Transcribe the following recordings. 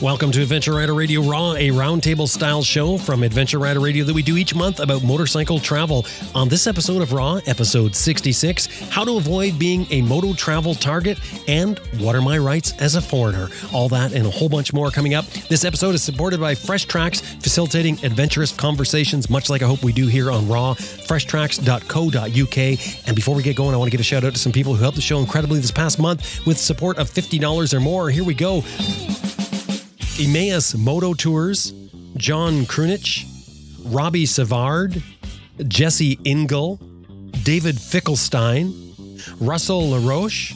Welcome to Adventure Rider Radio Raw, a roundtable style show from Adventure Rider Radio that we do each month about motorcycle travel. On this episode of Raw, episode 66, how to avoid being a moto travel target and what are my rights as a foreigner. All that and a whole bunch more coming up. This episode is supported by Fresh Tracks, facilitating adventurous conversations, much like I hope we do here on Raw. Freshtracks.co.uk. And before we get going, I want to give a shout out to some people who helped the show incredibly this past month with support of $50 or more. Here we go. Emmaus Moto Tours, John Krunich, Robbie Savard, Jesse Ingle, David Fickelstein, Russell LaRoche,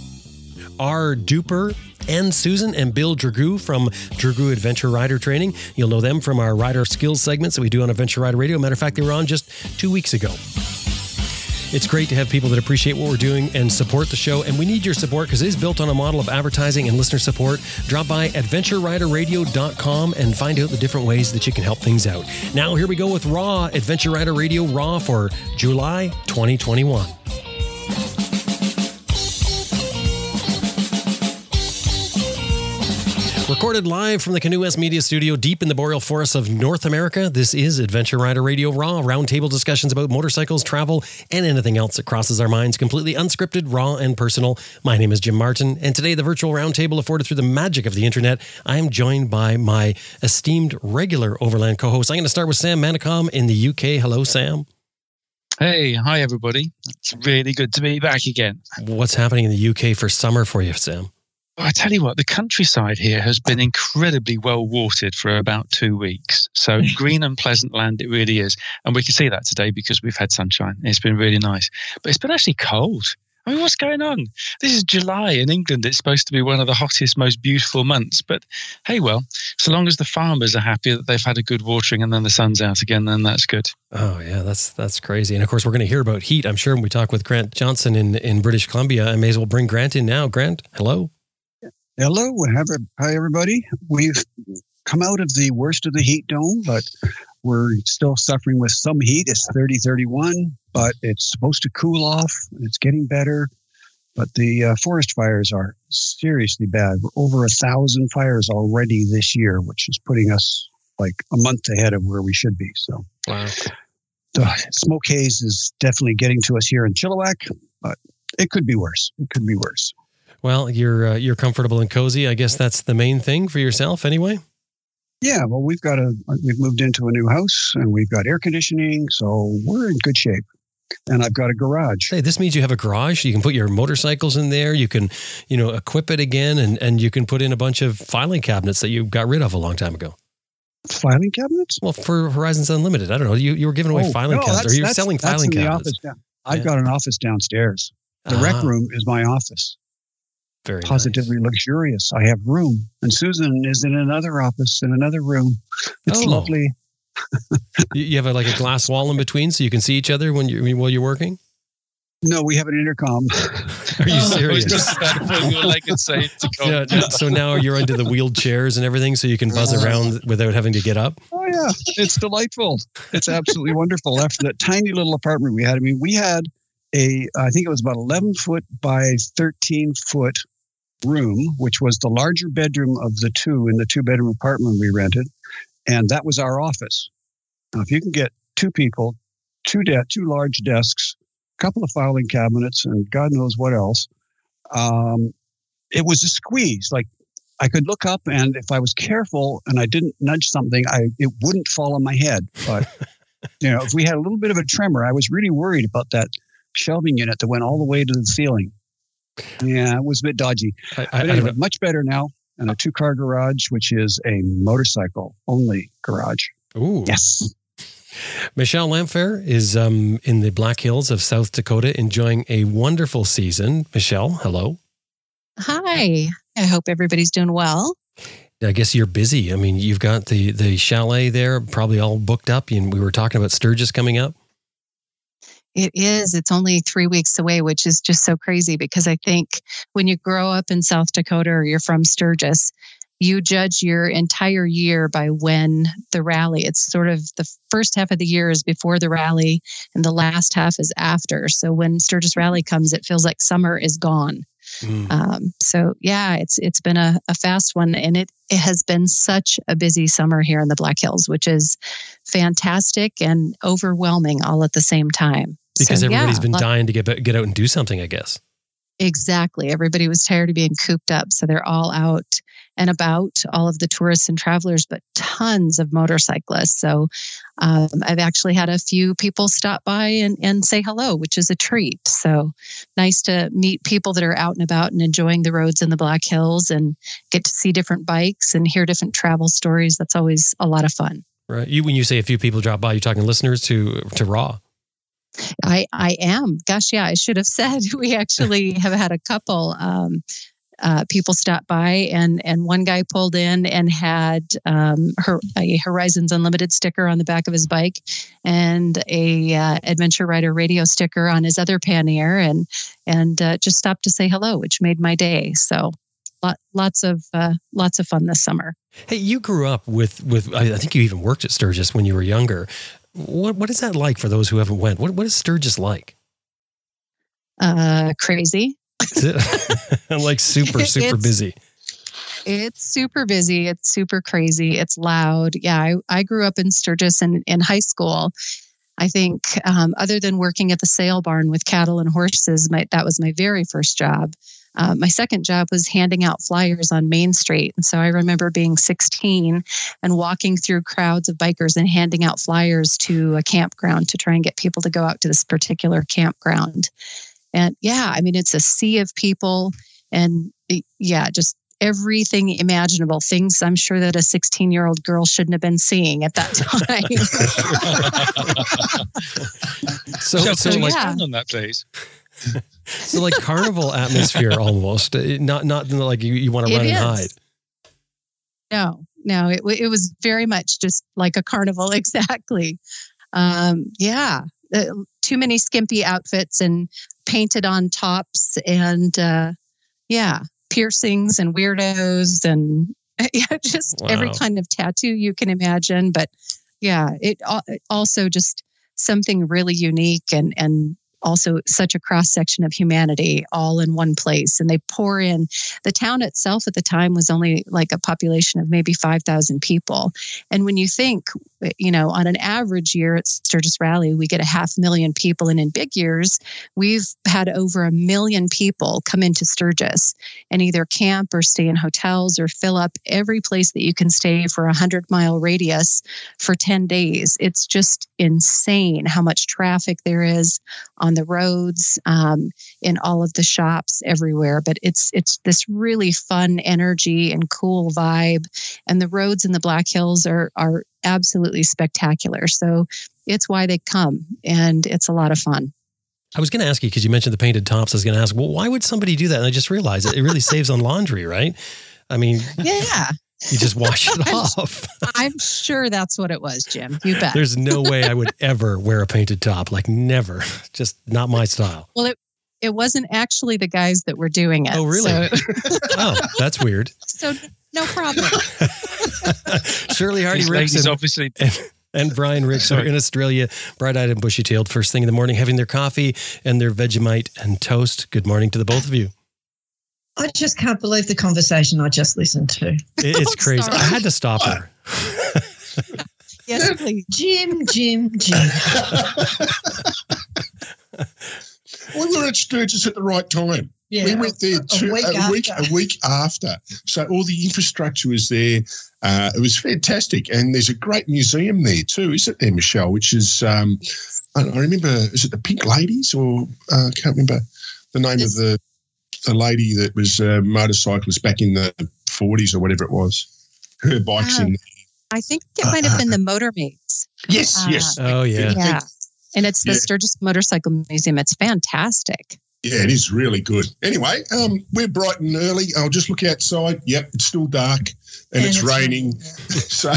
R. Duper, and Susan and Bill Dragoo from Dragoo Adventure Rider Training. You'll know them from our rider skills segments that we do on Adventure Rider Radio. Matter of fact, they were on just two weeks ago. It's great to have people that appreciate what we're doing and support the show. And we need your support because it is built on a model of advertising and listener support. Drop by adventureriderradio.com and find out the different ways that you can help things out. Now, here we go with Raw, Adventure Rider Radio Raw for July 2021. Recorded live from the Canoe West Media Studio deep in the boreal forests of North America, this is Adventure Rider Radio Raw, roundtable discussions about motorcycles, travel, and anything else that crosses our minds, completely unscripted, raw, and personal. My name is Jim Martin, and today, the virtual roundtable afforded through the magic of the internet, I am joined by my esteemed regular Overland co host. I'm going to start with Sam Manicom in the UK. Hello, Sam. Hey, hi, everybody. It's really good to be back again. What's happening in the UK for summer for you, Sam? I tell you what, the countryside here has been incredibly well watered for about two weeks. So green and pleasant land it really is. And we can see that today because we've had sunshine. It's been really nice. But it's been actually cold. I mean, what's going on? This is July in England. It's supposed to be one of the hottest, most beautiful months. But hey, well, so long as the farmers are happy that they've had a good watering and then the sun's out again, then that's good. Oh yeah, that's that's crazy. And of course, we're going to hear about heat. I'm sure when we talk with Grant Johnson in in British Columbia, I may as well bring Grant in now. Grant, hello. Hello, hi everybody. We've come out of the worst of the heat dome, but we're still suffering with some heat. It's 30, 31, but it's supposed to cool off. It's getting better. But the uh, forest fires are seriously bad. We're over a thousand fires already this year, which is putting us like a month ahead of where we should be. So, wow. the smoke haze is definitely getting to us here in Chilliwack, but it could be worse. It could be worse. Well, you're uh, you're comfortable and cozy. I guess that's the main thing for yourself, anyway. Yeah, well, we've got a we've moved into a new house and we've got air conditioning, so we're in good shape. And I've got a garage. Hey, this means you have a garage. You can put your motorcycles in there. You can, you know, equip it again, and and you can put in a bunch of filing cabinets that you got rid of a long time ago. Filing cabinets? Well, for Horizons Unlimited, I don't know. You you were giving away oh, filing no, cabinets, or you're selling filing cabinets. I've yeah. got an office downstairs. The rec ah. room is my office. Very positively nice. luxurious. I have room, and Susan is in another office in another room. It's oh. lovely. you have a, like a glass wall in between, so you can see each other when you while you're working. No, we have an intercom. Are you serious? yeah, so now you're under the wheeled chairs and everything, so you can buzz around without having to get up. Oh yeah, it's delightful. It's absolutely wonderful. After that tiny little apartment we had, I mean, we had a I think it was about 11 foot by 13 foot room, which was the larger bedroom of the two in the two bedroom apartment we rented. And that was our office. Now, if you can get two people, two, de- two large desks, a couple of filing cabinets, and God knows what else, um, it was a squeeze. Like I could look up, and if I was careful and I didn't nudge something, I it wouldn't fall on my head. But you know, if we had a little bit of a tremor, I was really worried about that shelving unit that went all the way to the ceiling. Yeah, it was a bit dodgy. I, I, anyway, I much better now. And a two car garage, which is a motorcycle only garage. Ooh. Yes. Michelle Lamphere is um, in the Black Hills of South Dakota enjoying a wonderful season. Michelle, hello. Hi. I hope everybody's doing well. I guess you're busy. I mean, you've got the the chalet there probably all booked up. And we were talking about Sturgis coming up. It is. It's only three weeks away, which is just so crazy because I think when you grow up in South Dakota or you're from Sturgis, you judge your entire year by when the rally. It's sort of the first half of the year is before the rally and the last half is after. So when Sturgis Rally comes, it feels like summer is gone. Mm. Um, so yeah, it's it's been a, a fast one, and it it has been such a busy summer here in the Black Hills, which is fantastic and overwhelming all at the same time. Because So, everybody's yeah, been dying to get get out and do something, I guess. Exactly. Everybody was tired of being cooped up. So they're all out and about, all of the tourists and travelers, but tons of motorcyclists. So um, I've actually had a few people stop by and, and say hello, which is a treat. So nice to meet people that are out and about and enjoying the roads in the Black Hills and get to see different bikes and hear different travel stories. That's always a lot of fun. Right. You when you say a few people drop by, you're talking listeners to to Raw. I I am. Gosh, yeah, I should have said we actually have had a couple um, uh, people stop by, and and one guy pulled in and had um, her, a Horizons Unlimited sticker on the back of his bike, and a uh, Adventure Rider radio sticker on his other pannier, and and uh, just stopped to say hello, which made my day. So. Lot, lots of uh, lots of fun this summer. Hey, you grew up with with I think you even worked at Sturgis when you were younger. What what is that like for those who haven't went? What what is Sturgis like? Uh, crazy. Like super super It's- busy? It's super busy. It's super crazy. It's loud. Yeah, I, I grew up in Sturgis in, in high school. I think, um, other than working at the sale barn with cattle and horses, my, that was my very first job. Uh, my second job was handing out flyers on Main Street. And so I remember being 16 and walking through crowds of bikers and handing out flyers to a campground to try and get people to go out to this particular campground. And yeah, I mean, it's a sea of people. And it- yeah, just everything imaginable, things I'm sure that a 16 year old girl shouldn't have been seeing at that time. So Shall so so like yeah. on that, please. so like carnival atmosphere almost. Uh, Not not like you, you want to It run and hide. no, no, it, it was very much just like a carnival, exactly. Um, yeah, uh, too many skimpy outfits and painted on tops and uh, yeah, piercings and weirdos and yeah, just every kind of tattoo you can imagine. But yeah, it also just something really unique and and also such a cross section of humanity all in one place. And they pour in the town itself at the time was only like a population of maybe 5000 people. And when you think you know on an average year at sturgis rally we get a half million people. And in big years we've had over a million people come into sturgis and either camp or stay in hotels or fill up every place that you can stay for a 100 mile radius for 10 days. It's just insane how much traffic there is on the roads um, in all of the shops everywhere. But it's it's this really fun energy and cool vibe. And the roads in the black hills are are absolutely spectacular so it's why they come and it's a lot of fun I was going to ask you because you mentioned the painted tops. I was going to ask, well, why would somebody do that? And I just realized it, it really saves on laundry, right? I mean, yeah you just wash it off. i'm sure that's what it was jim you bet There's no way I would ever wear a painted top. Like never. Just not my style. Well, it it wasn't actually the guys that were doing it Oh, really? so, Oh, that's weird. so no problem Shirley Hardy Rix ladies and, obviously and Brian Rix are in Australia, bright eyed and bushy tailed, first thing in the morning, having their coffee and their Vegemite and toast. Good morning to the both of you. I just can't believe the conversation I just listened to. It- it's Oh, crazy. sorry. I had to stop her. yes please Jim, Jim, Jim. we were at Sturgis at the right time. Yeah, we went there a- a week a, week, after. a week after. So all the infrastructure was there. Uh, it was fantastic, and there's a great museum there too, isn't there, Michelle? Which is um, I, I remember, is it the Pink Ladies or uh, I can't remember the name Yes. of the the lady that was a motorcyclist back in the 40s or whatever it was. Her bikes Ah. in. i think it might have been the motor maids Yes, Ah. yes. Oh, yeah. Yeah. And it's the Yeah. Sturgis Motorcycle Museum. It's fantastic. Yeah, it is really good. Anyway, um, we're bright and early. I'll just look outside. Yep, it's still dark and, it's, raining. so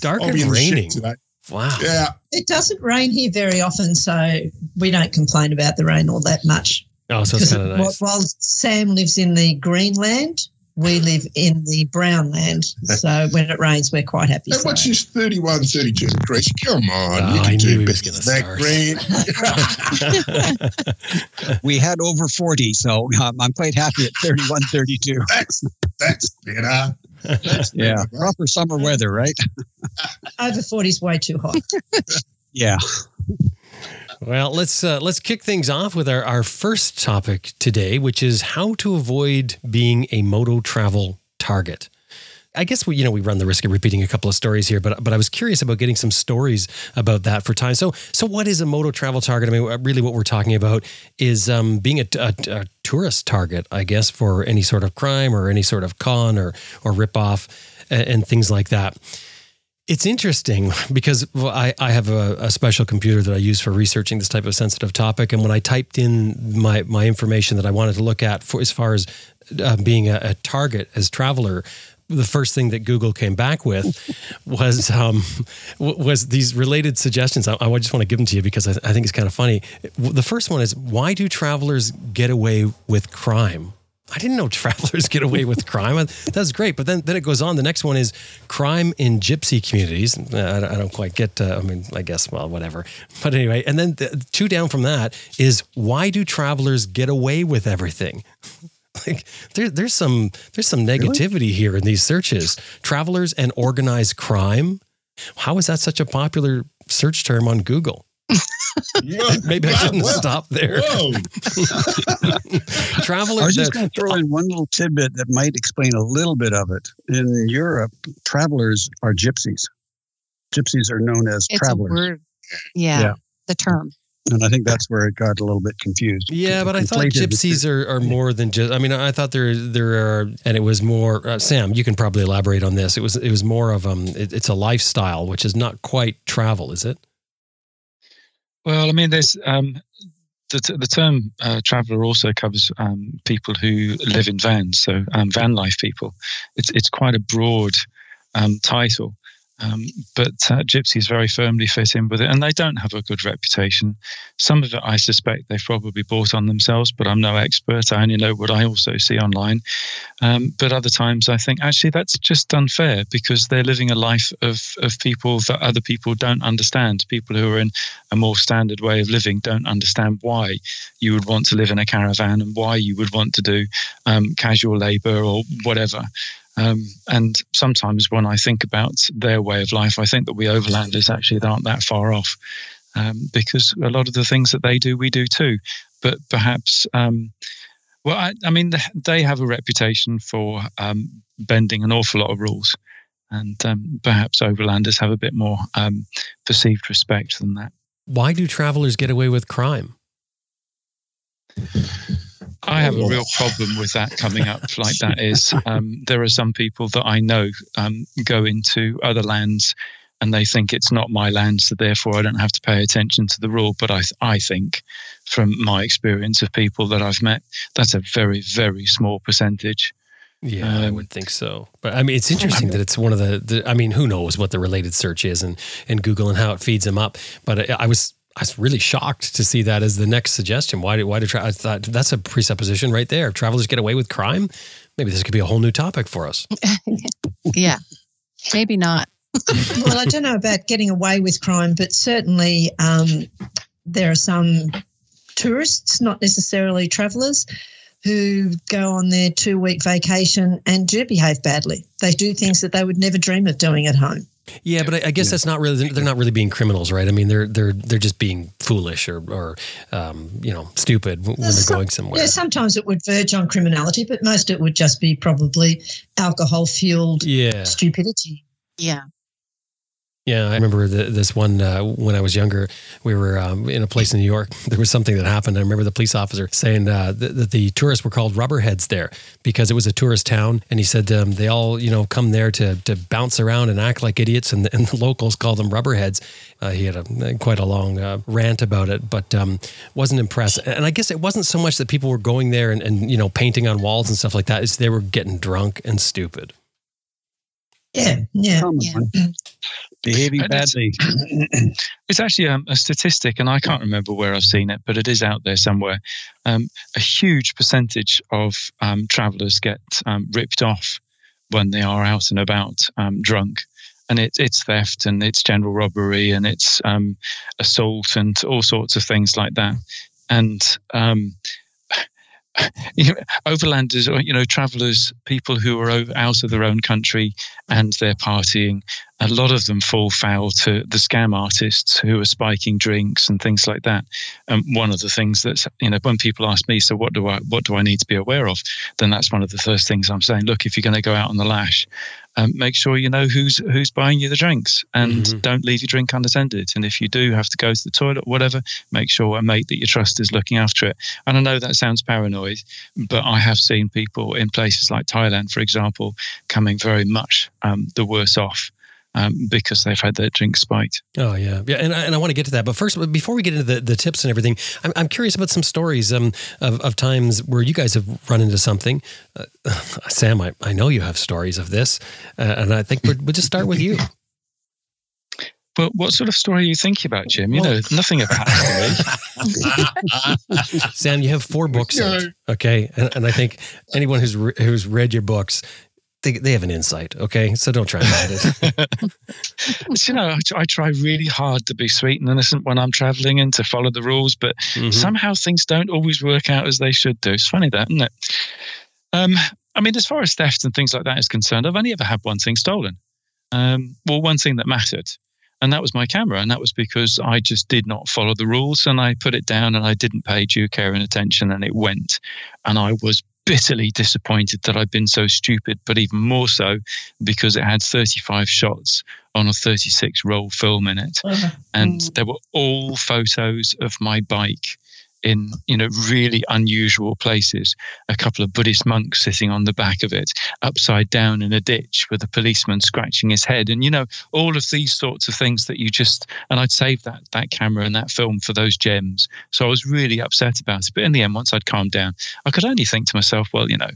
Dark I'll and be in the raining. today. Wow. Yeah, It doesn't rain here very often, so we don't complain about the rain all that much. Oh, so it's kind of nice. while Sam lives in the Greenland, we live in the brown land. So when it rains, we're quite happy. And what's this 31, 32 degrees? Come on, Oh, you I can knew do he was better than that, Green. We had over 40, so um, I'm quite happy at 31, 32. That's that's better. That's Yeah, better. proper summer weather, right? Over 40 is way too hot. Yeah. Well, let's uh, let's kick things off with our, our first topic today, which is how to avoid being a moto travel target. I guess we you know we run the risk of repeating a couple of stories here, but but I was curious about getting some stories about that for time. So so what is a moto travel target? I mean, really, what we're talking about is um, being a, a, a tourist target, I guess, for any sort of crime or any sort of con or or ripoff and, and things like that. It's interesting because well, I, I have a, a special computer that I use for researching this type of sensitive topic. And when I typed in my, my information that I wanted to look at for as far as uh, being a, a target as traveler, the first thing that Google came back with was um, was these related suggestions. I, I just want to give them to you because I, I think it's kind of funny. The first one is why do travelers get away with crime? I didn't know travelers get away with crime. That's great. But then, then it goes on. The next one is crime in gypsy communities. I don't, I don't quite get, uh, I mean, I guess, well, whatever. But anyway, and then the, two down from that is why do travelers get away with everything? Like there, there's some there's some negativity here in these searches. Travelers and organized crime. How is that such a popular search term on Google? Yeah. Maybe I shouldn't wow. stop there. Whoa. Travelers. I was just going to throw in one little tidbit that might explain a little bit of it. In Europe, travelers are gypsies. Gypsies are known as It's travelers. a word. Yeah, Yeah. the term. And I think that's where it got a little bit confused. Yeah, but I thought Conflated. gypsies are, are more than just. I mean, I thought there there are, and it was more. Uh, Sam, you can probably elaborate on this. It was it was more of um, it, it's a lifestyle, which is not quite travel, is it? Well, I mean, there's um, the, the term uh, traveller also covers um, people who live in vans, so um, van life people. It's it's quite a broad um, title, um, but uh, gypsies very firmly fit in with it, and they don't have a good reputation. Some of it, I suspect, they've probably bought on themselves, but I'm no expert. I only know what I also see online. Um, but other times, I think actually that's just unfair because they're living a life of of people that other people don't understand. People who are in a more standard way of living don't understand why you would want to live in a caravan and why you would want to do um, casual labor or whatever. Um, and sometimes when I think about their way of life, I think that we overlanders actually aren't that far off um, because a lot of the things that they do, we do too. But perhaps, um, well, I, I mean, they have a reputation for um, bending an awful lot of rules. And um, perhaps overlanders have a bit more um, perceived respect than that. Why do travelers get away with crime? I have a real problem with that coming up like that is um, there are some people that I know um, go into other lands and they think it's not my land, so therefore I don't have to pay attention to the rule. But I, I think, from my experience of people that I've met, that's a very, very small percentage. Yeah, I Um, would think so. But I mean, it's interesting that it's one of the, the. I mean, who knows what the related search is and and Google and how it feeds them up. But I, I was I was really shocked to see that as the next suggestion. Why do why do tra- I thought that's a presupposition right there? Travelers get away with crime. Maybe this could be a whole new topic for us. Yeah, maybe not. well, I don't know about getting away with crime, but certainly um, there are some tourists, not necessarily travellers, who go on their two week vacation and do behave badly. They do things that they would never dream of doing at home. Yeah, but I, I guess that's not really. They're not really being criminals, right? I mean, they're they're they're just being foolish or or um, you know stupid when they're Some- going somewhere. Yeah, sometimes it would verge on criminality, but most it would just be probably alcohol fueled Yeah. stupidity. Yeah. Yeah, I remember the, this one uh, when I was younger. We were um, in a place in New York. There was something that happened. I remember the police officer saying uh, that, that the tourists were called rubberheads there because it was a tourist town, and he said um, they all you know come there to to bounce around and act like idiots, and, and the locals call them rubberheads. Uh, he had a quite a long uh, rant about it, but um, wasn't impressed. And I guess it wasn't so much that people were going there and, and you know painting on walls and stuff like that. It's they were getting drunk and stupid. Yeah, yeah. Yeah. One. behaving And it's- badly. It's actually um, a statistic, and I can't remember where I've seen it, but it is out there somewhere. Um, a huge percentage of um, travellers get um, ripped off when they are out and about um, drunk. And it, it's theft and it's general robbery and it's um, assault and all sorts of things like that. And um, overlanders, or you know, travellers, people who are out of their own country and they're partying, a lot of them fall foul to the scam artists who are spiking drinks and things like that. And one of the things that's you know when people ask me, so what do I what do I need to be aware of? Then that's one of the first things I'm saying. Look, if you're going to go out on the lash, um, make sure you know who's who's buying you the drinks, and Mhm. don't leave your drink unattended. And if you do have to go to the toilet, or whatever, make sure a mate that you trust is looking after it. And I know that sounds paranoid, but I have seen people in places like Thailand, for example, coming very much um, the worse off um, because they've had their drink spiked. Oh yeah, yeah, and I, and I want to get to that, but first, before we get into the, the tips and everything, I'm, I'm curious about some stories um, of, of times where you guys have run into something. Uh, Sam, I, I know you have stories of this, uh, and I think we'll, we'll just start with you. But what sort of story are you thinking about, Jim? You Well- know, nothing about happened. Sam, you have four books No. out, okay, and, and I think anyone who's re- who's read your books. They, they have an insight, okay? So don't try to hide it. you know, I, I try really hard to be sweet and innocent when I'm traveling and to follow the rules, but Mhm. somehow things don't always work out as they should do. It's funny that, isn't it? Um, I mean, as far as theft and things like that is concerned, I've only ever had one thing stolen. Um, well, one thing that mattered, and that was my camera, and that was because I just did not follow the rules, and I put it down, and I didn't pay due care and attention, and it went, and I was bitterly disappointed that I'd been so stupid, but even more so because it had 35 shots on a 36 roll film in it and Mm. there were all photos of my bike in you know really unusual places. A couple of buddhist monks sitting on the back of it upside down in a ditch with a policeman scratching his head. And you know all of these sorts of things that you just and i'd saved that that camera and that film for those gems. So i was really upset about it. But in the end once i'd calmed down i could only think to myself well you know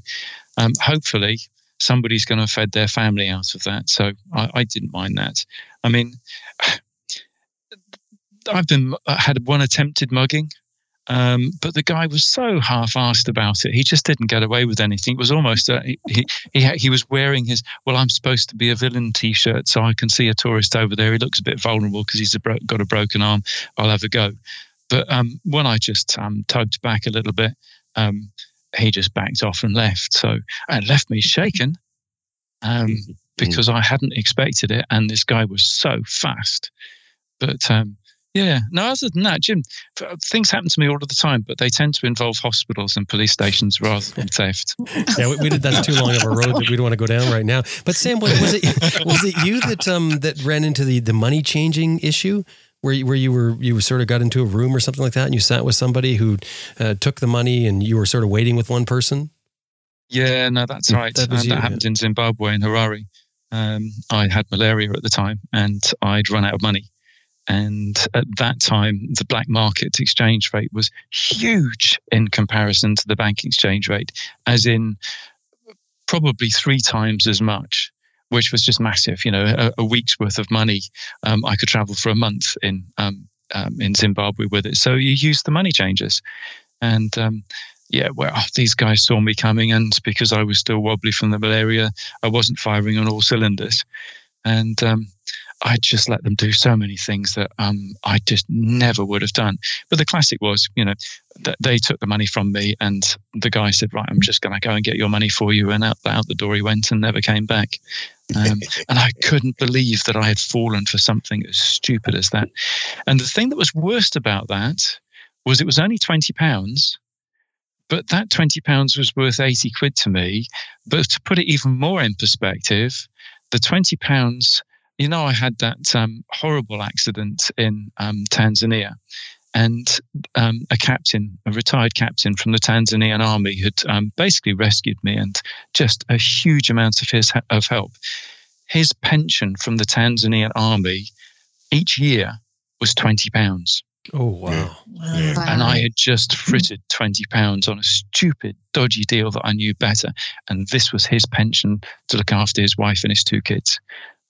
um, hopefully somebody's going to fed their family out of that. So I, I didn't mind that. I mean I've been had one attempted mugging, um, but the guy was so half-assed about it. He just didn't get away with anything. It was almost uh, he, he he he was wearing his well, I'm supposed to be a villain T-shirt, so I can see a tourist over there. He looks a bit vulnerable because he's a bro- got a broken arm. I'll have a go. But um, when I just um, tugged back a little bit, um, he just backed off and left. So and left me shaken. Um, because I hadn't expected it, and this guy was so fast. But um, yeah, no. Other than that, Jim, things happen to me all of the time, but they tend to involve hospitals and police stations rather than theft. yeah, we, we did. That's too long of a road that we don't want to go down right now. But Sam, was, was it was it you that um that ran into the the money changing issue? Where you, where you were you sort of got into a room or something like that, and you sat with somebody who uh, took the money, and you were sort of waiting with one person. Yeah, no, that's Mm, right. that and you, that yeah. happened in Zimbabwe in Harare. Um, I had malaria at the time, and I'd run out of money. And at that time, the black market exchange rate was huge in comparison to the bank exchange rate, as in probably three times as much, which was just massive. You know, a, a week's worth of money. Um, I could travel for a month in um, um, in Zimbabwe with it. So you use the money changers, and um, yeah, well, these guys saw me coming, and because I was still wobbly from the malaria, I wasn't firing on all cylinders, and um, I just let them do so many things that um, I just never would have done. But the classic was, you know, th- they took the money from me, and the guy said, "Right, I'm just going to go and get your money for you," and out out the door he went and never came back. Um, and I couldn't believe that I had fallen for something as stupid as that. And the thing that was worst about that was it was only twenty pounds but that 20 pounds was worth 80 quid to me but to put it even more in perspective the 20 pounds you know i had that um, horrible accident in um, tanzania and um, a captain a retired captain from the tanzanian army had um, basically rescued me and just a huge amount of his of help his pension from the tanzanian army each year was 20 pounds Oh wow! Yeah. Wow. and I had just frittered twenty pounds on a stupid, dodgy deal that I knew better. And this was his pension to look after his wife and his two kids.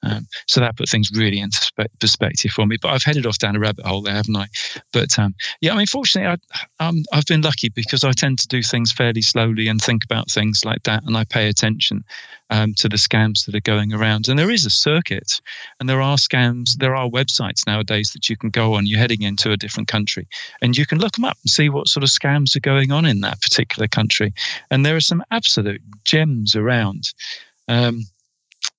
Um, so that put things really into spe- perspective for me. But I've headed off down a rabbit hole there, haven't I? But um, yeah, I mean, fortunately, I, um, I've been lucky because I tend to do things fairly slowly and think about things like that, and I pay attention um, to the scams that are going around. And there is a circuit, and there are scams. There are websites nowadays that you can go on. You're heading into a different country, and you can look them up and see what sort of scams are going on in that particular country. And there are some absolute gems around. Um,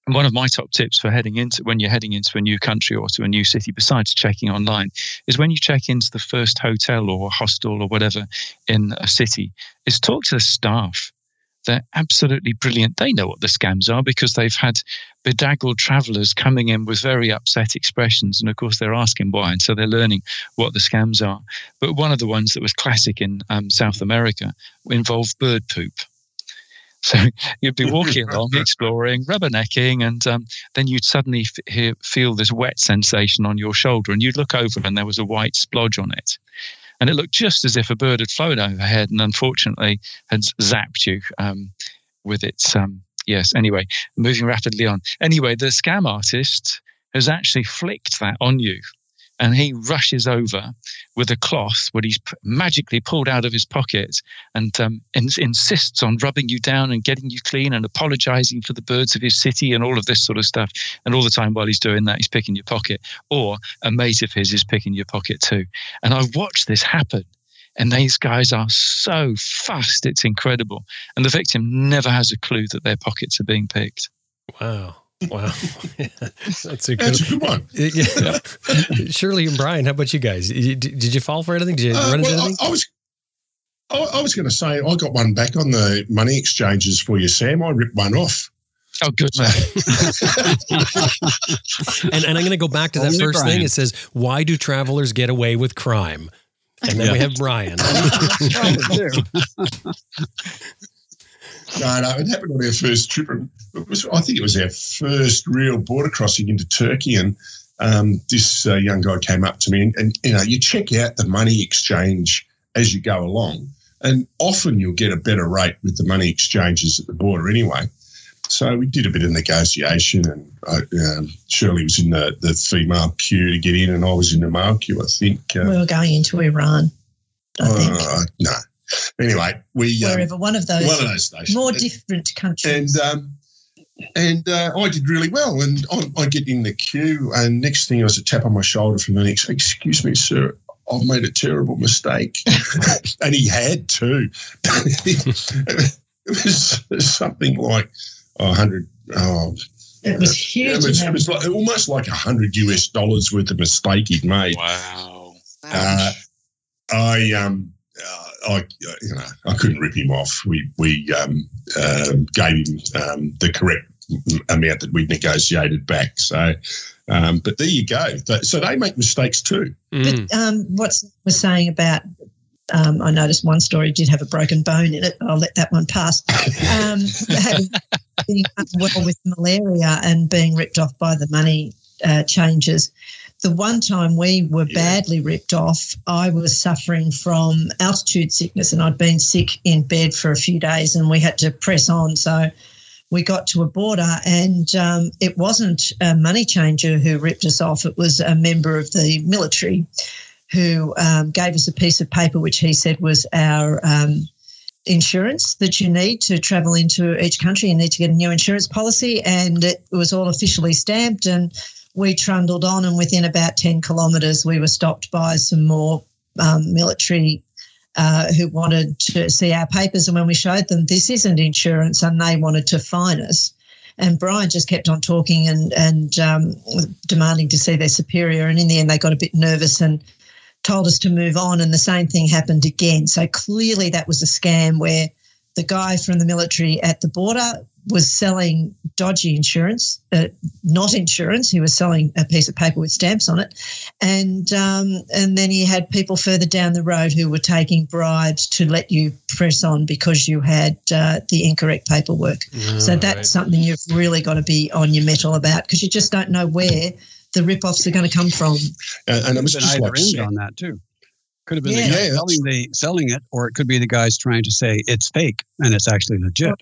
one of my top tips for heading into when you're heading into a new country or to a new city, besides checking online, is when you check into the first hotel or hostel or whatever in a city, is talk to the staff. They're absolutely brilliant. They know what the scams are because they've had bedazzled travelers coming in with very upset expressions. And of course, they're asking why. And so they're learning what the scams are. But one of the ones that was classic in um, South America involved bird poop. So you'd be walking along, exploring, rubbernecking, and um, then you'd suddenly f- hear, feel this wet sensation on your shoulder, and you'd look over, and there was a white splodge on it, and it looked just as if a bird had flown overhead, and unfortunately had zapped you um, with its. Um, yes. Anyway, moving rapidly on. Anyway, the scam artist has actually flicked that on you and he rushes over with a cloth, what he's magically pulled out of his pocket, and um, ins- insists on rubbing you down and getting you clean and apologizing for the birds of his city and all of this sort of stuff. And all the time while he's doing that, he's picking your pocket, or a mate of his is picking your pocket too. And I've watched this happen. And these guys are so fast, it's incredible. And the victim never has a clue that their pockets are being picked. Wow. Wow, that's a good, that's a good one. Yeah. Shirley and Brian, how about you guys? Did you fall for anything? Did you uh, run well, into anything? I, I was, I, was going to say I got one back on the money exchanges for you, Sam. I ripped one off. Oh, good man. and, and I'm going to go back to that Only first Brian. thing. It says, "Why do travelers get away with crime?" And then yeah. we have Brian. No, no, it happened on our first trip. It was, I think it was our first real border crossing into Turkey, and um, this uh, young guy came up to me, and, and you know, you check out the money exchange as you go along, and often you'll get a better rate with the money exchanges at the border anyway. So we did a bit of negotiation, and I, um, Shirley was in the, the female queue to get in, and I was in the male queue. I think uh, we were going into Iran. I uh, think no, Anyway, we wherever um, one of those one of those stations, more different countries, and um, and uh, I did really well. And I, I, get in the queue, and next thing I was a tap on my shoulder from the next. Excuse me, sir. I've made a terrible mistake, and he had too. it was something like a hundred. Oh, it was huge. It was, it was like, almost like a hundred US dollars worth of mistake he'd made. Wow. Uh, I um uh, I, you know, I couldn't rip him off. We we um, uh, gave him um, the correct amount that we'd negotiated back. So, um, but there you go. So they make mistakes too. Mm. But um, what was saying about, um, I noticed one story did have a broken bone in it. I'll let that one pass. Um, having been well with malaria and being ripped off by the money uh, changes the one time we were yeah. badly ripped off, I was suffering from altitude sickness and I'd been sick in bed for a few days and we had to press on. So we got to a border and um, it wasn't a money changer who ripped us off, it was a member of the military who um, gave us a piece of paper which he said was our. Um, insurance that you need to travel into each country. You need to get a new insurance policy, and it was all officially stamped. And we trundled on, and within about 10 kilometres, we were stopped by some more um, military uh, who wanted to see our papers. And when we showed them this isn't insurance, and they wanted to fine us. And Brian just kept on talking and and um, demanding to see their superior. And in the end, they got a bit nervous and told us to move on. And the same thing happened again. So clearly, that was a scam where the guy from the military at the border was selling dodgy insurance, uh, not insurance. He was selling a piece of paper with stamps on it, and um, and then he had people further down the road who were taking bribes to let you press on because you had uh, the incorrect paperwork. Oh, so that's right. something you've really got to be on your mettle about because you just don't know where the rip-offs are going to come from. And, and it was just like end on that too. Could have been yeah. the guy selling, the, selling it, or it could be the guys trying to say it's fake and it's actually legit.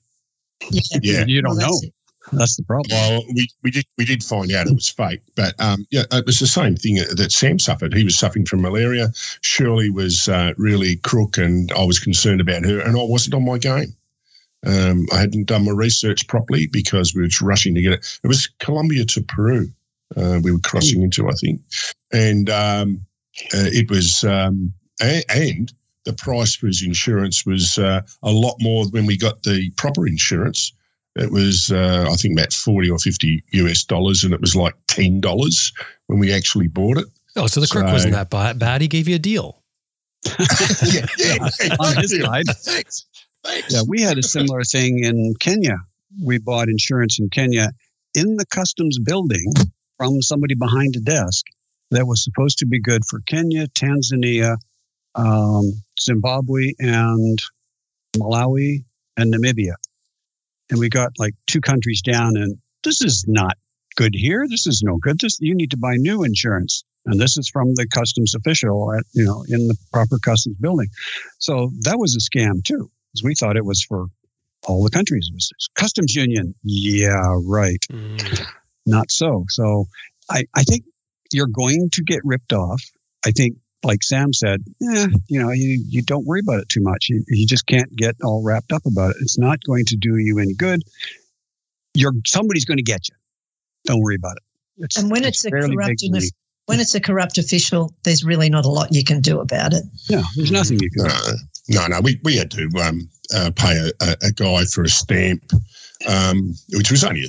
Yeah, yeah. you don't well, know. That's the problem. Well, we, we did we did find out it was fake, but um, yeah, it was the same thing that Sam suffered. He was suffering from malaria. Shirley was uh, really crook, and I was concerned about her, and I wasn't on my game. Um, I hadn't done my research properly because we were rushing to get it. It was Colombia to Peru. Uh, we were crossing into, I think, and um, uh, it was um, a- and the price for his insurance was uh, a lot more when we got the proper insurance. It was, uh, I think, about 40 or 50 US dollars, and it was like $10 when we actually bought it. Oh, so the crook wasn't that ba- bad. He gave you a deal. yeah, yeah. On his side. Thanks. Thanks. Yeah, we had a similar thing in Kenya. We bought insurance in Kenya in the customs building from somebody behind a desk that was supposed to be good for Kenya, Tanzania, um, Zimbabwe, and Malawi and Namibia. And we got like two countries down, and this is not good here. This is no good. This you need to buy new insurance. And this is from the customs official at, you know, in the proper customs building. So that was a scam too because we thought it was for all the countries. It was customs union. Yeah, right. Mm. Not so. So I, I think you're going to get ripped off. I think, like Sam said, eh, you know, you, you don't worry about it too much. You, you just can't get all wrapped up about it. It's not going to do you any good. You're somebody's going to get you. Don't worry about it. It's, And when it's, a fairly corrupt, when it's a corrupt official, there's really not a lot you can do about it. yeah, there's nothing you can. do. No, no, no. We, we had to um, uh, pay a, a, a guy for a stamp, um, which was only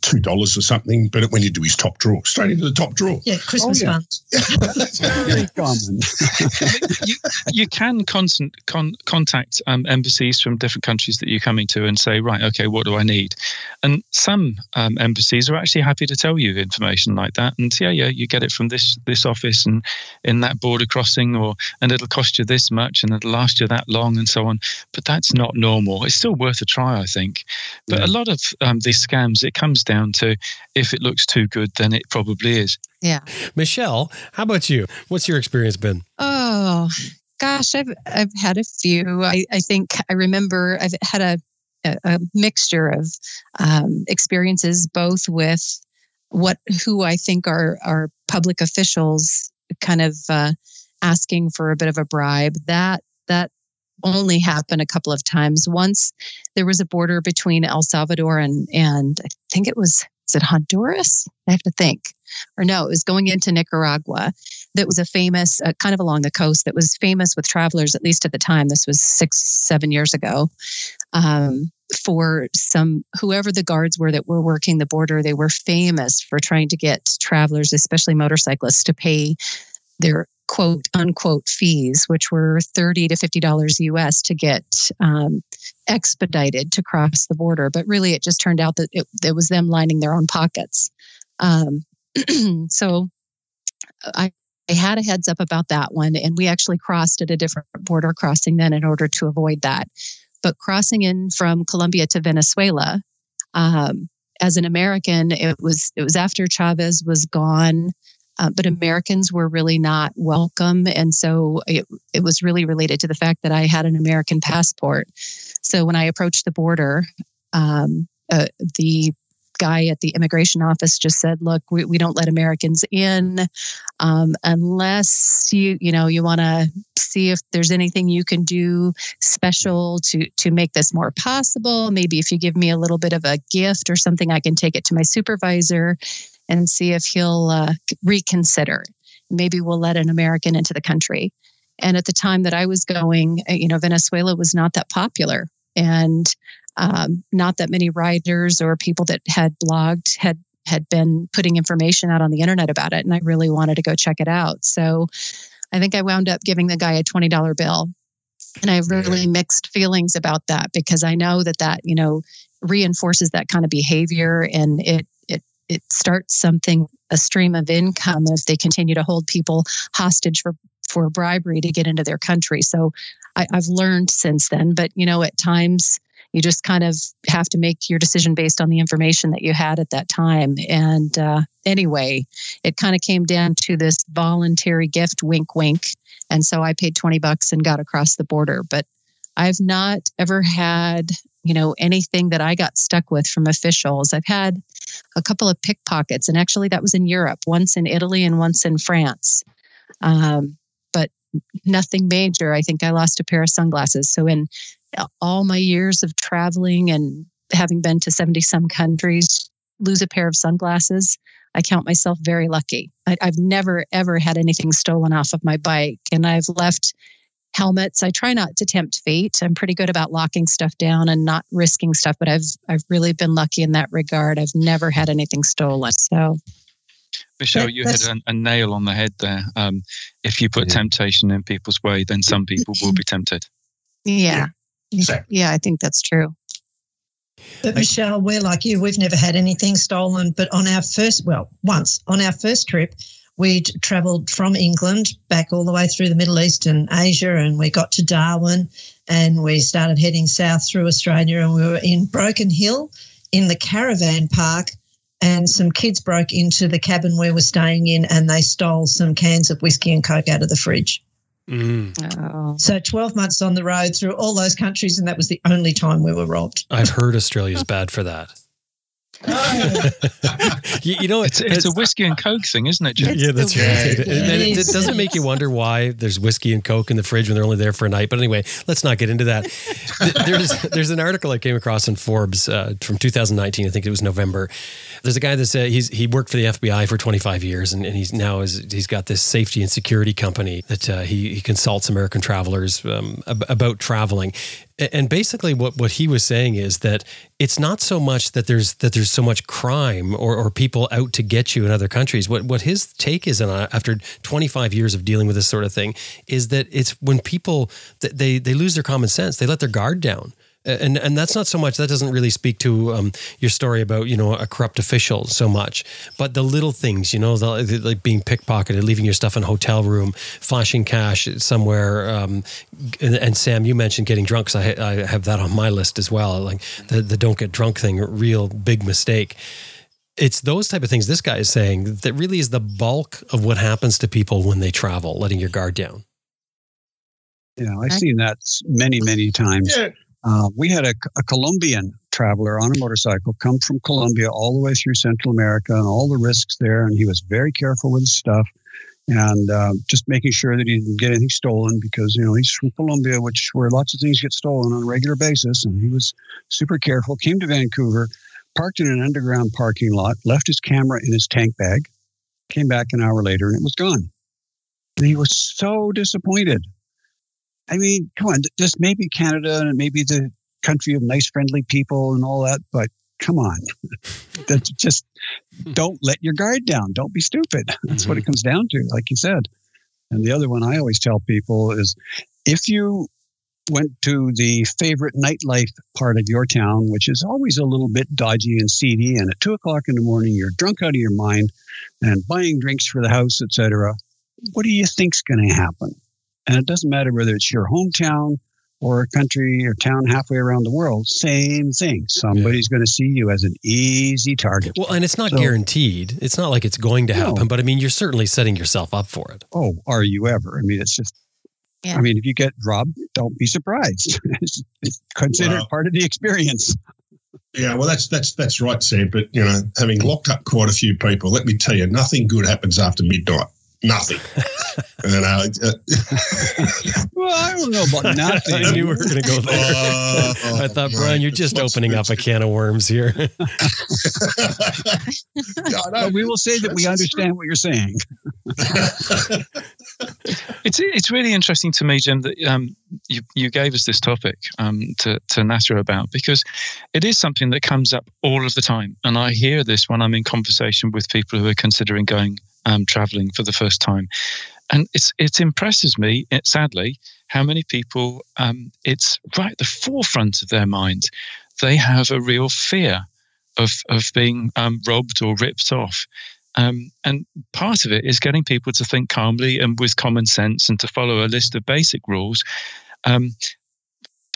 two dollars or something, but it went into his top drawer, straight into the top drawer. Yeah, Christmas yeah. fund. Very you, you can constant, con, contact um, embassies from different countries that you're coming to and say, right, okay, what do I need? And some um, embassies are actually happy to tell you information like that. And yeah, yeah, you get it from this this office and in that border crossing, or and it'll cost you this much and it'll last you that long and so on. But that's not normal. It's still worth a try, I think. But Yeah. A lot of um, these scams, it comes down to if it looks too good, then it probably is. Yeah. Michelle, how about you? What's your experience been? Oh gosh, I've I've had a few. I, I think I remember I've had a a, a mixture of um, experiences, both with what who I think are are public officials, kind of uh, asking for a bit of a bribe. That that only happened a couple of times. Once there was a border between El Salvador and and I think it was is it Honduras? I have to think. Or no, it was going into Nicaragua that was a famous, uh, kind of along the coast, that was famous with travelers, at least at the time. This was six, seven years ago. Um, for some, whoever the guards were that were working the border, they were famous for trying to get travelers, especially motorcyclists, to pay their quote unquote fees, which were 30 to $50 US to get um, expedited to cross the border. But really, it just turned out that it, it was them lining their own pockets. Um, so I, I had a heads up about that one, and we actually crossed at a different border crossing then in order to avoid that. But crossing in from Colombia to Venezuela, um, as an American, it was it was after Chavez was gone, uh, but Americans were really not welcome, and so it it was really related to the fact that I had an American passport. So when I approached the border, um, uh, the guy at the immigration office just said, "Look, we, we don't let Americans in um, unless you you know you want to see if there's anything you can do special to to make this more possible. Maybe if you give me a little bit of a gift or something, I can take it to my supervisor and see if he'll uh, reconsider. Maybe we'll let an American into the country." And at the time that I was going, uh, you know, Venezuela was not that popular, and um, not that many writers or people that had blogged had had been putting information out on the internet about it and i really wanted to go check it out so i think i wound up giving the guy a $20 bill and i have really mixed feelings about that because i know that that you know reinforces that kind of behavior and it it starts something a stream of income if they continue to hold people hostage for for bribery to get into their country so I, i've learned since then but you know at times you just kind of have to make your decision based on the information that you had at that time. And uh, anyway, it kind of came down to this voluntary gift, wink, wink. And so I paid 20 bucks and got across the border. But I've not ever had you know, anything that I got stuck with from officials. I've had a couple of pickpockets, and actually, that was in Europe, once in Italy and once in France. Um, but nothing major. I think I lost a pair of sunglasses. So, in all my years of traveling and having been to 70 some countries, lose a pair of sunglasses, I count myself very lucky. I, have never, ever had anything stolen off of my bike. And I've left helmets. I try not to tempt fate. I'm pretty good about locking stuff down and not risking stuff, but I've I've really been lucky in that regard. I've never had anything stolen. So Michelle, you hit a, a, nail on the head there. Um, if you put yeah. temptation in people's way, then some people will be tempted. Yeah. Yeah, I think that's true. But Michelle, we're like you. We've never had anything stolen. But on our first, well, once on our first trip, we travelled from England back all the way through the Middle East and Asia, and we got to Darwin, and we started heading south through Australia, and we were in Broken Hill in the caravan park, and some kids broke into the cabin we were staying in, and they stole some cans of whiskey and coke out of the fridge. Mm. Oh. So 12 months on the road through all those countries, and that was the only time we were robbed. I've heard Australia's bad for that. you, you, know, it's, it's, a whiskey and coke thing, isn't it? Jim? Yeah, that's right. It, it, it, doesn't make you wonder why there's whiskey and coke in the fridge when they're only there for a night. But anyway, let's not get into that. There's there's an article I came across in Forbes uh, from 2019. I think it was November. There's a guy that said he's he worked for the FBI for 25 years, and, and he's now is he's got this safety and security company that uh, he he consults American travelers um, about traveling and basically what, what he was saying is that it's not so much that there's that there's so much crime or, or people out to get you in other countries. What what his take is on uh, after 25 years of dealing with this sort of thing is that it's when people they they lose their common sense. They let their guard down and and that's not so much that doesn't really speak to um, your story about you know a corrupt official so much but the little things you know the, the, like being pickpocketed leaving your stuff in a hotel room flashing cash somewhere um, and, and, Sam you mentioned getting drunk because I, I have that on my list as well like the, the don't get drunk thing real big mistake it's those type of things this guy is saying that really is the bulk of what happens to people when they travel letting your guard down yeah i've seen that many many times yeah. Uh, we had a, a, Colombian traveler on a motorcycle come from Colombia all the way through Central America and all the risks there. And he was very careful with his stuff and uh, just making sure that he didn't get anything stolen because, you know, he's from Colombia, which where lots of things get stolen on a regular basis. And he was super careful, came to Vancouver, parked in an underground parking lot, left his camera in his tank bag, came back an hour later, and it was gone. And he was so disappointed. I mean, come on, just maybe Canada and maybe the country of nice, friendly people and all that, but come on, that's just don't let your guard down. Don't be stupid. That's mm-hmm. what it mm-hmm. comes down to, like you said. And the other one I always tell people is if you went to the favorite nightlife part of your town, which is always a little bit dodgy and seedy, and at two o'clock in the morning you're drunk out of your mind and buying drinks for the house, etc. What do you think's going to happen? And it doesn't matter whether it's your hometown or a country or town halfway around the world, same thing. Somebody's yeah. going to see you as an easy target. Well, and it's not so, guaranteed. It's not like it's going to happen, no. but I mean, you're certainly setting yourself up for it. Oh, are you ever? I mean, it's just, yeah. I mean, if you get robbed, don't be surprised. it's, it's considered well, part of the experience. Yeah, well, that's that's that's right, Sam. But you know, having locked up quite a few people, let me tell you, nothing good happens after midnight nothing. and I, uh, well, I don't know about nothing. I knew we were going to go there. Uh, I thought, Brian, you're just opening up a can of worms here. yeah, but we will say that we understand what you're saying. it's it's really interesting to me, Jim, that um, you you gave us this topic um, to to natter about because it is something that comes up all of the time, and I hear this when I'm in conversation with people who are considering going um, traveling for the first time. And it's, it impresses me, it, sadly, how many people, um, it's right at the forefront of their mind. They have a real fear of, of being um, robbed or ripped off. Um, and part of it is getting people to think calmly and with common sense and to follow a list of basic rules. Um,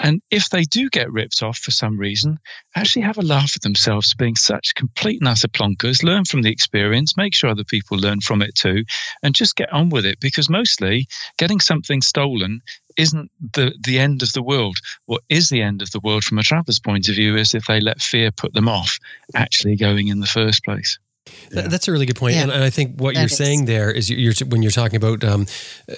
And if they do get ripped off for some reason, actually have a laugh at themselves for being such complete utter plonkers, learn from the experience, make sure other people learn from it too, and just get on with it. Because mostly getting something stolen isn't the, the end of the world. What is the end of the world from a traveler's point of view is if they let fear put them off actually going in the first place. Th- That's a really good point. Yeah. And, and I think what That you're is. saying there is you're, you're when you're talking about um,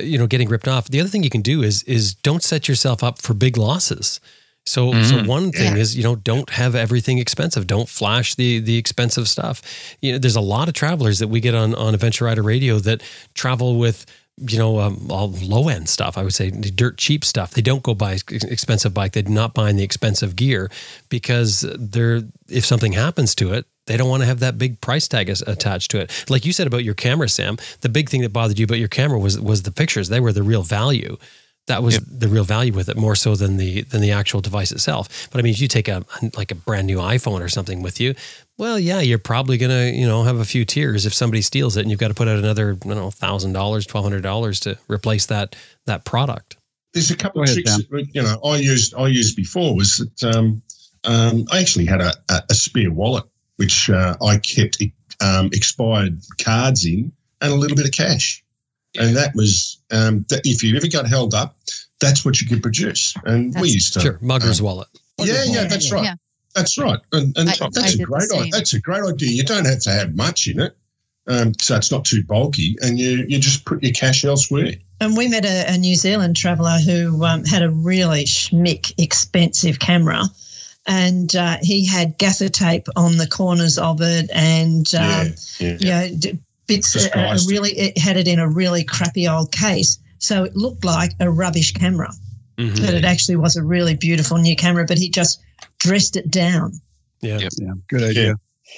you know getting ripped off. The other thing you can do is is don't set yourself up for big losses. So so Mhm. one thing Yeah. is you know don't have everything expensive. Don't flash the the expensive stuff. You know there's a lot of travelers that we get on on Adventure Rider Radio that travel with you know, um, all low end stuff. I would say dirt cheap stuff. They don't go buy expensive bike. They're not buying the expensive gear because they're if something happens to it, they don't want to have that big price tag as, attached to it. Like you said about your camera, Sam. The big thing that bothered you about your camera was was the pictures. They were the real value. That was Yep. the real value with it, more so than the than the actual device itself. But I mean, if you take a like a brand new iPhone or something with you, well, yeah, you're probably gonna you know have a few tears if somebody steals it, and you've got to put out another I don't know thousand dollars, twelve hundred dollars to replace that that product. There's a couple Go of tricks Sam. that you know I used I used before was that um, um, I actually had a, a, a spare wallet which uh, I kept um, expired cards in and a little bit of cash, and that was um, that if you ever got held up, that's what you could produce. And we used to Sure, mugger's um, wallet. Yeah, yeah, that's right. Yeah. That's right, and, and I- that's I a great idea. That's a great idea. You don't have to have much in it, um, so it's not too bulky, and you you just put your cash elsewhere. And we met a, a New Zealand traveller who um, had a really schmick, expensive camera. And uh, he had gaffer tape on the corners of it and, um, yeah, you know, d- bits, uh, uh, it. really, it had it in a really crappy old case. So it looked like a rubbish camera, Mhm. but it actually was a really beautiful new camera, but he just dressed it down. Yeah. Yep. Yeah, good idea.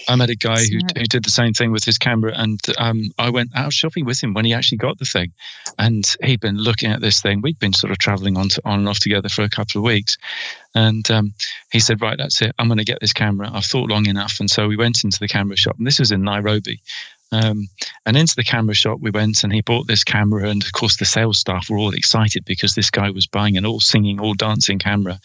I met a guy who, who did the same thing with his camera, and um, I went out shopping with him when he actually got the thing. And he'd been looking at this thing. We'd been sort of traveling on, to, on and off together for a couple of weeks. And um, he said, Right, that's it. I'm going to get this camera. I've thought long enough. And so we went into the camera shop, and this was in Nairobi. Um, and into the camera shop we went, and he bought this camera. And of course, the sales staff were all excited because this guy was buying an all singing, all dancing camera.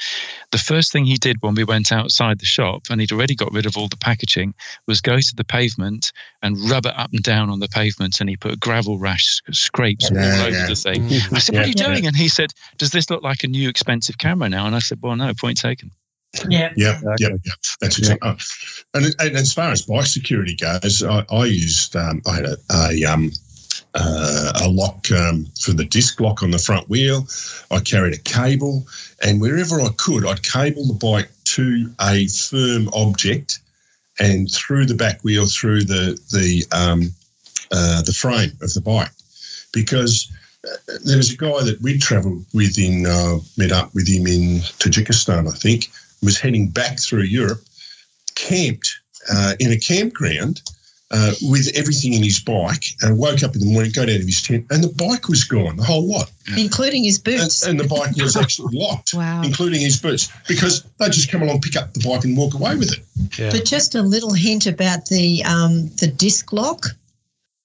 The first thing he did when we went outside the shop, and he'd already got rid of all the packaging, was go to the pavement and rub it up and down on the pavement. And he put gravel rash scrapes Yeah, all over yeah. the thing. Mhm. I said, What are you Yeah. doing? And he said, Does this look like a new expensive camera now? And I said, Well, no, point taken. Yeah. Yeah, Exactly. yeah, yeah. That's exactly. oh. And, and as far as bike security goes, I, I used um, I had a, a um uh, a lock um, for the disc lock on the front wheel. I carried a cable, and wherever I could, I'd cable the bike to a firm object and through the back wheel through the the um, uh, the frame of the bike, because uh, there was a guy that we'd travelled with in uh, met up with him in Tajikistan, I think, was heading back through Europe, camped uh, in a campground uh, with everything in his bike, and woke up in the morning, got out of his tent, and the bike was gone, the whole lot, Including his boots. and the bike was actually locked, Wow. including his boots, because they just come along, pick up the bike, and walk away with it. Yeah. But just a little hint about the um, the disc lock.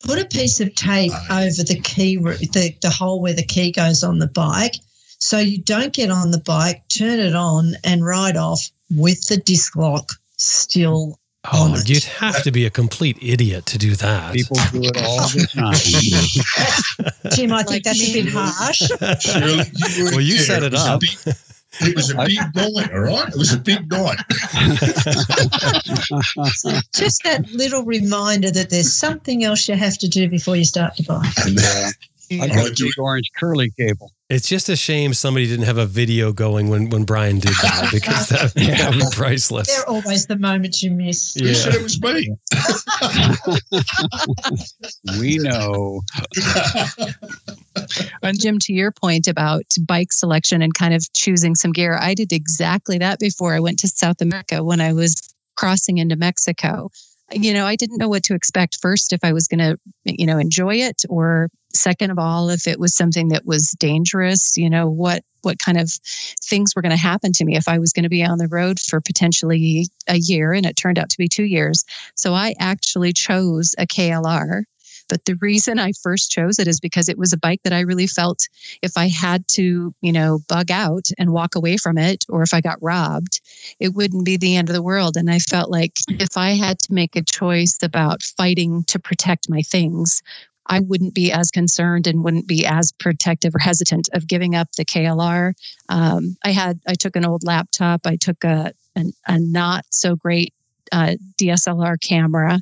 Put a piece of tape over the key, the, the hole where the key goes on the bike, so you don't get on the bike, turn it on, and ride off with the disc lock still. Oh, on it. you'd have to be a complete idiot to do that. People do it all the time. Jim, I think that's a bit harsh. Shirley, you Well, you there. set it was up. big- it was a big night, all right? It was a big night. Just that little reminder that there's something else you have to do before you start to bike. And, Yeah. I I got do big orange curly cable. It's just a shame somebody didn't have a video going when, when Brian did that because that would Yeah. be priceless. They're always the moments you miss. Who Yeah. said it was me? We know. and Jim, to your point about bike selection and kind of choosing some gear, I did exactly that before I went to South America when I was crossing into Mexico. You know, I didn't know what to expect first if I was going to, you know, enjoy it or second of all if it was something that was dangerous, you know, what what kind of things were going to happen to me if I was going to be on the road for potentially a year and it turned out to be 2 years. So I actually chose a KLR But the reason I first chose it is because it was a bike that I really felt if I had to, you know, bug out and walk away from it, or if I got robbed, it wouldn't be the end of the world. And I felt like if I had to make a choice about fighting to protect my things, I wouldn't be as concerned and wouldn't be as protective or hesitant of giving up the KLR. Um, I had I took an old laptop. I took a an, a not so great uh, DSLR camera.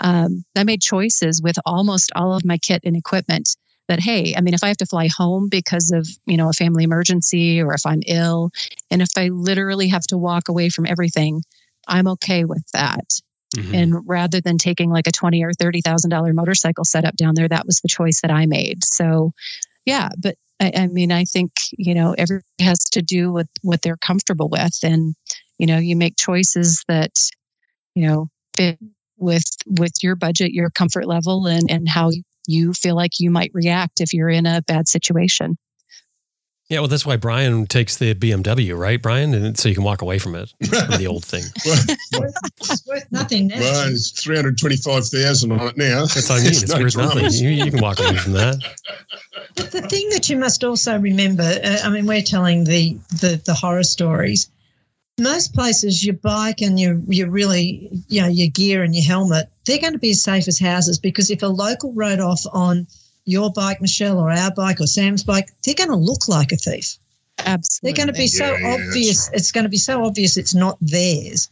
Um, I made choices with almost all of my kit and equipment that hey i mean if i have to fly home because of you know a family emergency or if i'm ill and if i literally have to walk away from everything i'm okay with that mm-hmm. and rather than taking like a 20 or 30 thousand dollar motorcycle setup down there that was the choice that i made. So yeah but I, I mean i think you know everybody has to do with what they're comfortable with. And you know you make choices that you know fit with with your budget your comfort level and and how you feel like you might react if you're in a bad situation yeah, well, that's why Brian takes the BMW, right, Brian? And so you can walk away from it, from the old thing. well, it's worth nothing now. Well, it's 325,000 on it now. That's what I mean. It's no worth nothing. You, you, can walk away from that. But the thing that you must also remember, uh, I mean, we're telling the, the, the horror stories most places your bike and your your really you know your gear and your helmet they're going to be as safe as houses because if a local rode off on your bike michelle or our bike or sam's bike they're going to look like a thief. Absolutely they're going to be so yeah, obvious it's going to be so obvious it's not theirs.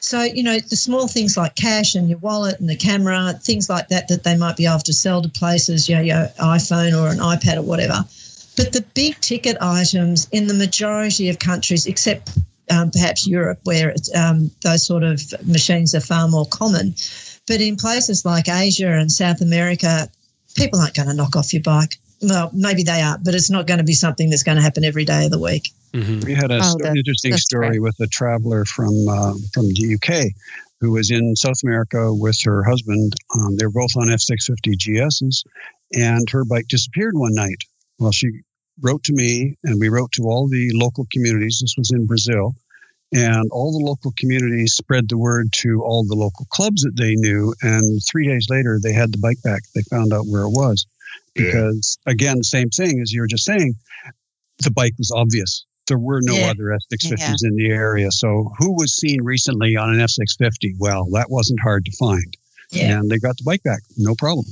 So you know the small things like cash and your wallet and the camera things like that that they might be able to sell to places you know your iphone or an ipad or whatever. But the big ticket items in the majority of countries except um, perhaps Europe, where um, those sort of machines are far more common. But in places like Asia and South America, people aren't going to knock off your bike. Well, maybe they are, but it's not going to be something that's going to happen every day of the week. Mm-hmm. We had an oh, st- interesting story right. with a traveler from uh, from the UK who was in South America with her husband. Um, they were both on F650 GSs, and her bike disappeared one night. Well, she wrote to me, and we wrote to all the local communities. This was in Brazil. And all the local communities spread the word to all the local clubs that they knew. And three days later, they had the bike back. They found out where it was. Because, yeah. again, same thing as you were just saying, the bike was obvious. There were no yeah. other F650s yeah. in the area. So, who was seen recently on an F650? Well, that wasn't hard to find. And they got the bike back, no problem.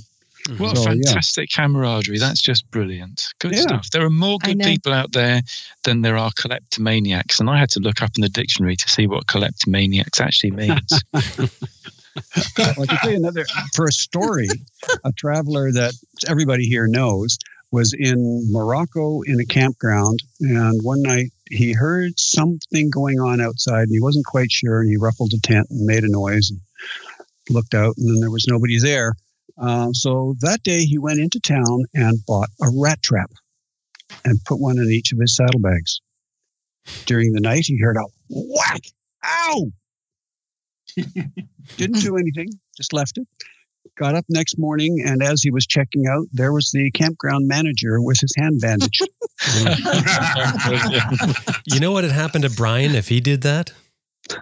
Mm-hmm. What so, fantastic yeah. camaraderie. That's just brilliant. Good yeah. stuff. There are more good people out there than there are kleptomaniacs. And I had to look up in the dictionary to see what kleptomaniacs actually means. well, I can tell you another for a story, a traveler that everybody here knows was in Morocco in a campground. And one night he heard something going on outside and he wasn't quite sure. And he ruffled a tent and made a noise and looked out, and then there was nobody there. Uh, so that day he went into town and bought a rat trap and put one in each of his saddlebags. During the night, he heard a whack, ow! Didn't do anything, just left it. Got up next morning, and as he was checking out, there was the campground manager with his hand bandage. you know what had happened to Brian if he did that?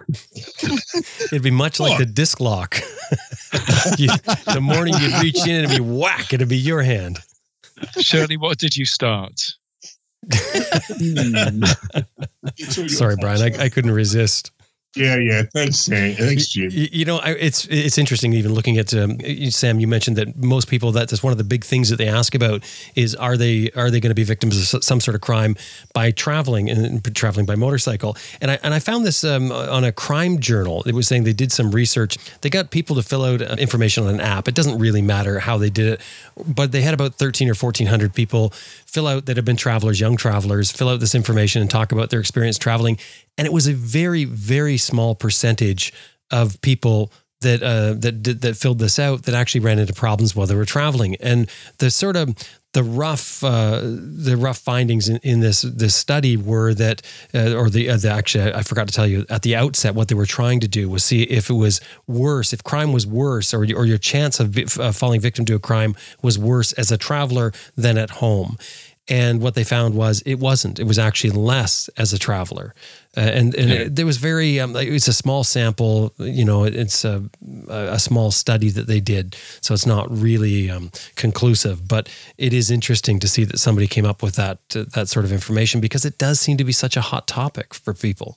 It'd be much like the disc lock. you, the morning you'd reach in, it'd be whack. It'd be your hand. Shirley, what did you start? Hmm. Sorry, Brian. I, I couldn't resist. Yeah, yeah. Thanks, Sam. Thanks, Jim. You, you know, it's it's interesting even looking at um, Sam. You mentioned that most people that that's one of the big things that they ask about is are they are they going to be victims of some sort of crime by traveling and traveling by motorcycle? And I and I found this um, on a crime journal. It was saying they did some research. They got people to fill out uh, information on an app. It doesn't really matter how they did it, but they had about thirteen or fourteen hundred people fill out that have been travelers, young travelers, fill out this information and talk about their experience traveling. And it was a very, very small percentage of people that uh, that that filled this out that actually ran into problems while they were traveling. And the sort of the rough uh, the rough findings in, in this this study were that uh, or the, uh, the actually I forgot to tell you at the outset what they were trying to do was see if it was worse if crime was worse or or your chance of falling victim to a crime was worse as a traveler than at home And what they found was it wasn't. It was actually less as a traveler. Uh, and and Yeah. it, there was very, um, like, it's a small sample, you know, it- it's a, a small study that they did. So it's not really um, conclusive, but it is interesting to see that somebody came up with that, uh, that sort of information because it does seem to be such a hot topic for people.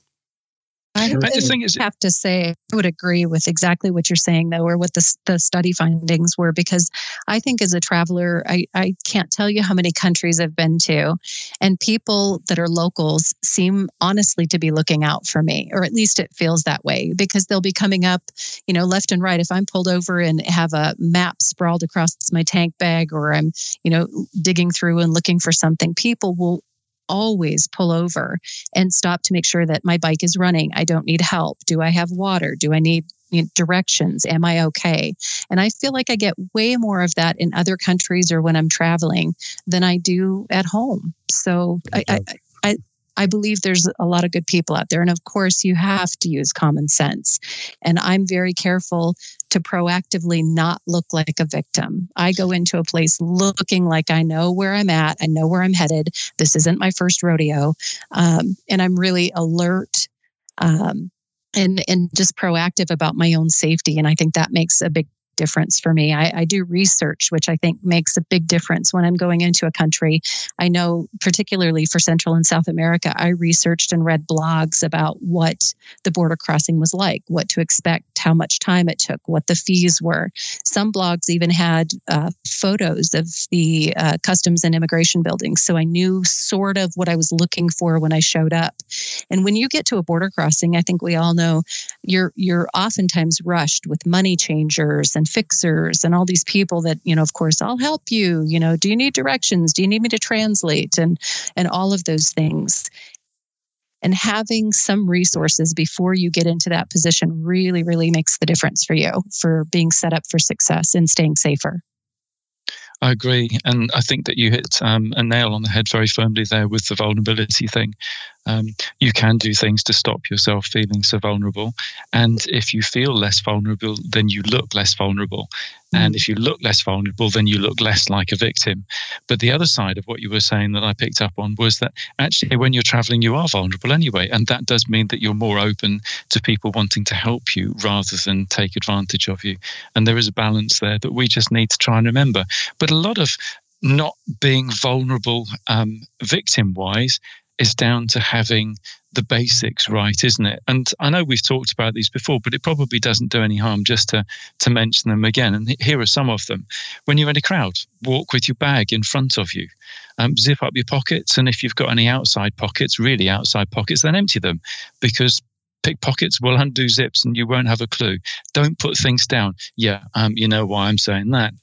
I And the would thing is, have to say I would agree with exactly what you're saying though, or what the, the study findings were, because I think as a traveler, I, I can't tell you how many countries I've been to, and people that are locals seem honestly to be looking out for me, or at least it feels that way, because they'll be coming up, you know, left and right. If I'm pulled over and have a map sprawled across my tank bag, or I'm, you know, digging through and looking for something, people will always pull over and stop to make sure that my bike is running. I don't need help. Do I have water? Do I need you know, directions? Am I okay? And I feel like I get way more of that in other countries or when I'm traveling than I do at home. So I, I, I, believe there's a lot of good people out there. And of course, you have to use common sense. And I'm very careful to proactively not look like a victim. I go into a place looking like I know where I'm at, I know where I'm headed. This isn't my first rodeo. Um, and I'm really alert um, and, and just proactive about my own safety. And I think that makes a big difference for me. I, I do research, which I think makes a big difference when I'm going into a country. I know, particularly for Central and South America, I researched and read blogs about what the border crossing was like, what to expect, how much time it took, what the fees were. Some blogs even had uh, photos of the uh, customs and immigration buildings. So I knew sort of what I was looking for when I showed up. And when you get to a border crossing, I think we all know you're you're oftentimes rushed with money changers and fixers and all these people that you know of course I'll help you you know do you need directions do you need me to translate and and all of those things and having some resources before you get into that position really really makes the difference for you for being set up for success and staying safer I agree, and I think that you hit um, a nail on the head very firmly there with the vulnerability thing. Um, you can do things to stop yourself feeling so vulnerable, and if you feel less vulnerable, then you look less vulnerable, and if you look less vulnerable, then you look less like a victim. But the other side of what you were saying that I picked up on was that actually, when you're traveling, you are vulnerable anyway, and that does mean that you're more open to people wanting to help you rather than take advantage of you. And there is a balance there that we just need to try and remember. But a lot of not being vulnerable um, victim wise is down to having the basics right, isn't it? And I know we've talked about these before, but it probably doesn't do any harm just to to mention them again. And here are some of them. When you're in a crowd, walk with your bag in front of you. Um, zip up your pockets, and if you've got any outside pockets, really outside pockets, then empty them, because pickpockets will undo zips and you won't have a clue. Don't put things down. Yeah, um, you know why I'm saying that.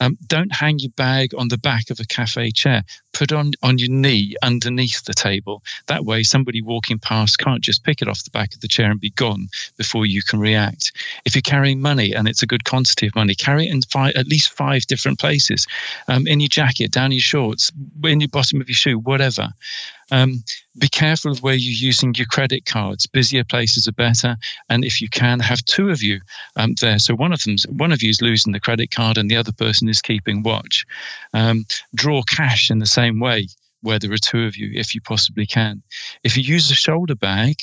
Um, don't hang your bag on the back of a cafe chair. Put on on your knee underneath the table. That way, somebody walking past can't just pick it off the back of the chair and be gone before you can react. If you're carrying money and it's a good quantity of money, carry it in five, at least five different places. Um, in your jacket, down your shorts, in your bottom of your shoe, whatever. Um, be careful of where you're using your credit cards. Busier places are better, and if you can, have two of you um, there. So one of them's one of you's losing the credit card, and the other person is keeping watch. Um, draw cash in the same way where there are two of you, if you possibly can. If you use a shoulder bag.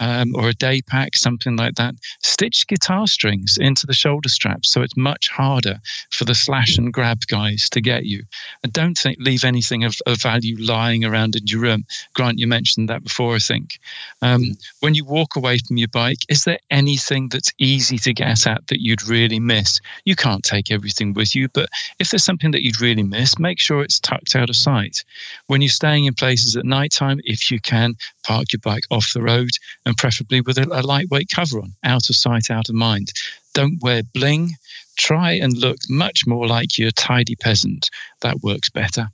Um, or a day pack, something like that. Stitch guitar strings into the shoulder straps so it's much harder for the slash and grab guys to get you. And don't think, leave anything of, of value lying around in your room. Grant, you mentioned that before, I think. Um, when you walk away from your bike, is there anything that's easy to get at that you'd really miss? You can't take everything with you, but if there's something that you'd really miss, make sure it's tucked out of sight. When you're staying in places at night time, if you can, park your bike off the road and preferably with a, a lightweight cover on, out of sight, out of mind. Don't wear bling. Try and look much more like your tidy peasant. That works better.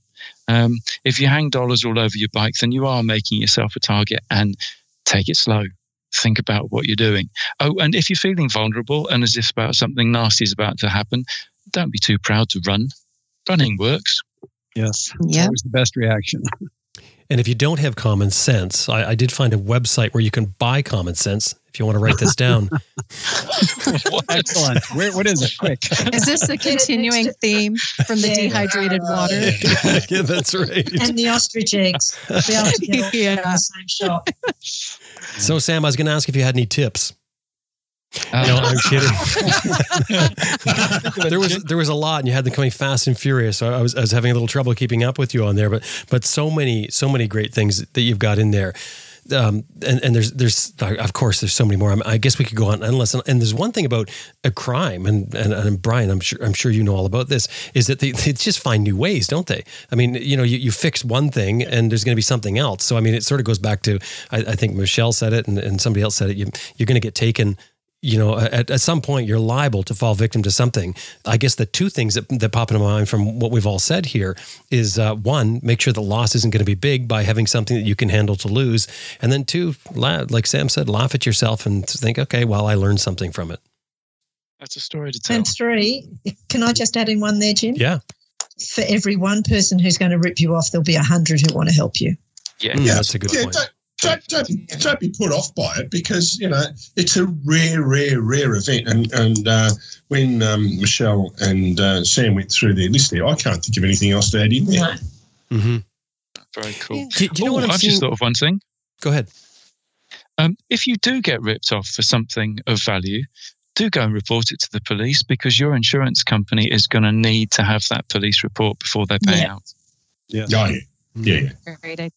Um, if you hang dollars all over your bike, then you are making yourself a target and take it slow. Think about what you're doing. Oh, and if you're feeling vulnerable and as if about something nasty is about to happen, don't be too proud to run. Running works. Yes. It's Yeah. always the best reaction. And if you don't have common sense, I, I did find a website where you can buy common sense. if you want to write this down. Excellent. Where, what is it? Quick. Is this a continuing theme from the dehydrated water? yeah, that's right. And the ostrich eggs. Be able to get all three Yeah. the same shop. So, Sam, I was going to ask if you had any tips. Uh, No, I'm kidding. there was there was a lot, and you had them coming fast and furious. So I was I was having a little trouble keeping up with you on there, but but so many so many great things that you've got in there. Um, and, and there's there's of course there's so many more. I, I guess we could go on endless. And, and there's one thing about a crime, and, and and Brian, I'm sure I'm sure you know all about this. Is that they, they just find new ways, don't they? I mean, you know, you, you fix one thing, and there's going to be something else. So I mean, it sort of goes back to I, I think Michelle said it, and, and somebody else said it. You, you're going to get taken you know, at, at some point you're liable to fall victim to something. I guess the two things that, that pop into my mind from what we've all said here is uh, one, make sure the loss isn't going to be big by having something that you can handle to lose. And then two, la- like Sam said, laugh at yourself and think, okay, well, I learned something from it. That's a story to tell. And three, can I just add in one there, Jim? Yeah. For every one person who's going to rip you off, there'll be a hundred who want to help you. Yeah. Mm, That's a good yeah, point. Don't, don't, don't, be, don't be put off by it because you know it's a rare, rare, rare event. And and uh, when um, Michelle and uh, Sam went through their list there, I can't think of anything else to add in there. No. hmm Very cool. Yeah. Do, do you know Oh, what I'm I've seeing? just thought of one thing. Go ahead. Um, if you do get ripped off for something of value, do go and report it to the police because your insurance company is going to need to have that police report before they're paying Yeah. out. Oh, yeah, yeah, yeah. Great idea.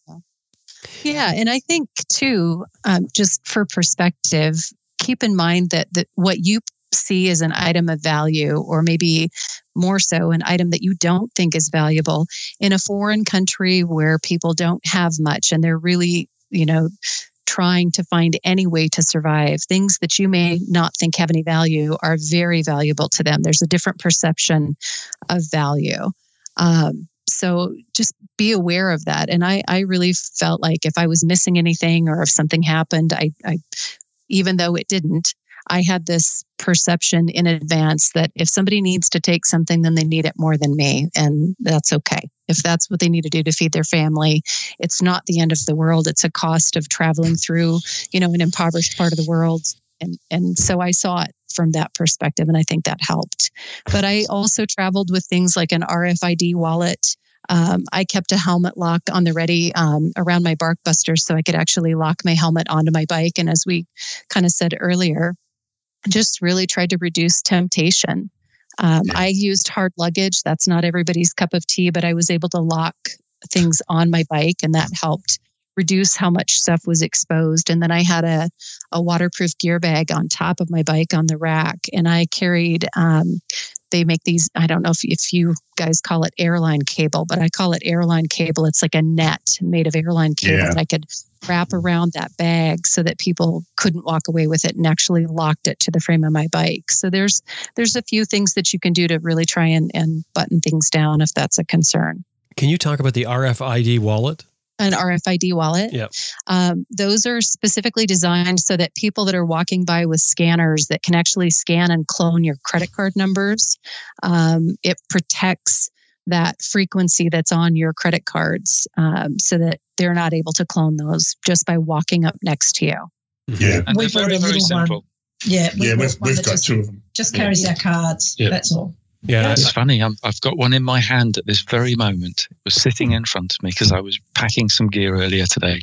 Yeah, and I think too, um, just for perspective, keep in mind that that what you see as an item of value, or maybe more so, an item that you don't think is valuable in a foreign country where people don't have much and they're really, you know, trying to find any way to survive. Things that you may not think have any value are very valuable to them. There's a different perception of value. Um, so just be aware of that. And I, I really felt like if I was missing anything or if something happened, I, I, even though it didn't, I had this perception in advance that if somebody needs to take something, then they need it more than me. And that's okay. If that's what they need to do to feed their family, it's not the end of the world. It's a cost of traveling through, you know, an impoverished part of the world. And, and so I saw it from that perspective, and I think that helped. But I also traveled with things like an RFID wallet. Um, I kept a helmet lock on the ready um, around my bark busters so I could actually lock my helmet onto my bike. And as we kind of said earlier, just really tried to reduce temptation. Um, I used hard luggage. That's not everybody's cup of tea, but I was able to lock things on my bike, and that helped reduce how much stuff was exposed. And then I had a, a waterproof gear bag on top of my bike on the rack, and I carried. Um, they make these. I don't know if if you guys call it airline cable, but I call it airline cable. It's like a net made of airline cable Yeah. that I could wrap around that bag so that people couldn't walk away with it and actually locked it to the frame of my bike. So there's there's a few things that you can do to really try and, and button things down if that's a concern. Can you talk about the RFID wallet? An RFID wallet. Yep. Um, those are specifically designed so that people that are walking by with scanners that can actually scan and clone your credit card numbers. Um, it protects that frequency that's on your credit cards um, so that they're not able to clone those just by walking up next to you. Yeah, And We've they're got very, a very little one. simple. Yeah, yeah, got we've, we've got just, two of them. just Yeah. carries our cards. Yeah. That's all. Yeah. It's funny. I'm, I've got one in my hand at this very moment. It was sitting in front of me because I was packing some gear earlier today.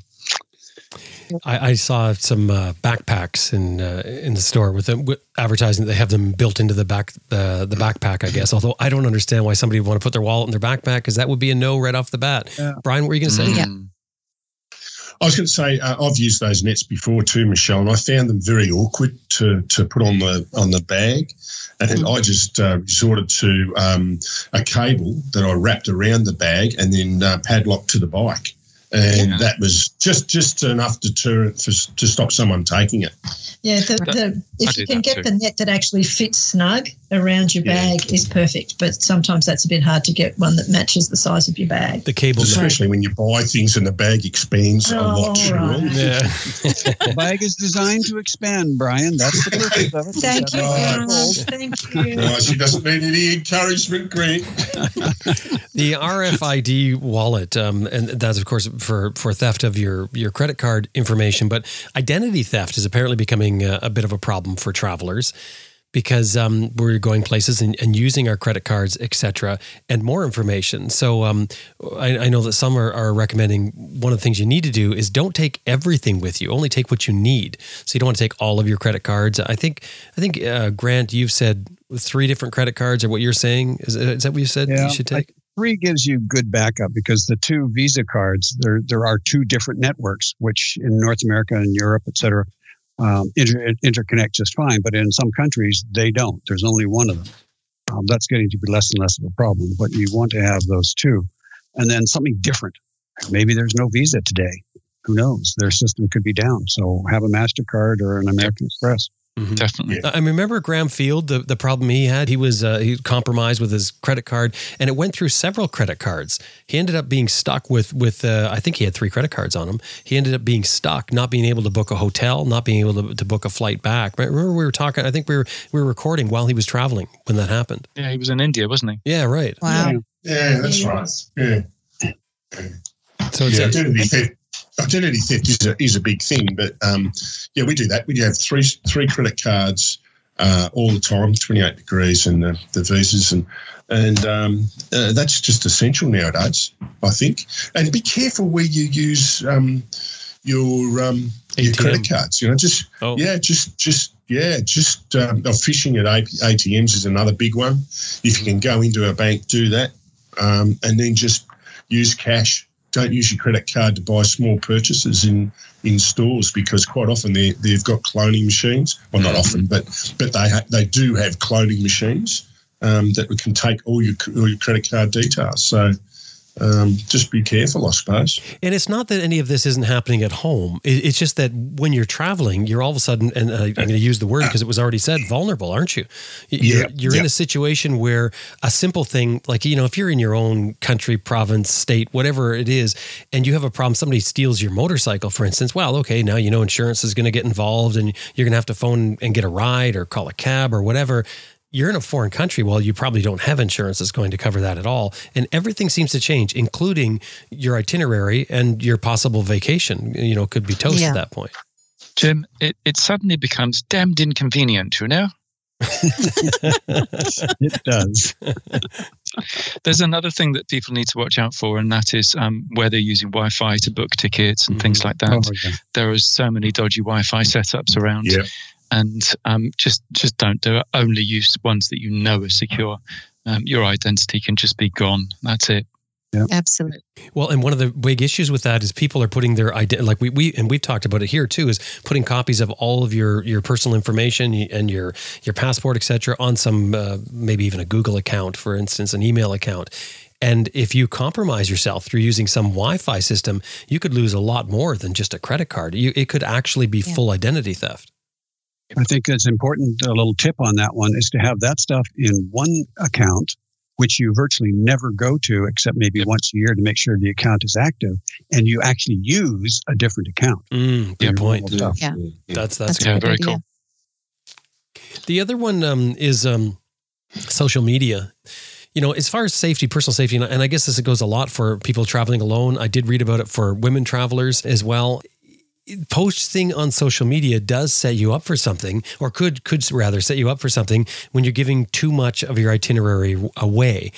I, I saw some uh, backpacks in uh, in the store with them with advertising they have them built into the back uh, the backpack. I guess. Although I don't understand why somebody would want to put their wallet in their backpack because that would be a no right off the bat. Yeah. Brian, what were you going to say? Yeah. I was going to say uh, I've used those nets before too, Michelle, and I found them very awkward to to put on the on the bag, and I just uh, resorted to um, a cable that I wrapped around the bag and then uh, padlocked to the bike, and Yeah. that was just just enough deterrent for, to stop someone taking it. Yeah, the, That- the, I if you can get too. the net that actually fits snug around your Yeah. bag is perfect. But sometimes that's a bit hard to get one that matches the size of your bag. The cable. Especially when you buy things and the bag expands a Oh, lot right. long. Yeah. The bag is designed to expand, Brian. That's the purpose of it. Thank you, Oh, Thank you. No, she doesn't need any encouragement, Grant. The RFID wallet, um, and that's of course for for theft of your your credit card information, but identity theft is apparently becoming becoming a, a bit of a problem for travelers because um, we're going places and, and, using our credit cards, etc., and more information. So um, I, I, know that some are, are, recommending one of the things you need to do is don't take everything with you. Only take what you need. So you don't want to take all of your credit cards. I think I think uh, Grant, you've said three different credit cards, or what you're saying is, is that what you said yeah, you should take? I, three gives you good backup because the two Visa cards there there are two different networks, which in North America and Europe, et cetera um, inter- interconnect just fine, but in some countries they don't. There's only one of them. Um, that's getting to be less and less of a problem, but you want to have those two. And then something different. Maybe there's no Visa today. Who knows? Their system could be down. So have a MasterCard or an American Express. Mm-hmm. Definitely. I remember Graham Field, the, the problem he had, he was uh, he compromised with his credit card and it went through several credit cards. He ended up being stuck with, with uh, I think he had three credit cards on him. He ended up being stuck, not being able to book a hotel, not being able to, to book a flight back. Remember we were talking, I think we were, we were recording while he was traveling when that happened. Yeah, he was in India, wasn't he? Yeah, right. Wow. Yeah, yeah that's right. Yeah. So it's yeah, a, identity theft is a, is a big thing, but um, yeah, we do that. We have three three credit cards uh, all the time, 28 degrees and the, the visas and and um, uh, that's just essential nowadays, I think. And be careful where you use um, your um, your credit cards. You know, just oh. yeah, just just yeah, just um, phishing at ATMs is another big one. If you can go into a bank, do that, um, and then just use cash don't use your credit card to buy small purchases in in stores because quite often they they've got cloning machines. Well, not often, but but they ha- they do have cloning machines um, that can take all your all your credit card details. So um, just be careful, I suppose. And it's not that any of this isn't happening at home. It's just that when you're traveling, you're all of a sudden, and I'm going to use the word because it was already said, vulnerable, aren't you? You're, yeah. you're yeah. in a situation where a simple thing, like, you know, if you're in your own country, province, state, whatever it is, and you have a problem, somebody steals your motorcycle, for instance, well, okay, now you know insurance is going to get involved and you're going to have to phone and get a ride or call a cab or whatever you're in a foreign country. Well, you probably don't have insurance that's going to cover that at all. And everything seems to change, including your itinerary and your possible vacation, you know, could be toast yeah. at that point. Jim, it, it suddenly becomes damned inconvenient, you know? it does. There's another thing that people need to watch out for, and that is um, where they're using Wi Fi to book tickets and mm-hmm. things like that. Oh, yeah. There are so many dodgy Wi Fi setups around. Yeah and um, just just don't do it. Only use ones that you know are secure. Um, your identity can just be gone. That's it. Yeah. Absolutely. Well, and one of the big issues with that is people are putting their identity, like we, we, and we've talked about it here too, is putting copies of all of your, your personal information and your, your passport, et cetera, on some, uh, maybe even a Google account, for instance, an email account. And if you compromise yourself through using some Wi Fi system, you could lose a lot more than just a credit card. You, it could actually be yeah. full identity theft. I think it's important. A little tip on that one is to have that stuff in one account, which you virtually never go to except maybe yep. once a year to make sure the account is active, and you actually use a different account. Mm, good point. Yeah. yeah. that's that's, that's yeah, very idea. cool. The other one um, is um, social media you know, as far as safety, personal safety, and I guess this goes a lot for people traveling alone. I did read about it for women travelers as well posting on social media does set you up for something or could could rather set you up for something when you're giving too much of your itinerary away.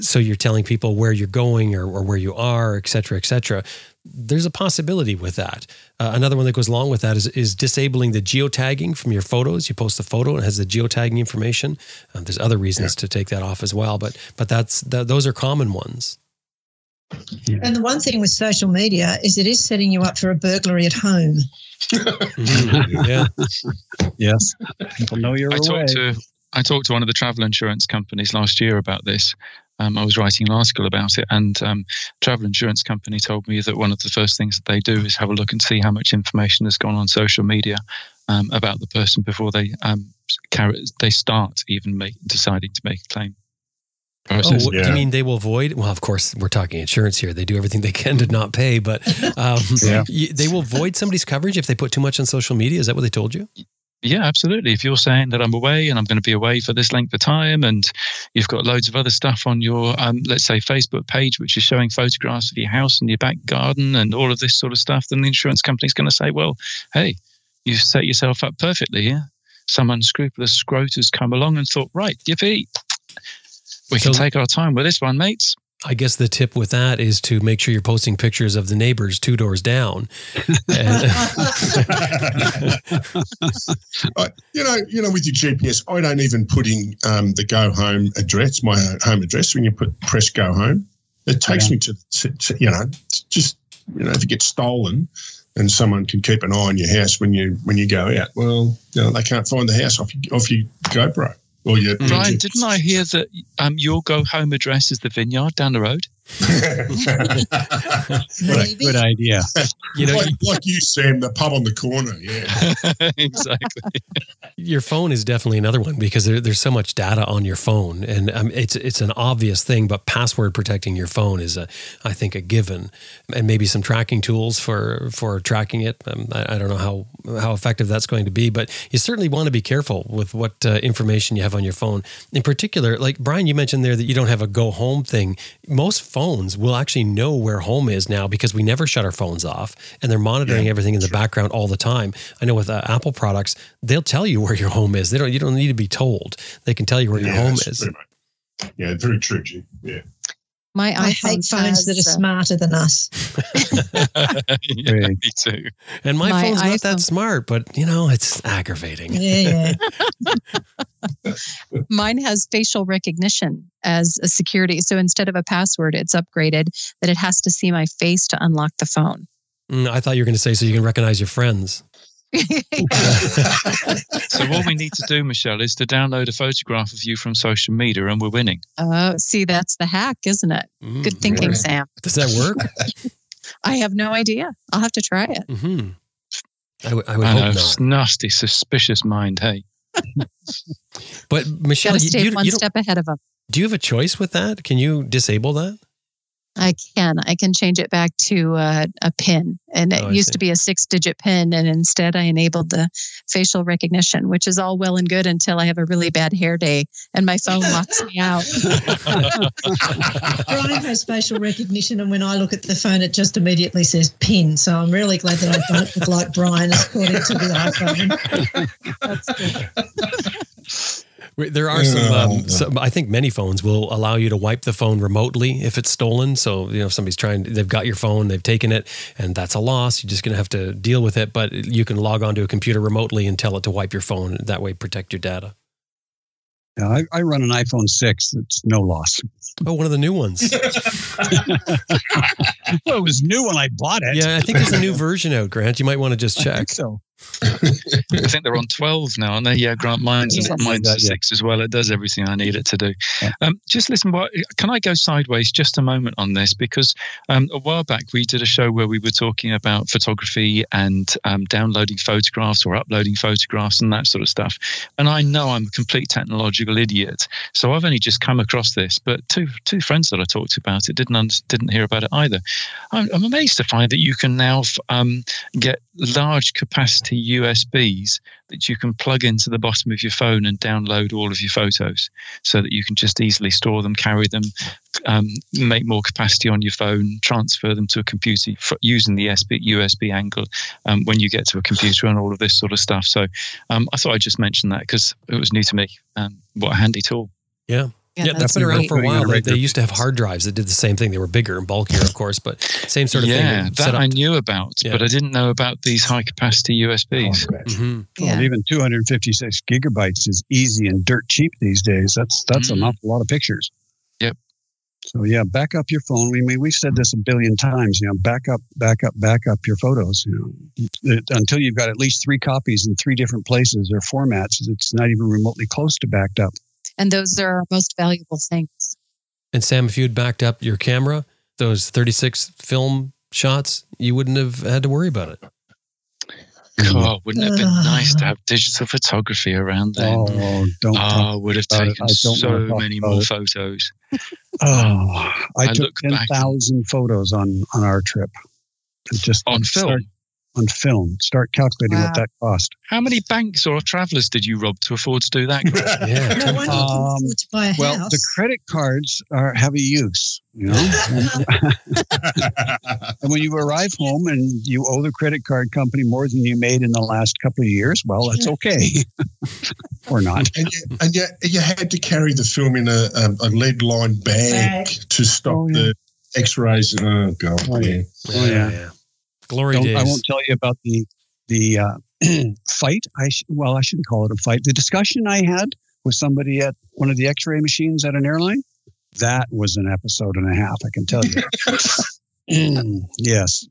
So you're telling people where you're going or, or where you are et cetera et cetera. There's a possibility with that. Uh, another one that goes along with that is, is disabling the geotagging from your photos. You post the photo and it has the geotagging information. Uh, there's other reasons yeah. to take that off as well but but that's that, those are common ones yeah. And the one thing with social media is it is setting you up for a burglary at home. yeah. yes. People know you're I away. Talked to, I talked to one of the travel insurance companies last year about this. Um, I was writing an article about it, and um, travel insurance company told me that one of the first things that they do is have a look and see how much information has gone on social media um, about the person before they um, carry, they start even make, deciding to make a claim. Oh, yeah. you mean they will void? Well, of course, we're talking insurance here. They do everything they can to not pay, but um, yeah. they will void somebody's coverage if they put too much on social media. Is that what they told you? Yeah, absolutely. If you're saying that I'm away and I'm going to be away for this length of time, and you've got loads of other stuff on your, um, let's say, Facebook page, which is showing photographs of your house and your back garden and all of this sort of stuff, then the insurance company's going to say, well, hey, you've set yourself up perfectly here. Some unscrupulous scroters come along and thought, right, yippee, we can take our time with this one, mates. I guess the tip with that is to make sure you're posting pictures of the neighbors two doors down. And- I- you know, you know, with your GPS, I don't even put in um, the go home address, my home address. When you put press go home, it takes me to, to, to, you know, just you know, if it gets stolen, and someone can keep an eye on your house when you when you go out. Well, you know, they can't find the house off your, off your GoPro or your. Brian, didn't I hear that um, your go home address is the vineyard down the road? Maybe. Good idea. you know, like, like you, Sam, the pub on the corner. Yeah. exactly. your phone is definitely another one because there, there's so much data on your phone, and um, it's it's an obvious thing. But password protecting your phone is a, I think, a given, and maybe some tracking tools for for tracking it. Um, I, I don't know how how effective that's going to be, but you certainly want to be careful with what uh, information you have on your phone. In particular, like Brian, you mentioned there that you don't have a go home thing. Most phones will actually know where home is now because we never shut our phones off, and they're monitoring Yeah, everything in the sure. background all the time. I know with uh, Apple products, they'll tell you where your home is. They don't. You don't need to be told. They can tell you where your home is. Yeah, very true, Jim. Yeah. My I iPhone hate phones that are smarter than us. yeah, me too. And my, My phone's not that smart, but you know, it's aggravating. Yeah, yeah. Mine has facial recognition as a security. So instead of a password, it's upgraded that it has to see my face to unlock the phone. Mm, I thought you were going to say so you can recognize your friends. So what we need to do, Michelle, is to download a photograph of you from social media, and we're winning. Oh, see, that's the hack, isn't it? Mm, Good thinking, yeah. Sam. Does that work? I have no idea. I'll have to try it. hmm I, w- I would I hope know, not. nasty, suspicious mind. Hey, But Michelle, you, stay you, one you step ahead of them. do you have a choice with that? Can you disable that? I can. I can change it back to uh, a pin. And it Oh, used see. to be a six digit pin. And instead, I enabled the facial recognition, which is all well and good until I have a really bad hair day and my phone locks me out. Brian has facial recognition, and when I look at the phone, it just immediately says PIN. So I'm really glad that I don't look like Brian according to the iPhone. That's good. Wait, There are some, um, some. I think many phones will allow you to wipe the phone remotely if it's stolen. So you know, if somebody's trying, they've got your phone, they've taken it, and that's a loss. You're just going to have to deal with it. But you can log onto a computer remotely and tell it to wipe your phone. That way, protect your data. Yeah, I, I run an iPhone 6. It's no loss. Oh, one of the new ones. well, it was new when I bought it. Yeah, I think there's a new version out, Grant. You might want to just I check. think so. I think they're on 12 now, aren't they? Yeah, Grant, mine's, Yeah. mine's Yeah. six as well. It does everything I need it to do. Yeah. Um, just listen, what, can I go sideways just a moment on this? Because um, a while back we did a show where we were talking about photography and um, downloading photographs or uploading photographs and that sort of stuff. And I know I'm a complete technological idiot, so I've only just come across this. But two two friends that I talked to about it didn't under, didn't hear about it either. I'm, I'm amazed to find that you can now f- um, get large capacity USBs that you can plug into the bottom of your phone and download all of your photos so that you can just easily store them, carry them, um, make more capacity on your phone, transfer them to a computer using the USB, USB angle um, when you get to a computer and all of this sort of stuff. So um, I thought I'd just mention that because it was new to me. Um, what a handy tool. Yeah. Yeah, that's been around for a while. a They, they used to have hard drives that did the same thing. They were bigger and bulkier, of course, but same sort of yeah, thing. They set that up- I knew about, Yeah. but I didn't know about these high capacity USBs. Mhm. Yeah. Well, even 256 gigabytes is easy and dirt cheap these days. That's that's an Mm. awful lot of pictures. Yep. So yeah, back up your phone. We mean we've said this a billion times. You know, back up, back up, back up your photos. You know, It- until you've got at least three copies in three different places or formats, it's not even remotely close to backed up. And those are our most valuable things. And Sam, if you had backed up your camera, those 36 film shots, you wouldn't have had to worry about it. God, wouldn't it have been nice to have digital photography around then? Oh, don't. Ah, talk Oh, would have taken I don't so many more it. photos. Oh, I, I took look ten back- thousand photos on on our trip. Just On film? start- on film. Start calculating Wow. what that cost. How many banks or travelers did you rob to afford to do that? Yeah. No wonder you Um, afford to buy a Well, house. the credit cards are have a use, you know. and when you arrive home and you owe the credit card company more than you made in the last couple of years, well, that's okay, or not. and you, and you, you had to carry the film in a, a, a lead lined bag Bag. to stop Oh, yeah. the x rays. Oh, God. Oh, yeah. yeah. Oh, yeah. Glory Don't- days. I won't tell you about the the uh, fight. I sh- well, I shouldn't call it a fight. The discussion I had with somebody at one of the X-ray machines at an airline. That was an episode and a half. I can tell you. Mm, yes.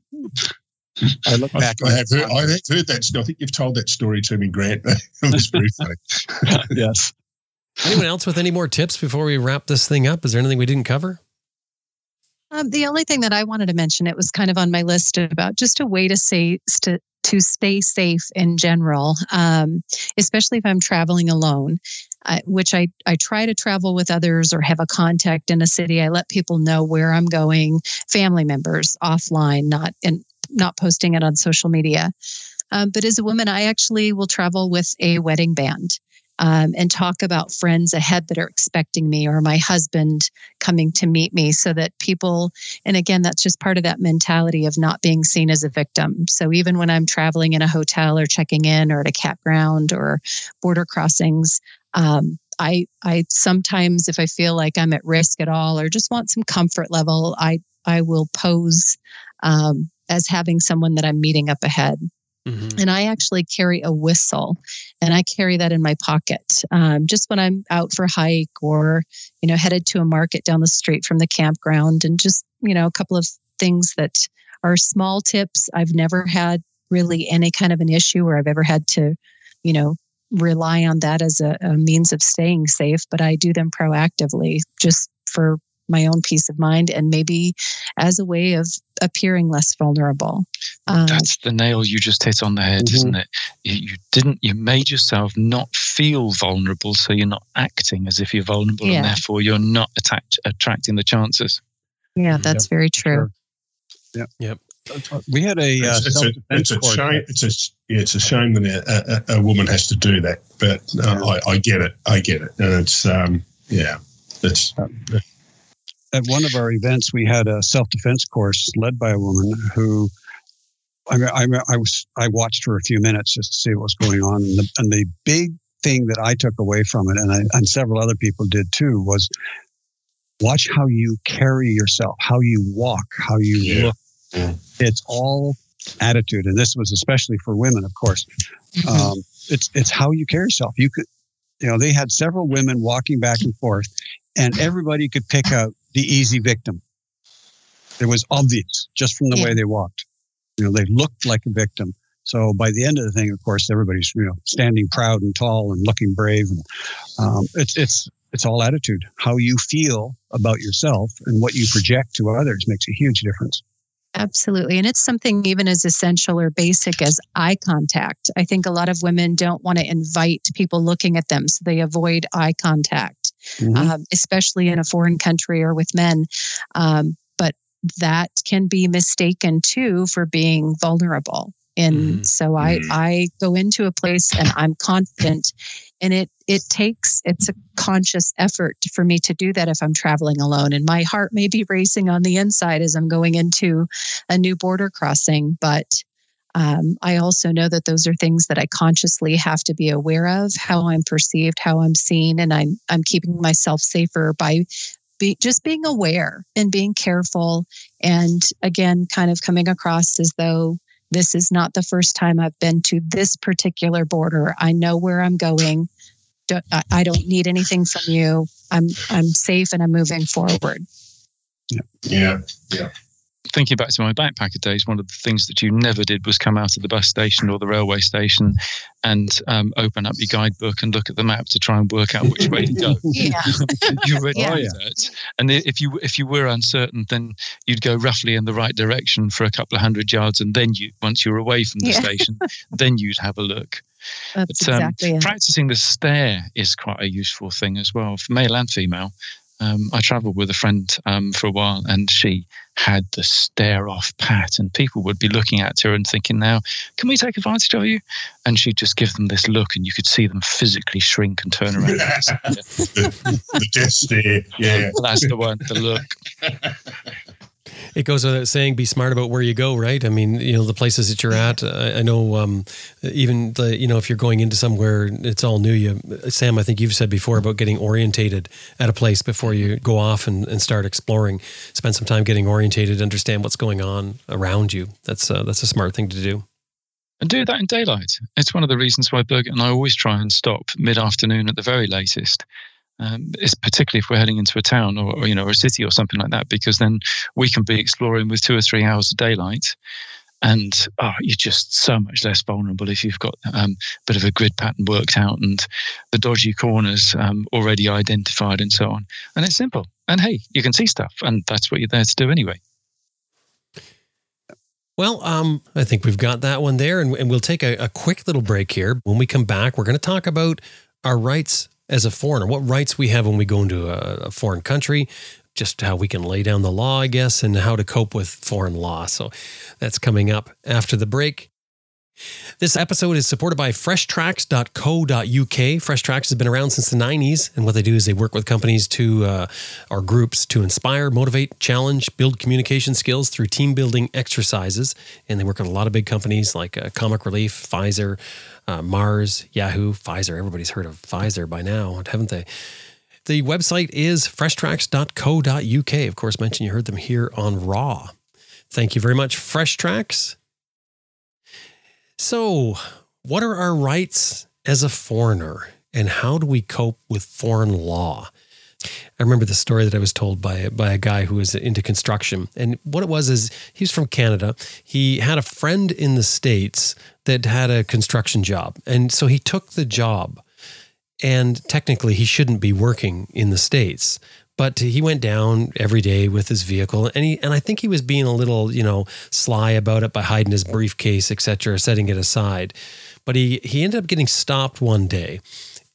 I look back. I have heard, I have heard that. story. I think you've told that story to me, Grant. it was very funny. yes. Anyone else with any more tips before we wrap this thing up? Is there anything we didn't cover? Um, the only thing that I wanted to mention, it was kind of on my list about just a way to say st- to stay safe in general, um, especially if I'm traveling alone, uh, which I I try to travel with others or have a contact in a city. I let people know where I'm going, family members offline, not in not posting it on social media. Um, but as a woman, I actually will travel with a wedding band. Um, and talk about friends ahead that are expecting me or my husband coming to meet me so that people and again that's just part of that mentality of not being seen as a victim. So even when i'm traveling in a hotel or checking in or at a campground or border crossings um, i i sometimes if i feel like i'm at risk at all or just want some comfort level i i will pose um, as having someone that i'm meeting up ahead Mm-hmm. and I actually carry a whistle, and I carry that in my pocket um, just when I'm out for a hike or you know headed to a market down the street from the campground, and just you know a couple of things that are small tips. I've never had really any kind of an issue where I've ever had to, you know, rely on that as a, a means of staying safe, but I do them proactively just for my own peace of mind and maybe as a way of appearing less vulnerable. Um, That's the nail you just hit on the head, Mhm. isn't it? You, you didn't. You made yourself not feel vulnerable, so you're not acting as if you're vulnerable, Yeah. and therefore you're not attacked, attracting the chances. yeah, that's very true. Sure. Yeah. Yep. We had a uh, It's, it's a, it's a shame. It's a, it's a shame that a, a, a woman has to do that. But uh, I, I get it. I get it. And it's, um, yeah, it's, at one of our events, we had a self-defense course led by a woman who, I mean, I, I was, I watched for a few minutes just to see what was going on, and the, and the big thing that I took away from it, and I, and several other people did too, was watch how you carry yourself, how you walk, how you Yeah. look. Yeah. It's all attitude, and this was especially for women, of course. Um, it's it's how you carry yourself. You could, you know, they had several women walking back and forth, and everybody could pick out the easy victim. It was obvious just from the Yeah. way they walked. You know, they looked like a victim. So by the end of the thing, of course, everybody's you know standing proud and tall and looking brave, and um, it's it's it's all attitude. How you feel about yourself and what you project to others makes a huge difference. Absolutely. And it's something even as essential or basic as eye contact. I think a lot of women don't want to invite people looking at them, so they avoid eye contact, Mhm. um, especially in a foreign country or with men. Um, but that can be mistaken too for being vulnerable. And Mhm. so I, Mhm. I go into a place and I'm confident and it it takes it's a conscious effort for me to do that if i'm traveling alone and my heart may be racing on the inside as i'm going into a new border crossing but um, i also know that those are things that i consciously have to be aware of how i'm perceived how i'm seen and i'm i'm keeping myself safer by be, just being aware and being careful and again kind of coming across as though this is not the first time I've been to this particular border. I know where I'm going. Don't, I, don't need anything from you. I'm I'm safe and I'm moving forward. Yeah, yeah. Thinking back to my backpacker days, one of the things that you never did was come out of the bus station or the railway station and um, open up your guidebook and look at the map to try and work out which way to go. Yeah. you read Yeah. that, and if you if you were uncertain, then you'd go roughly in the right direction for a couple of hundred yards, and then you once you're away from the Yeah. station, then you'd have a look. That's But, um, exactly. Practicing the stare is quite a useful thing as well for male and female. Um, I travelled with a friend um, for a while, and she had the stare off pat, and people would be looking at her and thinking, "Now, can we take advantage of you?" And she'd just give them this look, and you could see them physically shrink and turn around. the, the death stare. Yeah, that's the one. The look. It goes without saying, be smart about where you go, right? I mean, you know, the places that you're at. I, I know, um, even the, you know, if you're going into somewhere, it's all new. You, Sam, I think you've said before about getting orientated at a place before you go off and, and start exploring. Spend some time getting orientated, understand what's going on around you. That's uh, that's a smart thing to do. And do that in daylight. It's one of the reasons why Birgit and I always try and stop mid afternoon at the very latest um, it's particularly if we're heading into a town or, or, you know a city or something like that, because then we can be exploring with two or three hours of daylight, and oh, you're just so much less vulnerable if you've got um, a bit of a grid pattern worked out and the dodgy corners um, already identified and so on. And it's simple. And hey, you can see stuff, and that's what you're there to do anyway. Well, um, I think we've got that one there, and, and we'll take a, a quick little break here. When we come back, we're going to talk about our rights as a foreigner, what rights we have when we go into a, a foreign country, just how we can lay down the law, I guess, and how to cope with foreign law. So that's coming up after the break. This episode is supported by freshtracks.co.uk. Fresh Tracks has been around since the 90s, and what they do is they work with companies to, uh, or groups to inspire, motivate, challenge, build communication skills through team building exercises. And they work with a lot of big companies like uh, Comic Relief, Pfizer, uh, Mars, Yahoo, Pfizer. Everybody's heard of Pfizer by now, haven't they? The website is freshtracks.co.uk. Of course, mention you heard them here on Raw. Thank you very much, Fresh Tracks. So, what are our rights as a foreigner, and how do we cope with foreign law? I remember the story that I was told by by a guy who was into construction, and what it was is he's from Canada. He had a friend in the states that had a construction job, and so he took the job. And technically, he shouldn't be working in the states, but he went down every day with his vehicle, and he and I think he was being a little, you know, sly about it by hiding his briefcase, etc., setting it aside. But he he ended up getting stopped one day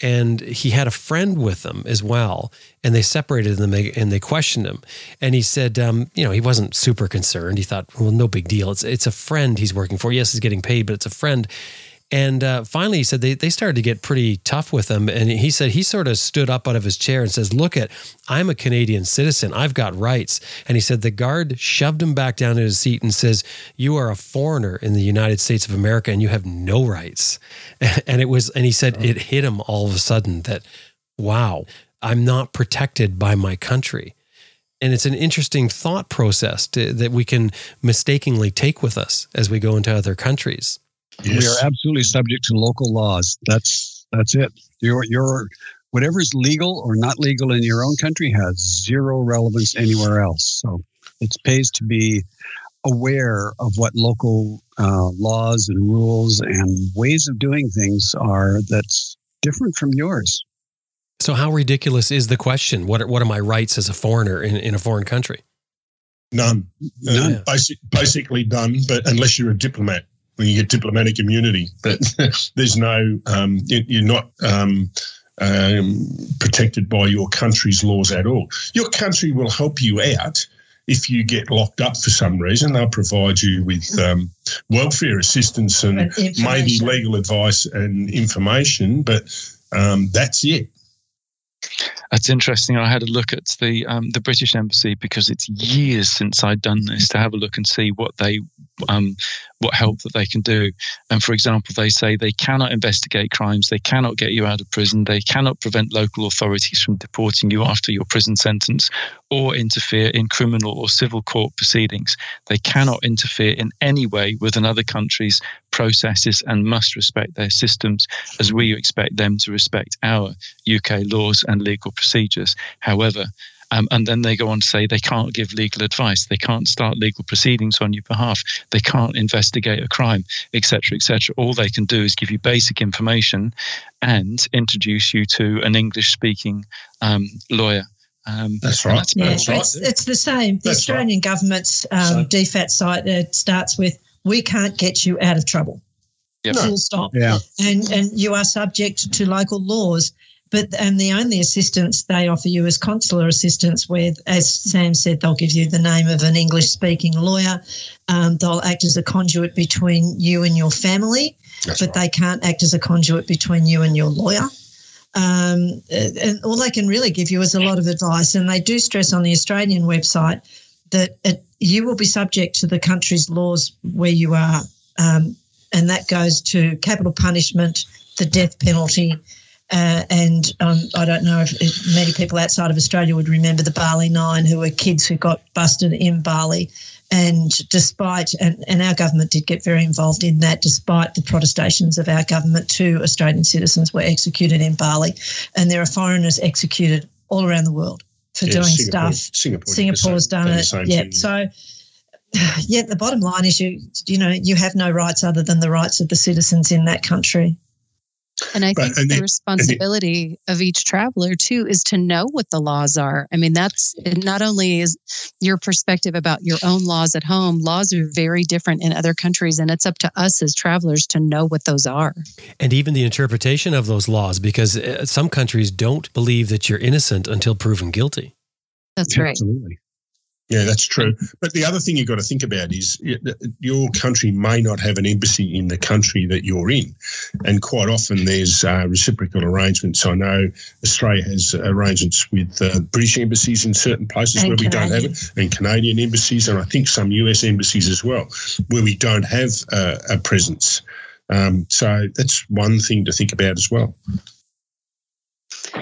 and he had a friend with him as well and they separated them and they questioned him and he said um, you know he wasn't super concerned he thought well no big deal it's it's a friend he's working for yes he's getting paid but it's a friend and uh, finally, he said they, they started to get pretty tough with him. And he said he sort of stood up out of his chair and says, Look at, I'm a Canadian citizen. I've got rights. And he said the guard shoved him back down in his seat and says, You are a foreigner in the United States of America and you have no rights. And it was, and he said it hit him all of a sudden that, wow, I'm not protected by my country. And it's an interesting thought process to, that we can mistakenly take with us as we go into other countries. Yes. We are absolutely subject to local laws. That's that's it. Your your whatever is legal or not legal in your own country has zero relevance anywhere else. So it pays to be aware of what local uh, laws and rules and ways of doing things are that's different from yours. So, how ridiculous is the question? What are, what are my rights as a foreigner in, in a foreign country? None. None. Uh, basic, basically none, but unless you're a diplomat when you get diplomatic immunity. But there's no, um, you're not um, um, protected by your country's laws at all. Your country will help you out if you get locked up for some reason. They'll provide you with um, welfare assistance and maybe legal advice and information, but um, that's it. That's interesting. I had a look at the um, the British Embassy because it's years since I'd done this to have a look and see what they um, what help that they can do. And for example, they say they cannot investigate crimes, they cannot get you out of prison, they cannot prevent local authorities from deporting you after your prison sentence, or interfere in criminal or civil court proceedings. They cannot interfere in any way with another country's processes and must respect their systems as we expect them to respect our UK laws and legal procedures. However, um, and then they go on to say they can't give legal advice, they can't start legal proceedings on your behalf, they can't investigate a crime, etc., etc. All they can do is give you basic information and introduce you to an English-speaking um, lawyer. Um, that's right. That's, yeah, that's right. It's, it's, the same. The that's Australian right. government's um, DFAT site uh, starts with "We can't get you out of trouble." Yep. Full stop. Yeah. And and you are subject to local laws. But and the only assistance they offer you is consular assistance, where, as Sam said, they'll give you the name of an English-speaking lawyer. Um, they'll act as a conduit between you and your family, That's but right. they can't act as a conduit between you and your lawyer. Um, and all they can really give you is a lot of advice. And they do stress on the Australian website that it, you will be subject to the country's laws where you are. Um, and that goes to capital punishment, the death penalty. Uh, and um, I don't know if, if many people outside of Australia would remember the Bali Nine, who were kids who got busted in Bali. And despite, and, and our government did get very involved in that, despite the protestations of our government, two Australian citizens were executed in Bali. And there are foreigners executed all around the world for Yeah, doing Singapore- stuff. Singapore Singapore's same- done it. Yeah. thing. So, yeah, the bottom line is you, you know, you have no rights other than the rights of the citizens in that country. And I But- think and the it- responsibility of each traveler too is to know what the laws are. I mean, that's not only is your perspective about your own laws at home, laws are very different in other countries, and it's up to us as travelers to know what those are. And even the interpretation of those laws, because uh, some countries don't believe that you're innocent until proven guilty. That's right. Absolutely. Yeah, that's true. But the other thing you've got to think about is your country may not have an embassy in the country that you're in. And quite often there's uh, reciprocal arrangements. I know Australia has arrangements with uh, British embassies in certain places And where we don't have it, and Canadian embassies, and I think some US embassies as well, where we don't have uh, a presence. Um, so that's one thing to think about as well.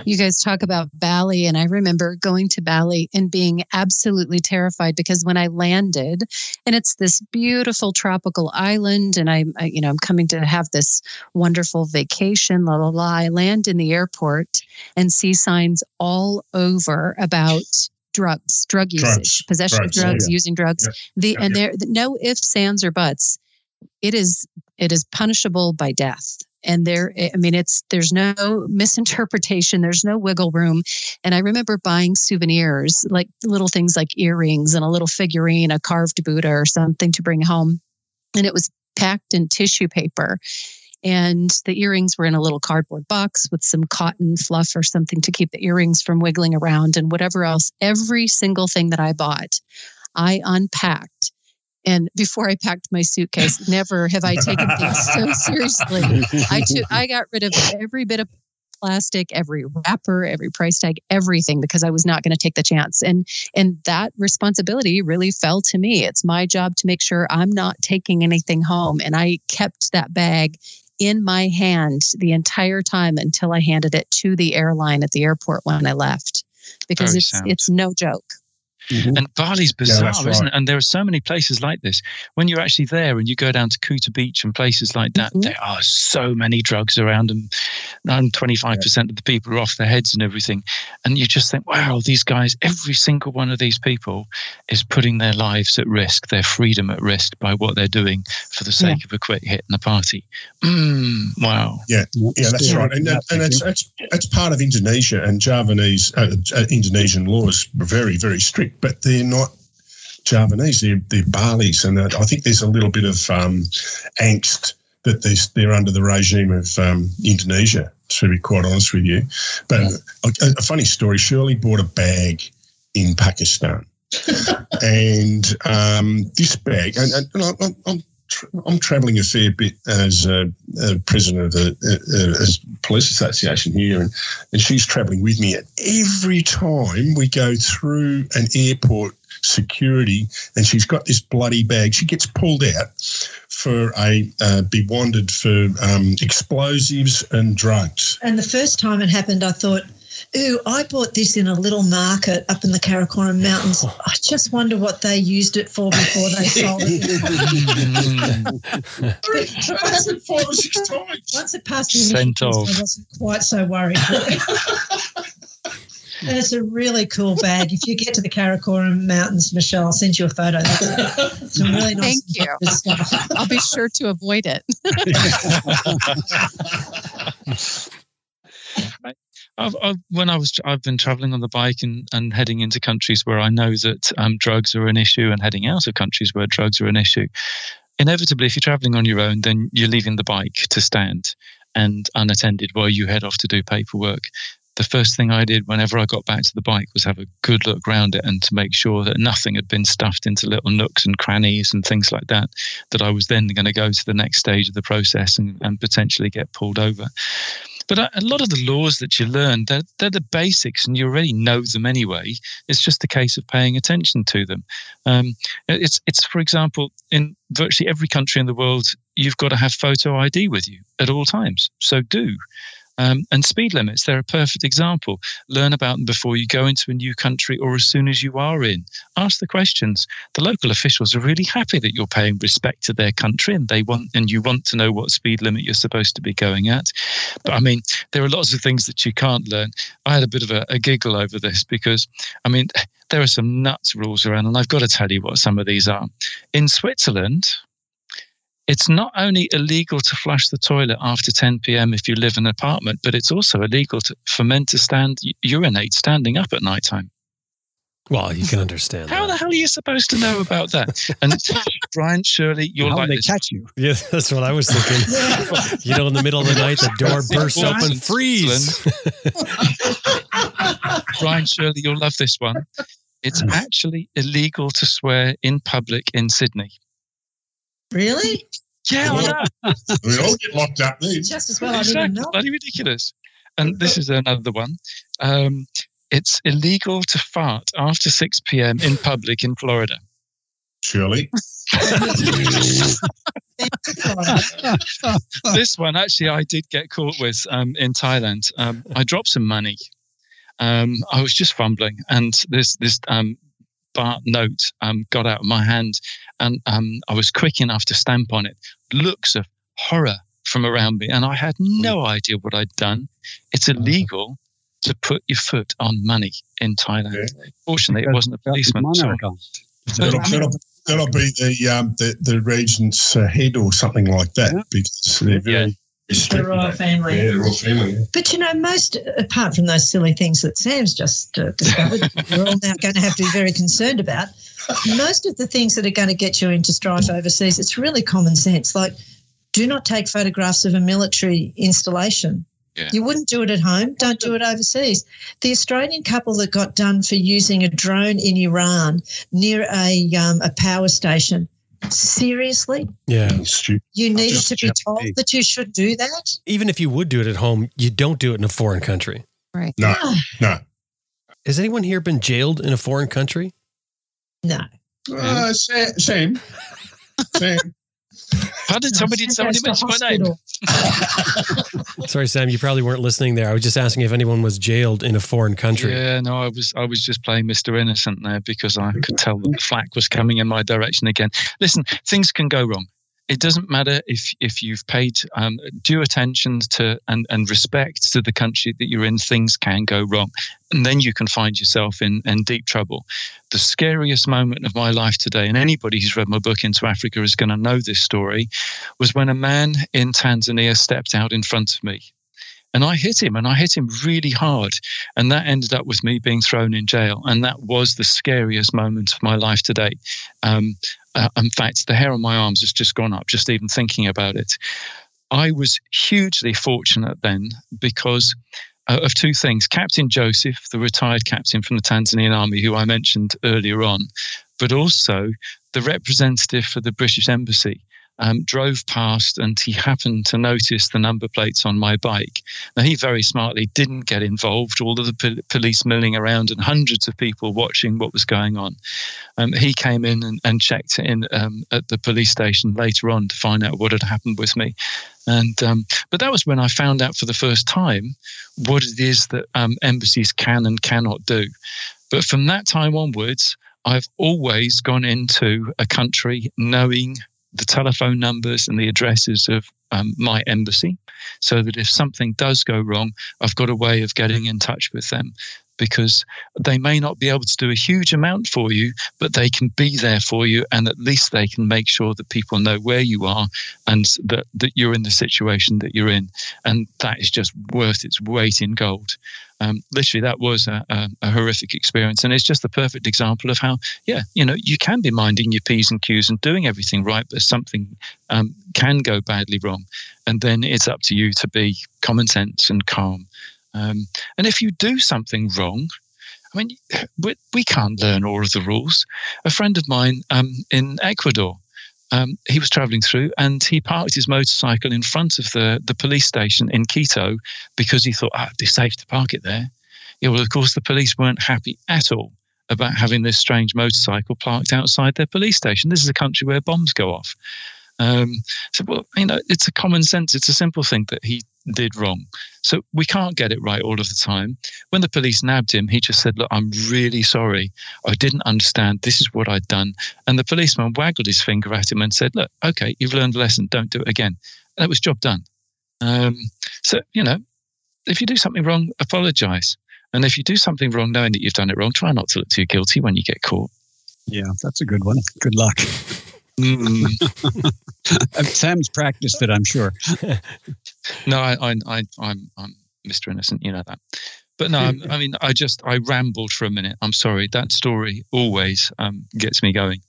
You guys talk about Bali, and I remember going to Bali and being absolutely terrified because when I landed, and it's this beautiful tropical island, and I'm, I, you know, I'm coming to have this wonderful vacation, la la la. I land in the airport and see signs all over about drugs, drug usage, Drugs, possession drugs, of drugs, yeah. using drugs. Yeah, The yeah, and yeah. there no ifs, ands, or buts. It is it is punishable by death and there i mean it's there's no misinterpretation there's no wiggle room. And i remember buying souvenirs like little things like earrings and a little figurine a carved buddha or something to bring home. And it was packed in tissue paper. And the earrings were in a little cardboard box with some cotton fluff or something to keep the earrings from wiggling around and whatever else. Every single thing that i bought i unpacked and before I packed my suitcase, never have I taken things so seriously. I took, I got rid of every bit of plastic, every wrapper, every price tag, everything because I was not going to take the chance. And and that responsibility really fell to me. It's my job to make sure I'm not taking anything home. And I kept that bag in my hand the entire time until I handed it to the airline at the airport when I left. Because Very it's sound. it's no joke. And Bali's Yeah, bizarre, that's isn't right. it? And there are so many places like this. When you're actually there and you go down to Kuta Beach and places like that, Mhm. there are so many drugs around and, and 25% of the people are off their heads and everything. And you just think, wow, these guys, every single one of these people is putting their lives at risk, their freedom at risk by what they're doing for the sake of a quick hit and a party. Mm, wow. Yeah, yeah, that's right, and, that, and that's, that's that's part of Indonesia and Javanese uh, uh, Indonesian laws are very very strict, but they're not Javanese. They're they're Balis, and I think there's a little bit of um, angst that they're, they're under the regime of um, Indonesia. To be quite honest with you, but a, a funny story. Shirley bought a bag in Pakistan, and um, this bag, and, and, and I, I'm, I'm tra- I'm travelling a fair bit as uh, president of the uh, as police association here, and, and she's travelling with me. And every time we go through an airport security, and she's got this bloody bag, she gets pulled out for a uh, be wanted for um, explosives and drugs. And the first time it happened, I thought, ooh, I bought this in a little market up in the Karakoram Mountains. I just wonder what they used it for before they sold it. Happened five or six times. Once it passed the initial Scent. I wasn't quite so worried. and it's a really cool bag. If you get to the Karakoram Mountains, Michelle, I'll send you a photo. It's some really nice Thank you. stuff. I'll be sure to avoid it. I've, I've, when I was, I've been traveling on the bike and, and heading into countries where I know that um, drugs are an issue, and heading out of countries where drugs are an issue. Inevitably, if you're traveling on your own, then you're leaving the bike to stand, and unattended while you head off to do paperwork. The first thing I did whenever I got back to the bike was have a good look around it and to make sure that nothing had been stuffed into little nooks and crannies and things like that, that I was then going to go to the next stage of the process and, and potentially get pulled over. But a, a lot of the laws that you learn, they're, they're the basics and you already know them anyway. It's just a case of paying attention to them. Um, it's, it's, for example, in virtually every country in the world, you've got to have photo ID with you at all times. So do. Um, and speed limits, they're a perfect example. Learn about them before you go into a new country or as soon as you are in. Ask the questions. The local officials are really happy that you're paying respect to their country and they want and you want to know what speed limit you're supposed to be going at. But I mean, there are lots of things that you can't learn. I had a bit of a, a giggle over this because I mean there are some nuts rules around, and I've got to tell you what some of these are. In Switzerland, it's not only illegal to flush the toilet after 10 p.m. if you live in an apartment, but it's also illegal to, for men to stand urinate standing up at night time. Well, you can understand. How that. the hell are you supposed to know about that? And Brian, surely you're How like they this. catch you? Yeah, that's what I was thinking. you know, in the middle of the night, the door bursts open, freeze. Brian, surely you'll love this one. It's actually illegal to swear in public in Sydney. Really? Yeah, I know. We all get locked up there. Just as well I didn't exactly. know. Bloody ridiculous. And this is another one. Um, it's illegal to fart after 6 p.m. in public in Florida. Surely. this one, actually, I did get caught with um, in Thailand. Um, I dropped some money. Um, I was just fumbling, and this this um, baht note um, got out of my hand, and um, I was quick enough to stamp on it. Looks of horror from around me, and I had no idea what I'd done. It's illegal to put your foot on money in Thailand. Fortunately, it wasn't a policeman. so- Monarch on. That'll, that'll, that'll be the um, the, the region's uh, head or something like that Yeah. because they're very Yeah. The strict. royal family. Yeah, the royal family. yeah. But you know, most apart from those silly things that Sam's just uh, discovered, we're all now going to have to be very concerned about. Most of the things that are going to get you into strife overseas, it's really common sense. Like, do not take photographs of a military installation. Yeah. You wouldn't do it at home. Don't do it overseas. The Australian couple that got done for using a drone in Iran near a um, a power station. Seriously, Yeah. You needed just to be told in. that you should do that. Even if you would do it at home, you don't do it in a foreign country. Right. No, no. Has anyone here been jailed in a foreign country? No. Uh, Sam, Sam, Sam. How did somebody Send somebody to mention my name? Sorry, Sam, you probably weren't listening there. I was just asking if anyone was jailed in a foreign country. Yeah, no, I was I was just playing Mr. Innocent there because I could tell that the flack was coming in my direction again. Listen, things can go wrong. It doesn't matter if if you've paid um, due attention to and, and respect to the country that you're in. Things can go wrong, and then you can find yourself in in deep trouble. The scariest moment of my life today, and anybody who's read my book Into Africa is going to know this story, was when a man in Tanzania stepped out in front of me. And I hit him, and I hit him really hard. And that ended up with me being thrown in jail. And that was the scariest moment of my life today. Um, uh, in fact, the hair on my arms has just gone up, just even thinking about it. I was hugely fortunate then because uh, of two things. Captain Joseph, the retired captain from the Tanzanian army, who I mentioned earlier on, but also the representative for the British embassy. Um, drove past and he happened to notice the number plates on my bike. Now, he very smartly didn't get involved, all of the pol- police milling around and hundreds of people watching what was going on. Um, he came in and, and checked in um, at the police station later on to find out what had happened with me. And um, but that was when I found out for the first time what it is that um, embassies can and cannot do. But from that time onwards, I've always gone into a country knowing the telephone numbers and the addresses of um, my embassy, so that if something does go wrong, I've got a way of getting in touch with them. Because they may not be able to do a huge amount for you, but they can be there for you, and at least they can make sure that people know where you are and that, that you're in the situation that you're in. And that is just worth its weight in gold. Um, literally, that was a, a, a, horrific experience. And it's just the perfect example of how, yeah, you know, you can be minding your P's and Q's and doing everything right, but something um, can go badly wrong. And then it's up to you to be common sense and calm. Um, and if you do something wrong, I mean, we, we can't learn all of the rules. A friend of mine um, in Ecuador, um, he was traveling through and he parked his motorcycle in front of the, the police station in Quito because he thought, ah, it'd be safe to park it there. Yeah, well, of course, the police weren't happy at all about having this strange motorcycle parked outside their police station. This is a country where bombs go off. Um, so, well, you know, it's a common sense, it's a simple thing that he did wrong. So we can't get it right all of the time. When the police nabbed him, he just said, Look, I'm really sorry. I didn't understand. This is what I'd done. And the policeman waggled his finger at him and said, Look, okay, you've learned a lesson. Don't do it again. And it was job done. Um, so, you know, if you do something wrong, apologize. And if you do something wrong knowing that you've done it wrong, try not to look too guilty when you get caught. Yeah, that's a good one. Good luck. Mm. Sam's practiced it, I'm sure. no, I, I, I, I'm, I'm Mr. Innocent. You know that. But no, I'm, i mean, I just I rambled for a minute. I'm sorry. That story always um, gets me going.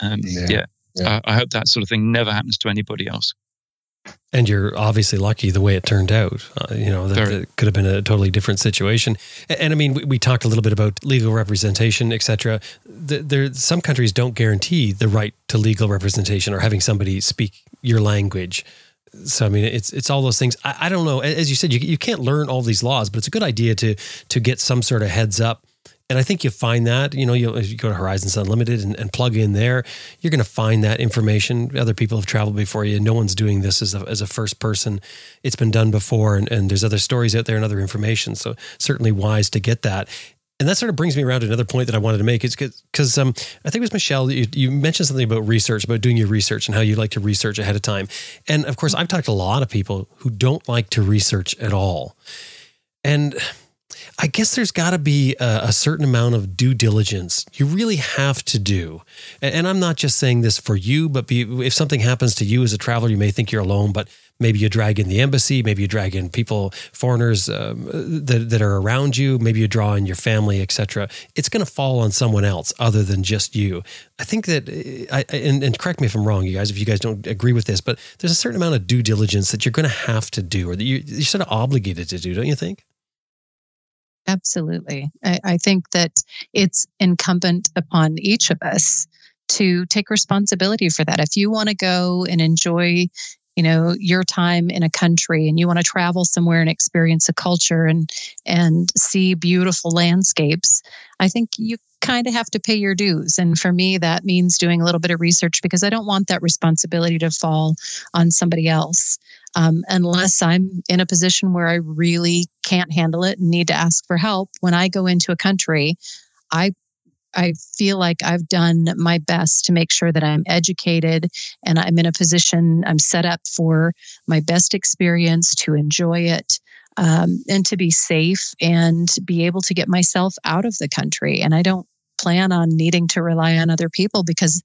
Um, yeah, yeah. yeah. I, I hope that sort of thing never happens to anybody else. And you're obviously lucky the way it turned out. Uh, you know, that, that, could have been a totally different situation. And, and I mean, we, we, talked a little bit about legal representation, et cetera. The, there, some countries don't guarantee the right to legal representation or having somebody speak your language. So I mean, it's it's all those things. I, I don't know. As you said, you, you can't learn all these laws, but it's a good idea to to get some sort of heads up and I think you find that, you know, you you go to Horizons Unlimited and, and plug in there, you're going to find that information. Other people have traveled before you. No one's doing this as a, as a first person. It's been done before, and, and there's other stories out there and other information. So certainly wise to get that. And that sort of brings me around to another point that I wanted to make. It's because um, I think it was Michelle, you, you mentioned something about research, about doing your research and how you like to research ahead of time. And of course, I've talked to a lot of people who don't like to research at all. And I guess there's got to be a, a, certain amount of due diligence you really have to do. And, and I'm not just saying this for you, but be, if something happens to you as a traveler, you may think you're alone, but maybe you drag in the embassy, maybe you drag in people, foreigners um, that, that are around you, maybe you draw in your family, etc. It's going to fall on someone else other than just you. I think that, uh, I, and, and correct me if I'm wrong, you guys, if you guys don't agree with this, but there's a certain amount of due diligence that you're going to have to do or that you, you're sort of obligated to do, don't you think? Absolutely. I, I think that it's incumbent upon each of us to take responsibility for that. If you want to go and enjoy you know your time in a country and you want to travel somewhere and experience a culture and and see beautiful landscapes i think you kind of have to pay your dues and for me that means doing a little bit of research because i don't want that responsibility to fall on somebody else um, unless I'm in a position where I really can't handle it and need to ask for help. When I go into a country, I I feel like I've done my best to make sure that I'm educated and I'm in a position, I'm set up for my best experience to enjoy it um, and to be safe and be able to get myself out of the country. And I don't plan on needing to rely on other people because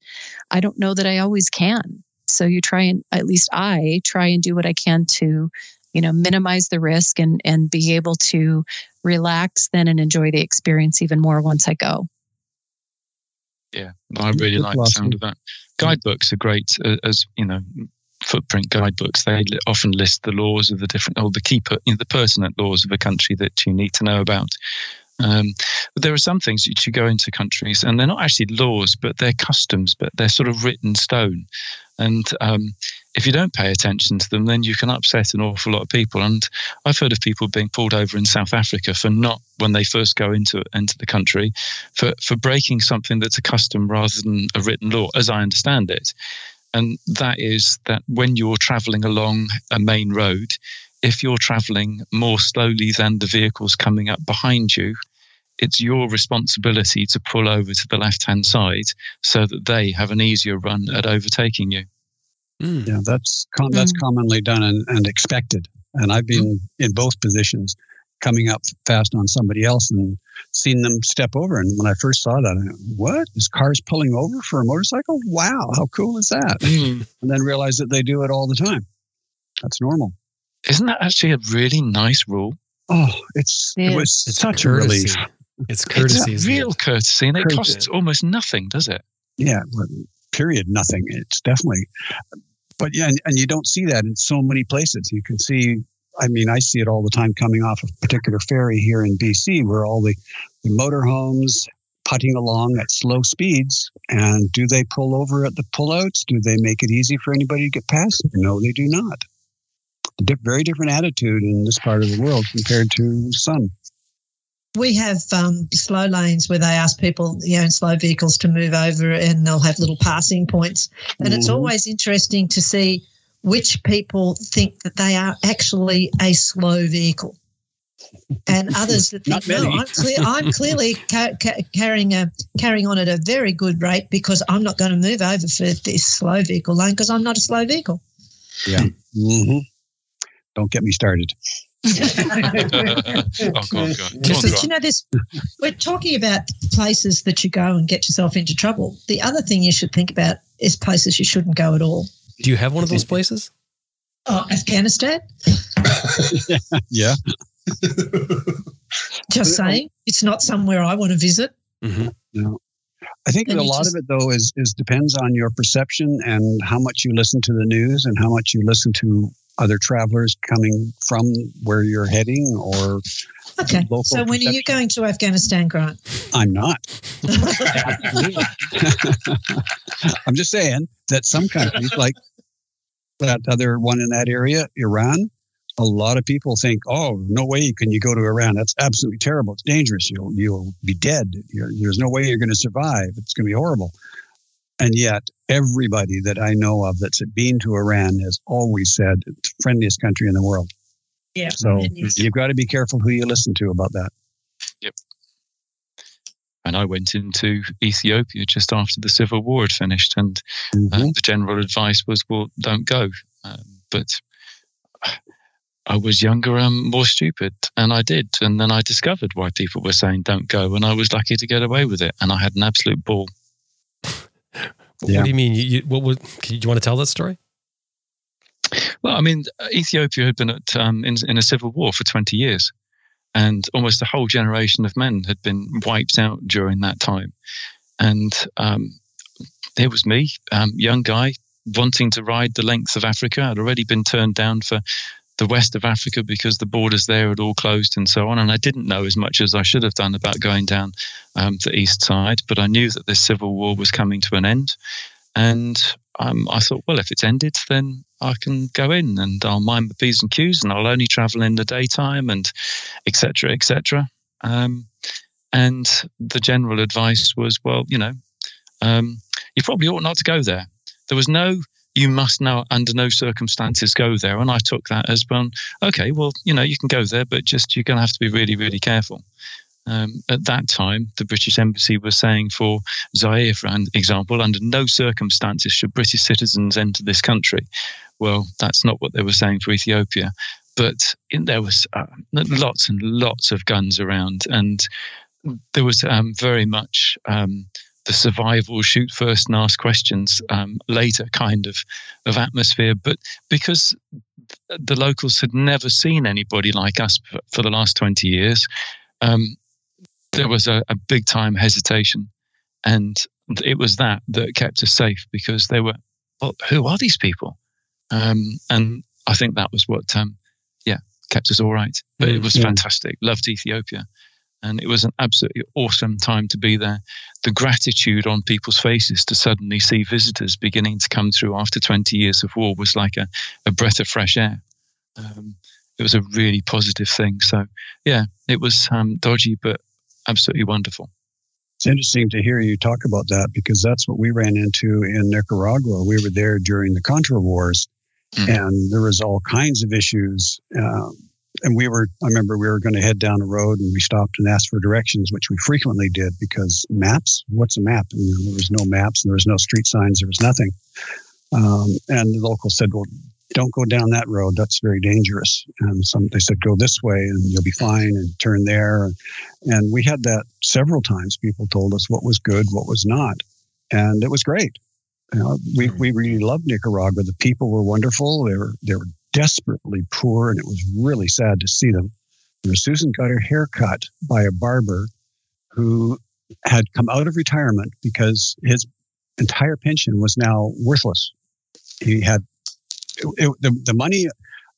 I don't know that I always can. So you try and at least I try and do what I can to, you know, minimize the risk and and be able to relax then and enjoy the experience even more once I go. Yeah, I really like the sound of that. Guidebooks are great uh, as you know footprint guidebooks. They often list the laws of the different, or the key, you know, the pertinent laws of a country that you need to know about. Um, but there are some things that you go into countries and they're not actually laws, but they're customs, but they're sort of written stone. And um, if you don't pay attention to them, then you can upset an awful lot of people. And I've heard of people being pulled over in South Africa for not, when they first go into into the country, for for breaking something that's a custom rather than a written law, as I understand it. And that is that when you're travelling along a main road, if you're travelling more slowly than the vehicles coming up behind you, it's your responsibility to pull over to the left hand side so that they have an easier run at overtaking you. Mm. Yeah, that's com- that's mm. commonly done and, and, expected. And I've been mm. in both positions. coming up fast on somebody else and seen them step over. And when I first saw that, I went, what? Is cars pulling over for a motorcycle? Wow, how cool is that? Mm. And then realized that they do it all the time. That's normal. Isn't that actually a really nice rule? Oh, it's it was It's such a relief. It's courtesy. It's isn't it? real courtesy, and it Courtesy. costs almost nothing, does it? Yeah, well, period, nothing. It's definitely, but yeah, and, and you don't see that in so many places. You can see, I mean, I see it all the time coming off a particular ferry here in BC where all the, the motorhomes putting along at slow speeds. And do they pull over at the pullouts? Do they make it easy for anybody to get past? No, they do not. Di- very different attitude in this part of the world compared to some. We have um, slow lanes where they ask people, you know, in slow vehicles to move over and they'll have little passing points. And it's Mhm. always interesting to see which people think that they are actually a slow vehicle. And others that think, no. I'm, clear, I'm clearly ca- ca- carrying a carrying on at a very good rate because I'm not going to move over for this slow vehicle lane because I'm not a slow vehicle. Yeah hmm Don't get me started. Oh, God, God. Just Go on, as- go But on. you know, this we're talking about places that you go and get yourself into trouble. The other thing you should think about is places you shouldn't go at all. Do you have one of those places? Oh, Afghanistan. Yeah. Just saying, it's not somewhere I want to visit. hmm I think that a lot just- of it though is is depends on your perception and how much you listen to the news and how much you listen to other travelers coming from where you're heading or Okay. So when are you going to Afghanistan, Grant? I'm not. I'm just saying that some countries like that other one in that area, Iran, a lot of people think, "Oh, no way can you go to Iran. That's absolutely terrible. It's dangerous. You'll you'll be dead. You're, there's no way you're going to survive. It's going to be horrible." And yet, everybody that I know of that's been to Iran has always said it's the friendliest country in the world. Yeah. So It is. you've got to be careful who you listen to about that. Yep. And I went into Ethiopia just after the civil war had finished, and uh, Mhm. the general advice was, "Well, don't go." Um, but I was younger and more stupid, and I did. And then I discovered why people were saying, "Don't go," and I was lucky to get away with it. And I had an absolute ball. Yeah. What do you mean? You, you, what would? Do you want to tell that story? Well, I mean, Ethiopia had been at, um, in, in a civil war for 20 years, and almost a whole generation of men had been wiped out during that time. And um, here was me, um, young guy, wanting to ride the length of Africa. I'd already been turned down for the west of Africa because the borders there had all closed and so on. And I didn't know as much as I should have done about going down um, the east side, but I knew that this civil war was coming to an end. And um, I thought, well, if it's ended, then I can go in and I'll mind the P's and Q's and I'll only travel in the daytime and et cetera, et cetera. Um, and the general advice was, well, you know, um, you probably ought not to go there. There was no, you must now, under no circumstances, go there. And I took that as, well, okay, well, you know, you can go there, but just you're going to have to be really, really careful. Um, at that time, the British Embassy was saying for Zaire, for example, under no circumstances should British citizens enter this country. Well, that's not what they were saying for Ethiopia. But in, there was uh, lots and lots of guns around, and there was um, very much um, the survival, shoot first and ask questions um, later kind of of atmosphere. But because the locals had never seen anybody like us for, the last twenty years, um, there was a, a big time hesitation, and it was that that kept us safe because they were, well, who are these people? Um, and I think that was what, um, yeah, kept us all right. But it was Yeah. fantastic. Loved Ethiopia. And it was an absolutely awesome time to be there. The gratitude on people's faces to suddenly see visitors beginning to come through after 20 years of war was like a, a breath of fresh air. Um, it was a really positive thing. So, yeah, it was um, dodgy, but absolutely wonderful. It's interesting to hear you talk about that because that's what we ran into in Nicaragua. We were there during the Contra Wars, Mm. and there was all kinds of issues. Um, and we were, I remember we were going to head down a road and we stopped and asked for directions, which we frequently did because maps, what's a map? And, there was no maps and there was no street signs, there was nothing. Um, and the local said, well, don't go down that road. That's very dangerous. And some they said, go this way and you'll be fine and turn there. And we had that several times. People told us what was good, what was not. And it was great. You know, we, we really loved Nicaragua. The people were wonderful. They were, they were desperately poor and it was really sad to see them. Susan got her hair cut by a barber who had come out of retirement because his entire pension was now worthless. He had it, the, the money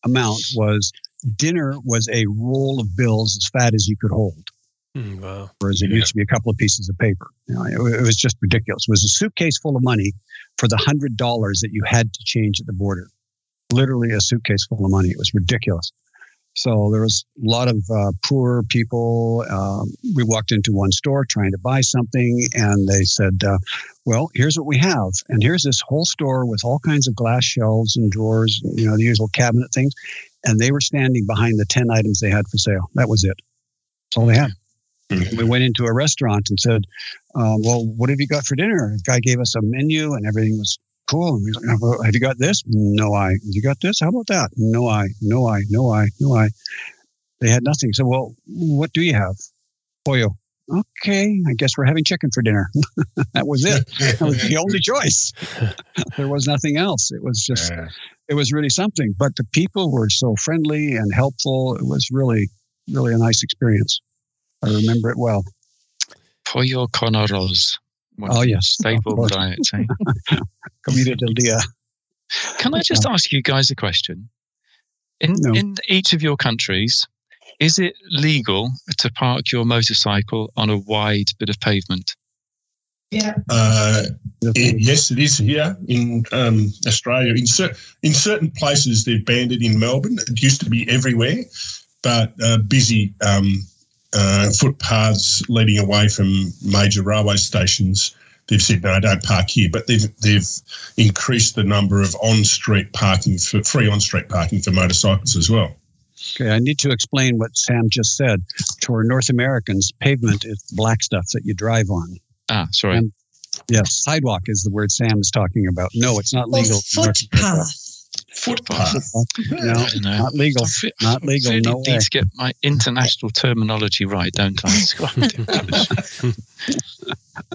amount was dinner was a roll of bills as fat as you could hold. Mm, wow. Whereas it Yeah. used to be a couple of pieces of paper. You know, it, it was just ridiculous. It was a suitcase full of money for the hundred dollars that you had to change at the border. Literally a suitcase full of money. It was ridiculous. So there was a lot of uh, poor people. Um, we walked into one store trying to buy something, and they said, uh, "Well, here's what we have, and here's this whole store with all kinds of glass shelves and drawers, you know, the usual cabinet things." And they were standing behind the ten items they had for sale. That was it. That's all they had. We went into a restaurant and said, um, "Well, what have you got for dinner?" The guy gave us a menu, and everything was cool. And we was like, have you got this? No, I. You got this? How about that? No, I. No, I. No, I. No, I. They had nothing. So, well, what do you have? Pollo. Okay, I guess we're having chicken for dinner. that was it. That was the only choice. there was nothing else. It was just, Yeah. it was really something. But the people were so friendly and helpful. It was really, really a nice experience. I remember it well. Pollo con arroz. One Oh, yes, of Staple course. diets. Eh? Comida del dia. Can I just ask you guys a question? In No. in each of your countries, is it legal to park your motorcycle on a wide bit of pavement? Yeah. Uh, The it- thing- yes, it is here in um, Australia. In, cer- in certain places, they've banned it in Melbourne. It used to be everywhere, but uh, busy um, uh, footpaths leading away from major railway stations, they've said no, don't park here. But they've they've increased the number of on-street parking for free on-street parking for motorcycles as well. Okay, I need to explain what Sam just said. To our North Americans, pavement is black stuff that you drive on. Ah, sorry. Um, Yes, sidewalk is the word Sam is talking about. No, it's not legal. in North America. footpath. Footpath. No, I don't know. not legal. I Not legal. I really No need way. to get my international terminology right, don't I?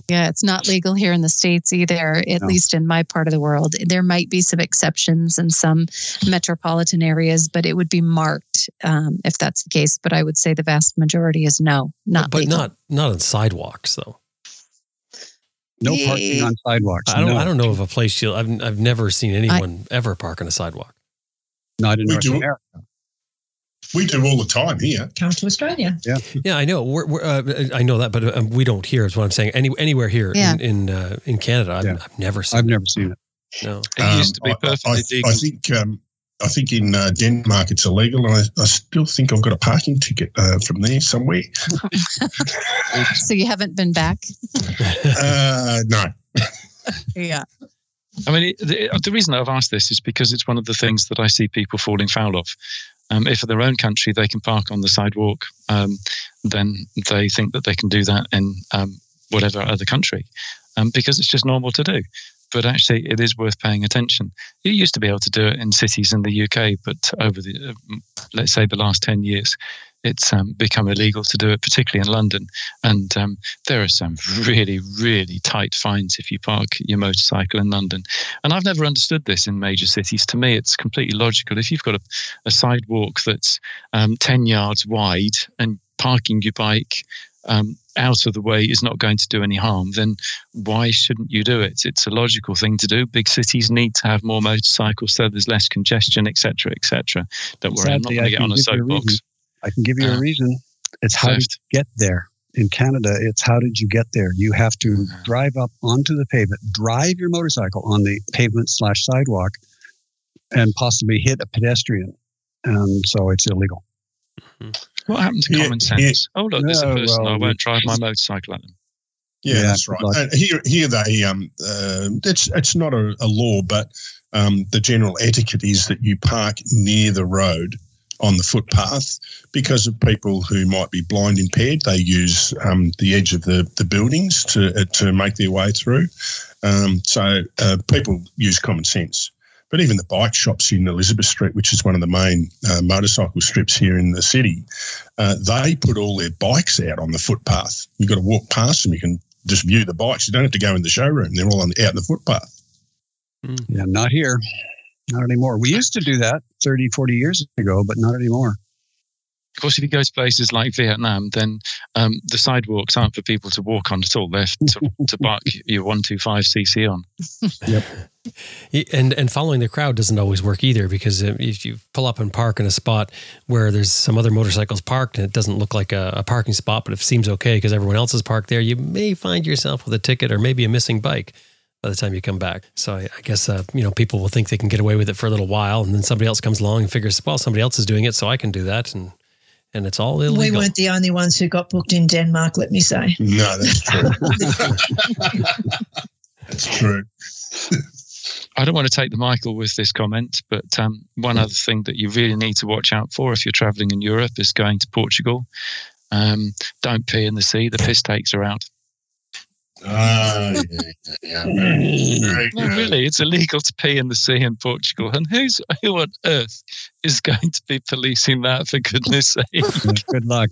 Yeah, it's not legal here in the States either, at No. least in my part of the world. There might be some exceptions in some metropolitan areas, but it would be marked um, if that's the case. But I would say the vast majority is no, not but legal. not not on sidewalks though. No parking on sidewalks. I don't no, I don't know of a place you I've I've never seen anyone ever park on a sidewalk. Not in We North do. America. We do all the time here. Come to Australia. Yeah, Yeah, I know. We're, we're, uh, I know that, but um, we don't here. Is what I'm saying. Any anywhere here Yeah. in in, uh, in Canada, I've, Yeah. I've never seen. I've it. never seen it. No. It used to be Um, I- perfectly I, legal. I think um, I think in uh, Denmark it's illegal, and I, I still think I've got a parking ticket uh, from there somewhere. So you haven't been back? uh, no, Yeah. I mean, the, the reason I've asked this is because it's one of the things that I see people falling foul of. Um, if in their own country they can park on the sidewalk, um, then they think that they can do that in um, whatever other country um, because it's just normal to do. But actually, it is worth paying attention. You used to be able to do it in cities in the UK, but over the, uh, let's say, the last 10 years, it's um, become illegal to do it, particularly in London. And um, there are some really, really tight fines if you park your motorcycle in London. And I've never understood this in major cities. To me, it's completely logical. If you've got a, a sidewalk that's um, 10 yards wide and parking your bike um, out of the way is not going to do any harm, then why shouldn't you do it? It's a logical thing to do. Big cities need to have more motorcycles so there's less congestion, etc., etc. Don't worry, I'm not going to get on a give you a soapbox. reason. I can give you Uh, a reason. It's how did Theft. you get there? In Canada, it's how did you get there? You have to Mhm. drive up onto the pavement, drive your motorcycle on the pavement slash sidewalk, and possibly hit a pedestrian. And so it's illegal. What happened to common yeah. sense? Oh, look, there's a person. well, I won't drive my motorcycle at them. Yeah, Yeah, that's right. good luck. And here, here they um, uh, it's it's not a, a law, but um, the general etiquette is that you park near the road on the footpath because of people who might be blind impaired. They use um, the edge of the, the buildings to uh, to make their way through. Um, so uh, people use common sense. But even the bike shops in Elizabeth Street, which is one of the main uh, motorcycle strips here in the city, uh, they put all their bikes out on the footpath. You've got to walk past them. You can just view the bikes. You don't have to go in the showroom. They're all on out in the footpath. Yeah, not here. Not anymore. We used to do that 30, 40 years ago, but not anymore. Of course, if you go to places like Vietnam, then um, the sidewalks aren't for people to walk on at all. They're to, to park your 125cc on. Yep. and and following the crowd doesn't always work either because uh, if you pull up and park in a spot where there's some other motorcycles parked and it doesn't look like a, a parking spot, but it seems okay because everyone else is parked there, you may find yourself with a ticket or maybe a missing bike by the time you come back. So I, I guess uh, you know people will think they can get away with it for a little while, and then somebody else comes along and figures, well, somebody else is doing it, so I can do that, and and it's all illegal. We weren't the only ones who got booked in Denmark, let me say. No, that's true. that's true. I don't want to take the Michael with this comment, but um, one other thing that you really need to watch out for if you're traveling in Europe is going to Portugal. Um, don't pee in the sea; the piss takes are out. Ah, yeah, yeah, yeah. Very, very No, really, it's illegal to pee in the sea in Portugal, and who's who on earth is going to be policing that? For goodness' sake! Good luck.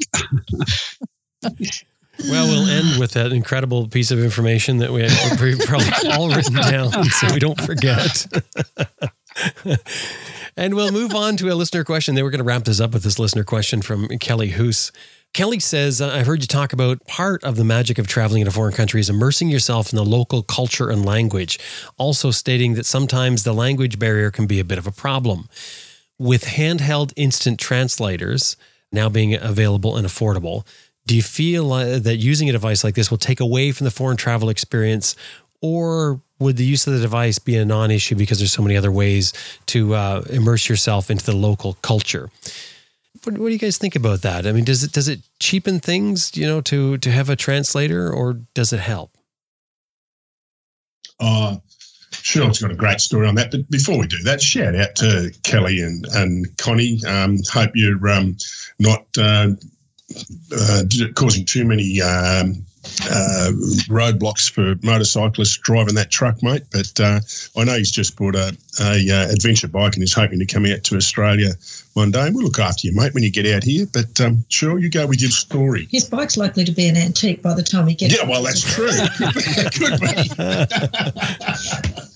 Well, we'll end with that incredible piece of information that we we've probably all written down so we don't forget. and we'll move on to a listener question. Then we're going to wrap this up with this listener question from Kelly Hoos. Kelly says, I've heard you talk about part of the magic of traveling in a foreign country is immersing yourself in the local culture and language, also stating that sometimes the language barrier can be a bit of a problem. With handheld instant translators now being available and affordable, do you feel uh, that using a device like this will take away from the foreign travel experience, or would the use of the device be a non-issue because there's so many other ways to uh, immerse yourself into the local culture? What, what do you guys think about that? I mean, does it does it cheapen things, you know, to to have a translator, or does it help? Uh, Shirley's got a great story on that. But before we do that, shout out to Kelly and, and Connie. Um, hope you're um, not uh, uh, causing too many um, uh, roadblocks for motorcyclists driving that truck, mate. But uh, I know he's just bought a, a uh, adventure bike and is hoping to come out to Australia one day. And we'll look after you, mate, when you get out here. But um, sure, you go with your story. His bike's likely to be an antique by the time he gets Yeah, well, that's true. Could be.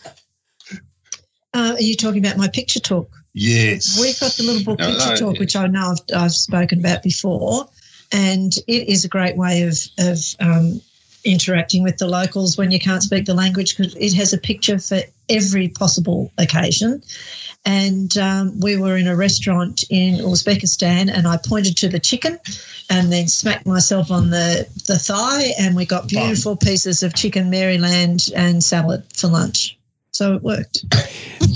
Uh, are you talking about my picture talk? Yes. We've got the little book No, Picture no, Talk, yeah. which I know I've, I've spoken about before, and it is a great way of of um, interacting with the locals when you can't speak the language because it has a picture for every possible occasion. And um, we were in a restaurant in Uzbekistan, and I pointed to the chicken, and then smacked myself on the the thigh, and we got beautiful pieces of chicken Maryland and salad for lunch. So it worked.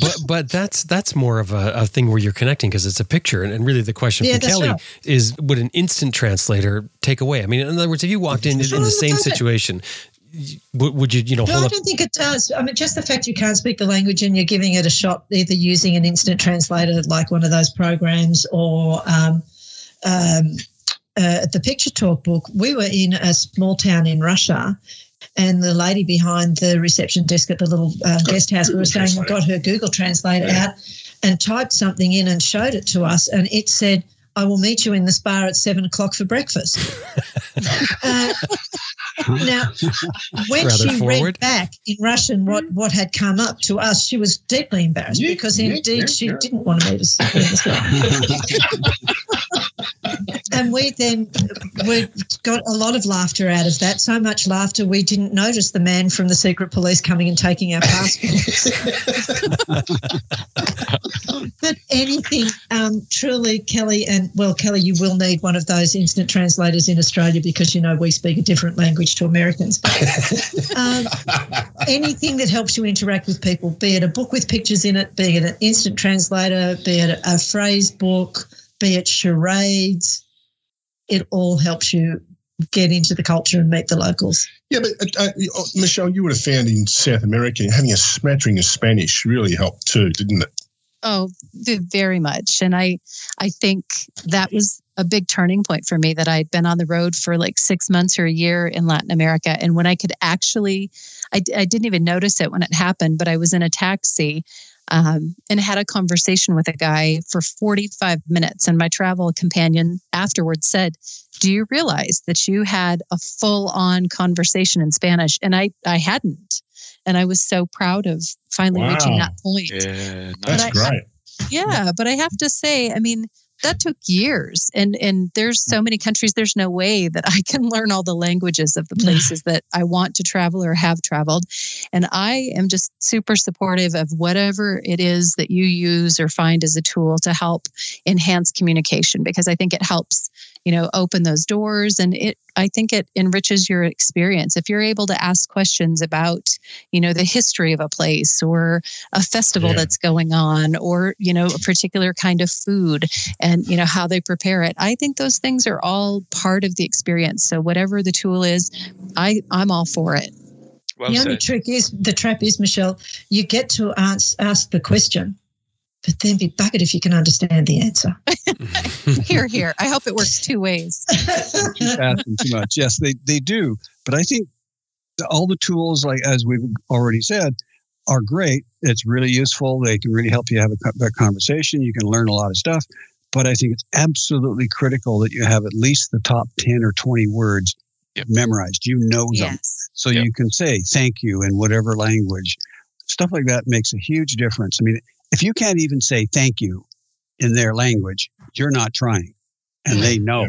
but but that's that's more of a, a thing where you're connecting because it's a picture, and, and really the question Yeah, that's Kelly right. is: Would an instant translator take away? I mean, in other words, if you walked in in Oh, the same situation, would, you you know No, hold I don't think it does. I mean, just the fact you can't speak the language and you're giving it a shot, either using an instant translator like one of those programs or um, um, uh, the Picture Talk book. We were in a small town in Russia. And the lady behind the reception desk at the little um, guest house, we were saying, got her Google Translator out and typed something in and showed it to us. And it said, I will meet you in the spa at seven o'clock for breakfast. uh, now, when Rather she forward. read back in Russian what, what had come up to us, she was deeply embarrassed Yeah, because yeah, indeed yeah, she yeah. didn't want to meet us in the spa. and we then we got a lot of laughter out of that. So much laughter we didn't notice the man from the secret police coming and taking our passports. but anything, um, truly, Kelly, and well, Kelly, you will need one of those instant translators in Australia because you know we speak a different language to Americans. um, anything that helps you interact with people, be it a book with pictures in it, be it an instant translator, be it a phrase book, be it charades, it all helps you get into the culture and meet the locals. Yeah, but uh, uh, Michelle, you would have found in South America having a smattering of Spanish really helped too, didn't it? Oh, very much. And I, I think that was a big turning point for me that I'd been on the road for like six months or a year in Latin America. And when I could actually, I didn't even notice it when it happened, but I was in a taxi um, and had a conversation with a guy for 45 minutes. And my travel companion afterwards said, Do you realize that you had a full on conversation in Spanish? And I, I hadn't. And I was so proud of finally wow. reaching that point. Yeah, that's I, great. Yeah, but I have to say, I mean, that took years. And and there's so mm. many countries there's no way that i can learn all the languages of the places that i want to travel or have traveled. And i am just super supportive of whatever it is that you use or find as a tool to help enhance communication because i think it helps you know open those doors and it i think it enriches your experience if you're able to ask questions about you know the history of a place or a festival yeah. that's going on or you know a particular kind of food and you know how they prepare it i think those things are all part of the experience so whatever the tool is i i'm all for it well the said. only trick is the trap is michelle you get to ask, ask the question but then be bucket if you can understand the answer. here, here. I hope it works two ways. Keep asking too much. Yes, they, they do. But I think all the tools, like as we've already said, are great. It's really useful. They can really help you have a, a conversation. You can learn a lot of stuff. But I think it's absolutely critical that you have at least the top 10 or 20 words yep. memorized. You know them. Yes. So yep. you can say thank you in whatever language. Stuff like that makes a huge difference. I mean, if you can't even say thank you in their language, you're not trying. And they know.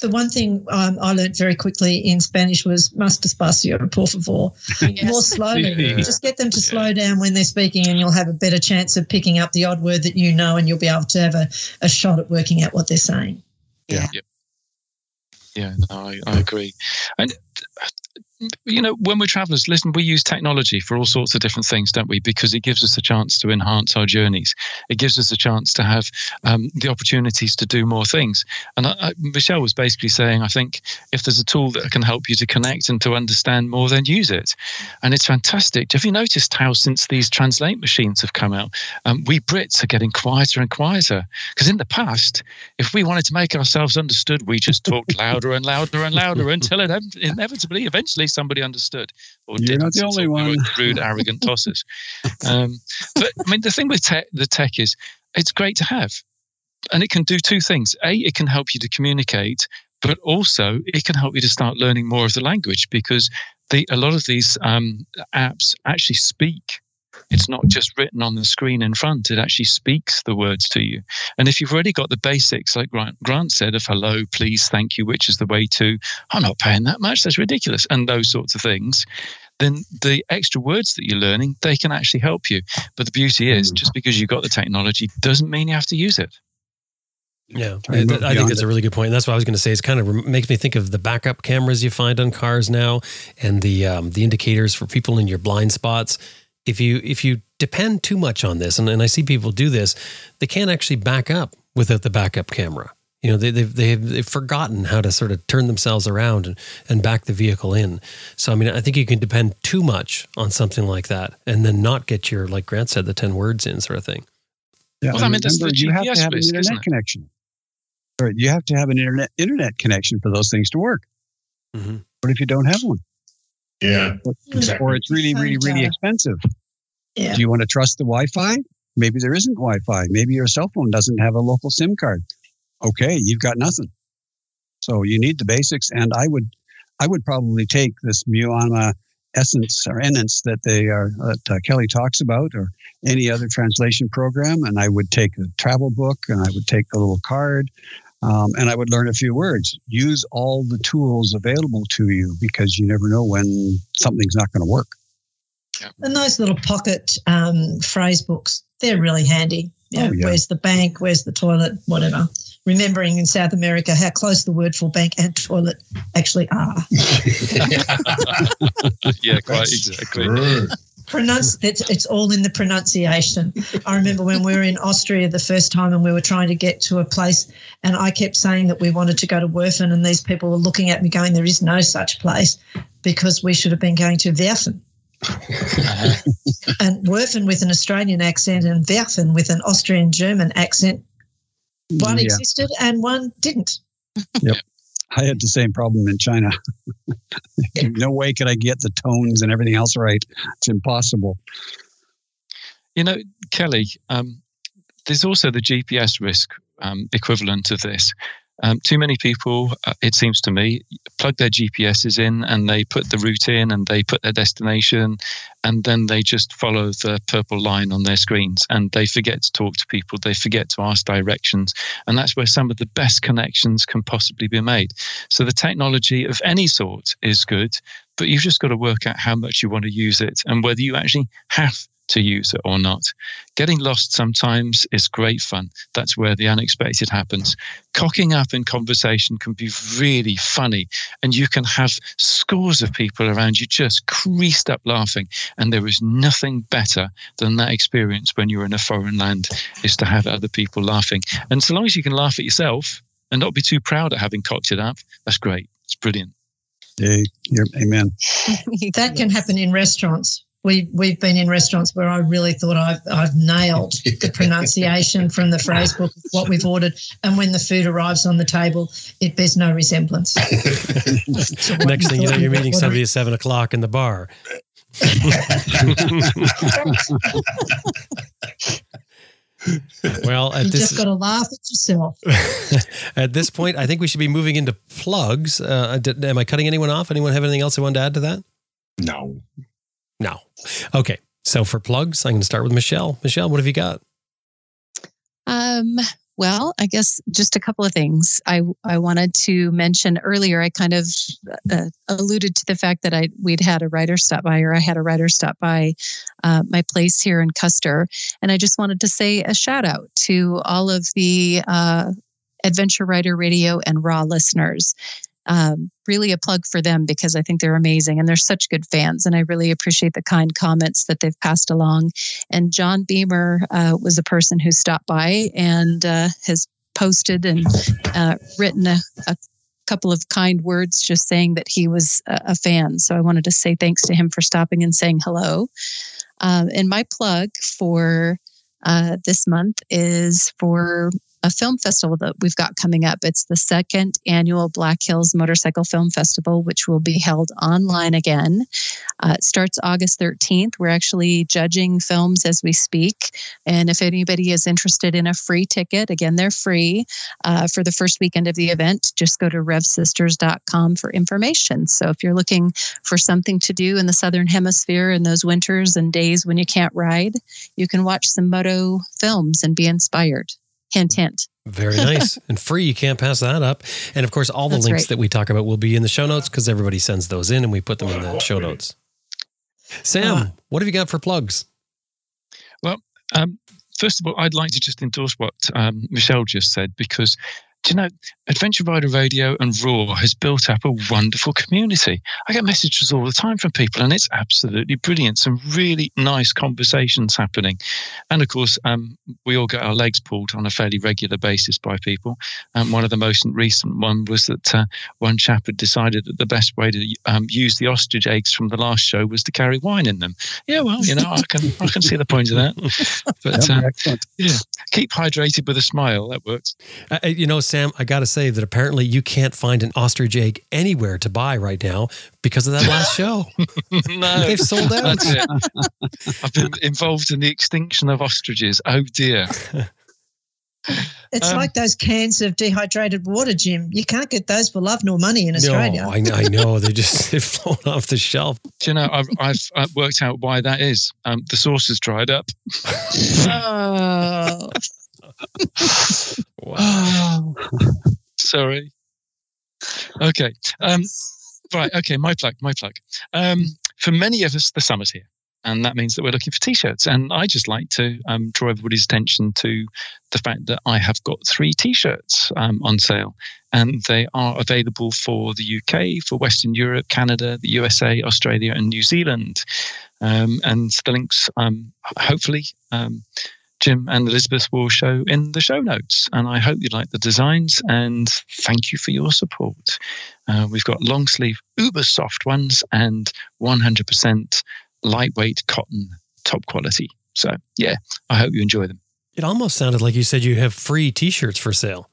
The one thing um, I learned very quickly in Spanish was más despacio, por favor. Yes. More slowly. Just get them to yeah. slow down when they're speaking, and you'll have a better chance of picking up the odd word that you know, and you'll be able to have a, a shot at working out what they're saying. Yeah. Yeah, yeah no, I, I agree. And you know, when we're travelers, listen, we use technology for all sorts of different things, don't we? Because it gives us a chance to enhance our journeys. It gives us a chance to have um, the opportunities to do more things. And I, I, Michelle was basically saying, I think if there's a tool that can help you to connect and to understand more, then use it. And it's fantastic. Have you noticed how, since these translate machines have come out, um, we Brits are getting quieter and quieter? Because in the past, if we wanted to make ourselves understood, we just talked louder and louder and louder until it inevitably, eventually, somebody understood or You're not the only one. rude, arrogant tosses. Um, but I mean, the thing with tech, the tech is it's great to have, and it can do two things. A, it can help you to communicate, but also it can help you to start learning more of the language because the, a lot of these um, apps actually speak it's not just written on the screen in front, it actually speaks the words to you. And if you've already got the basics, like Grant Grant said, of hello, please, thank you, which is the way to, I'm not paying that much, that's ridiculous, and those sorts of things, then the extra words that you're learning, they can actually help you. But the beauty is, just because you've got the technology doesn't mean you have to use it. Yeah, I, I think that's a really good point. And that's what I was going to say. It's kind of makes me think of the backup cameras you find on cars now, and the um, the indicators for people in your blind spots if you if you depend too much on this, and, and I see people do this, they can't actually back up without the backup camera. You know, they, they've, they've, they've forgotten how to sort of turn themselves around and, and back the vehicle in. So, I mean, I think you can depend too much on something like that and then not get your, like Grant said, the 10 words in sort of thing. Yeah, well, I mean, remember, you have to have risk, an internet connection. Or you have to have an internet internet connection for those things to work. Mm-hmm. What if you don't have one? Yeah. Exactly. Or it's really, really, really expensive. Yeah. Do you want to trust the Wi Fi? Maybe there isn't Wi Fi. Maybe your cell phone doesn't have a local SIM card. Okay, you've got nothing. So you need the basics. And I would I would probably take this Muama essence or Enence that they are that uh, Kelly talks about or any other translation program and I would take a travel book and I would take a little card um, and I would learn a few words. Use all the tools available to you because you never know when something's not going to work. And those little pocket um, phrase books, they're really handy. You know, oh, yeah. Where's the bank? Where's the toilet? Whatever. Remembering in South America how close the word for bank and toilet actually are. yeah, quite exactly pronounce it's, it's all in the pronunciation. I remember when we were in Austria the first time and we were trying to get to a place and I kept saying that we wanted to go to Werfen and these people were looking at me going, There is no such place because we should have been going to Werfen. and Werfen with an Australian accent and Werfen with an Austrian German accent. One yeah. existed and one didn't. Yep. I had the same problem in China. no way could I get the tones and everything else right. It's impossible. You know, Kelly, um, there's also the GPS risk um, equivalent of this. Um, too many people, uh, it seems to me, plug their GPSs in and they put the route in and they put their destination and then they just follow the purple line on their screens and they forget to talk to people. They forget to ask directions. And that's where some of the best connections can possibly be made. So the technology of any sort is good, but you've just got to work out how much you want to use it and whether you actually have to use it or not. Getting lost sometimes is great fun. That's where the unexpected happens. Cocking up in conversation can be really funny, and you can have scores of people around you just creased up laughing. And there is nothing better than that experience when you're in a foreign land, is to have other people laughing. And so long as you can laugh at yourself and not be too proud at having cocked it up, that's great. It's brilliant. Yeah, amen. that can happen in restaurants we we've been in restaurants where I really thought I've I've nailed the pronunciation from the phrase book of what we've ordered, and when the food arrives on the table, it bears no resemblance. so Next thing you know, you're meeting somebody at seven o'clock in the bar. well, at you this, just got to laugh at yourself. at this point, I think we should be moving into plugs. Uh, did, am I cutting anyone off? Anyone have anything else they want to add to that? No. No. Okay. So for plugs, I'm going to start with Michelle. Michelle, what have you got? Um, well, I guess just a couple of things. I I wanted to mention earlier. I kind of uh, alluded to the fact that I we'd had a writer stop by, or I had a writer stop by uh, my place here in Custer, and I just wanted to say a shout out to all of the uh, Adventure Rider Radio and Raw listeners um, really a plug for them because I think they're amazing and they're such good fans. And I really appreciate the kind comments that they've passed along. And John Beamer uh, was a person who stopped by and uh, has posted and uh, written a, a couple of kind words just saying that he was a, a, fan. So I wanted to say thanks to him for stopping and saying hello. Um, and my plug for uh, this month is for a film festival that we've got coming up. It's the second annual Black Hills Motorcycle Film Festival, which will be held online again. Uh, it starts August 13th. We're actually judging films as we speak. And if anybody is interested in a free ticket, again, they're free uh, for the first weekend of the event, just go to revsisters.com for information. So if you're looking for something to do in the Southern Hemisphere in those winters and days when you can't ride, you can watch some moto films and be inspired. Hint, hint. Very nice and free. You can't pass that up. And of course, all the That's links right. that we talk about will be in the show notes because everybody sends those in and we put them in the show notes. Sam, uh, what have you got for plugs? Well, um, first of all, I'd like to just endorse what um, Michelle just said because do you know, Adventure Rider Radio and Raw has built up a wonderful community. I get messages all the time from people, and it's absolutely brilliant. Some really nice conversations happening. And of course, um, we all get our legs pulled on a fairly regular basis by people. Um, one of the most recent one was that uh, one chap had decided that the best way to um, use the ostrich eggs from the last show was to carry wine in them. Yeah, well, you know, I can I can see the point of that. But uh, yeah, keep hydrated with a smile. That works. Uh, uh you know, Sam, I got to say that apparently you can't find an ostrich egg anywhere to buy right now because of that last show. no, they've sold out. I've been involved in the extinction of ostriches. Oh dear. It's um, like those cans of dehydrated water, Jim. You can't get those for love nor money in Australia. No, I, I know. They just they've fallen off the shelf. Do you know? I've, I've, I've worked out why that is. Um, the sauce has dried up. oh wow. Sorry. Okay. Um, right. Okay. My plug. My plug. Um, for many of us, the summer's here. And that means that we're looking for t shirts. And I just like to um, draw everybody's attention to the fact that I have got three t shirts um, on sale. And they are available for the UK, for Western Europe, Canada, the USA, Australia, and New Zealand. Um, and the links, um, hopefully, Jim and Elizabeth will show in the show notes. And I hope you like the designs and thank you for your support. Uh, we've got long sleeve, uber soft ones and 100% lightweight cotton, top quality. So, yeah, I hope you enjoy them. It almost sounded like you said you have free t shirts for sale.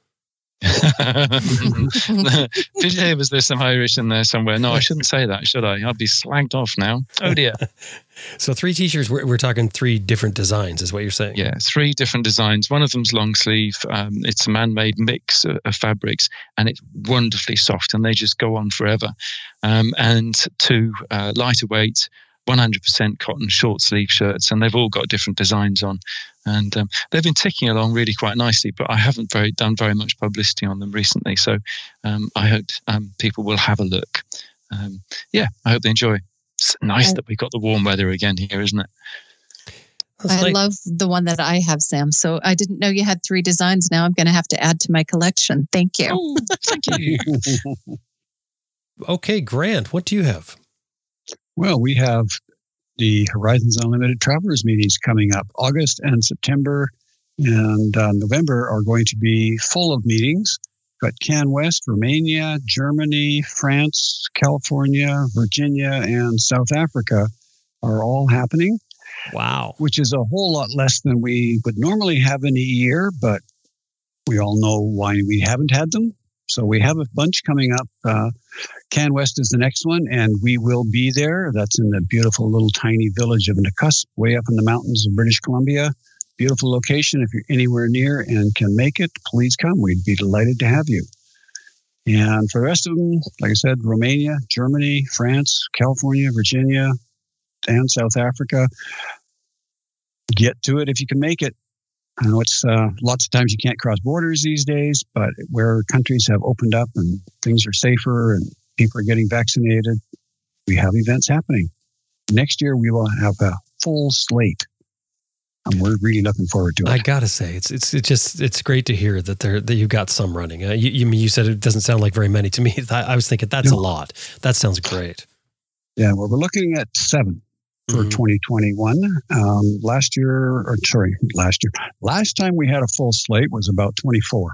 Did you hear? Was there some Irish in there somewhere? No, I shouldn't say that, should I? I'll be slagged off now. Oh dear. So three t-shirts. We're, we're talking three different designs, is what you're saying? Yeah, three different designs. One of them's long sleeve. Um, it's a man-made mix of, of, fabrics, and it's wonderfully soft, and they just go on forever. Um, and two uh, lighter weight 100% cotton short sleeve shirts, and they've all got different designs on, and um, they've been ticking along really quite nicely. But I haven't very done very much publicity on them recently, so um, I hope um, people will have a look. Um, yeah, I hope they enjoy. It's nice I, that we've got the warm weather again here, isn't it? I like, love the one that I have, Sam. So I didn't know you had three designs. Now I'm going to have to add to my collection. Thank you. Oh, thank you. okay, Grant, what do you have? Well, we have the Horizons Unlimited Travelers meetings coming up. August and September and uh, November are going to be full of meetings. But CanWest, Romania, Germany, France, California, Virginia, and South Africa are all happening. Wow. Which is a whole lot less than we would normally have in a year, but we all know why we haven't had them. So we have a bunch coming up. Uh, CanWest is the next one, and we will be there. That's in the beautiful little tiny village of Nakusp, way up in the mountains of British Columbia. Beautiful location. If you're anywhere near and can make it, please come. We'd be delighted to have you. And for the rest of them, like I said, Romania, Germany, France, California, Virginia, and South Africa. Get to it if you can make it. I know it's uh, lots of times you can't cross borders these days, but where countries have opened up and things are safer and people are getting vaccinated, we have events happening. Next year, we will have a full slate. And we're really looking forward to it. I gotta say, it's it's it's just it's great to hear that there that you've got some running. Uh, you, you you said it doesn't sound like very many to me. I, I was thinking that's no. a lot. That sounds great. Yeah, well, we're looking at seven for mm-hmm. 2021. Um, last year, or sorry, last year, last time we had a full slate was about 24.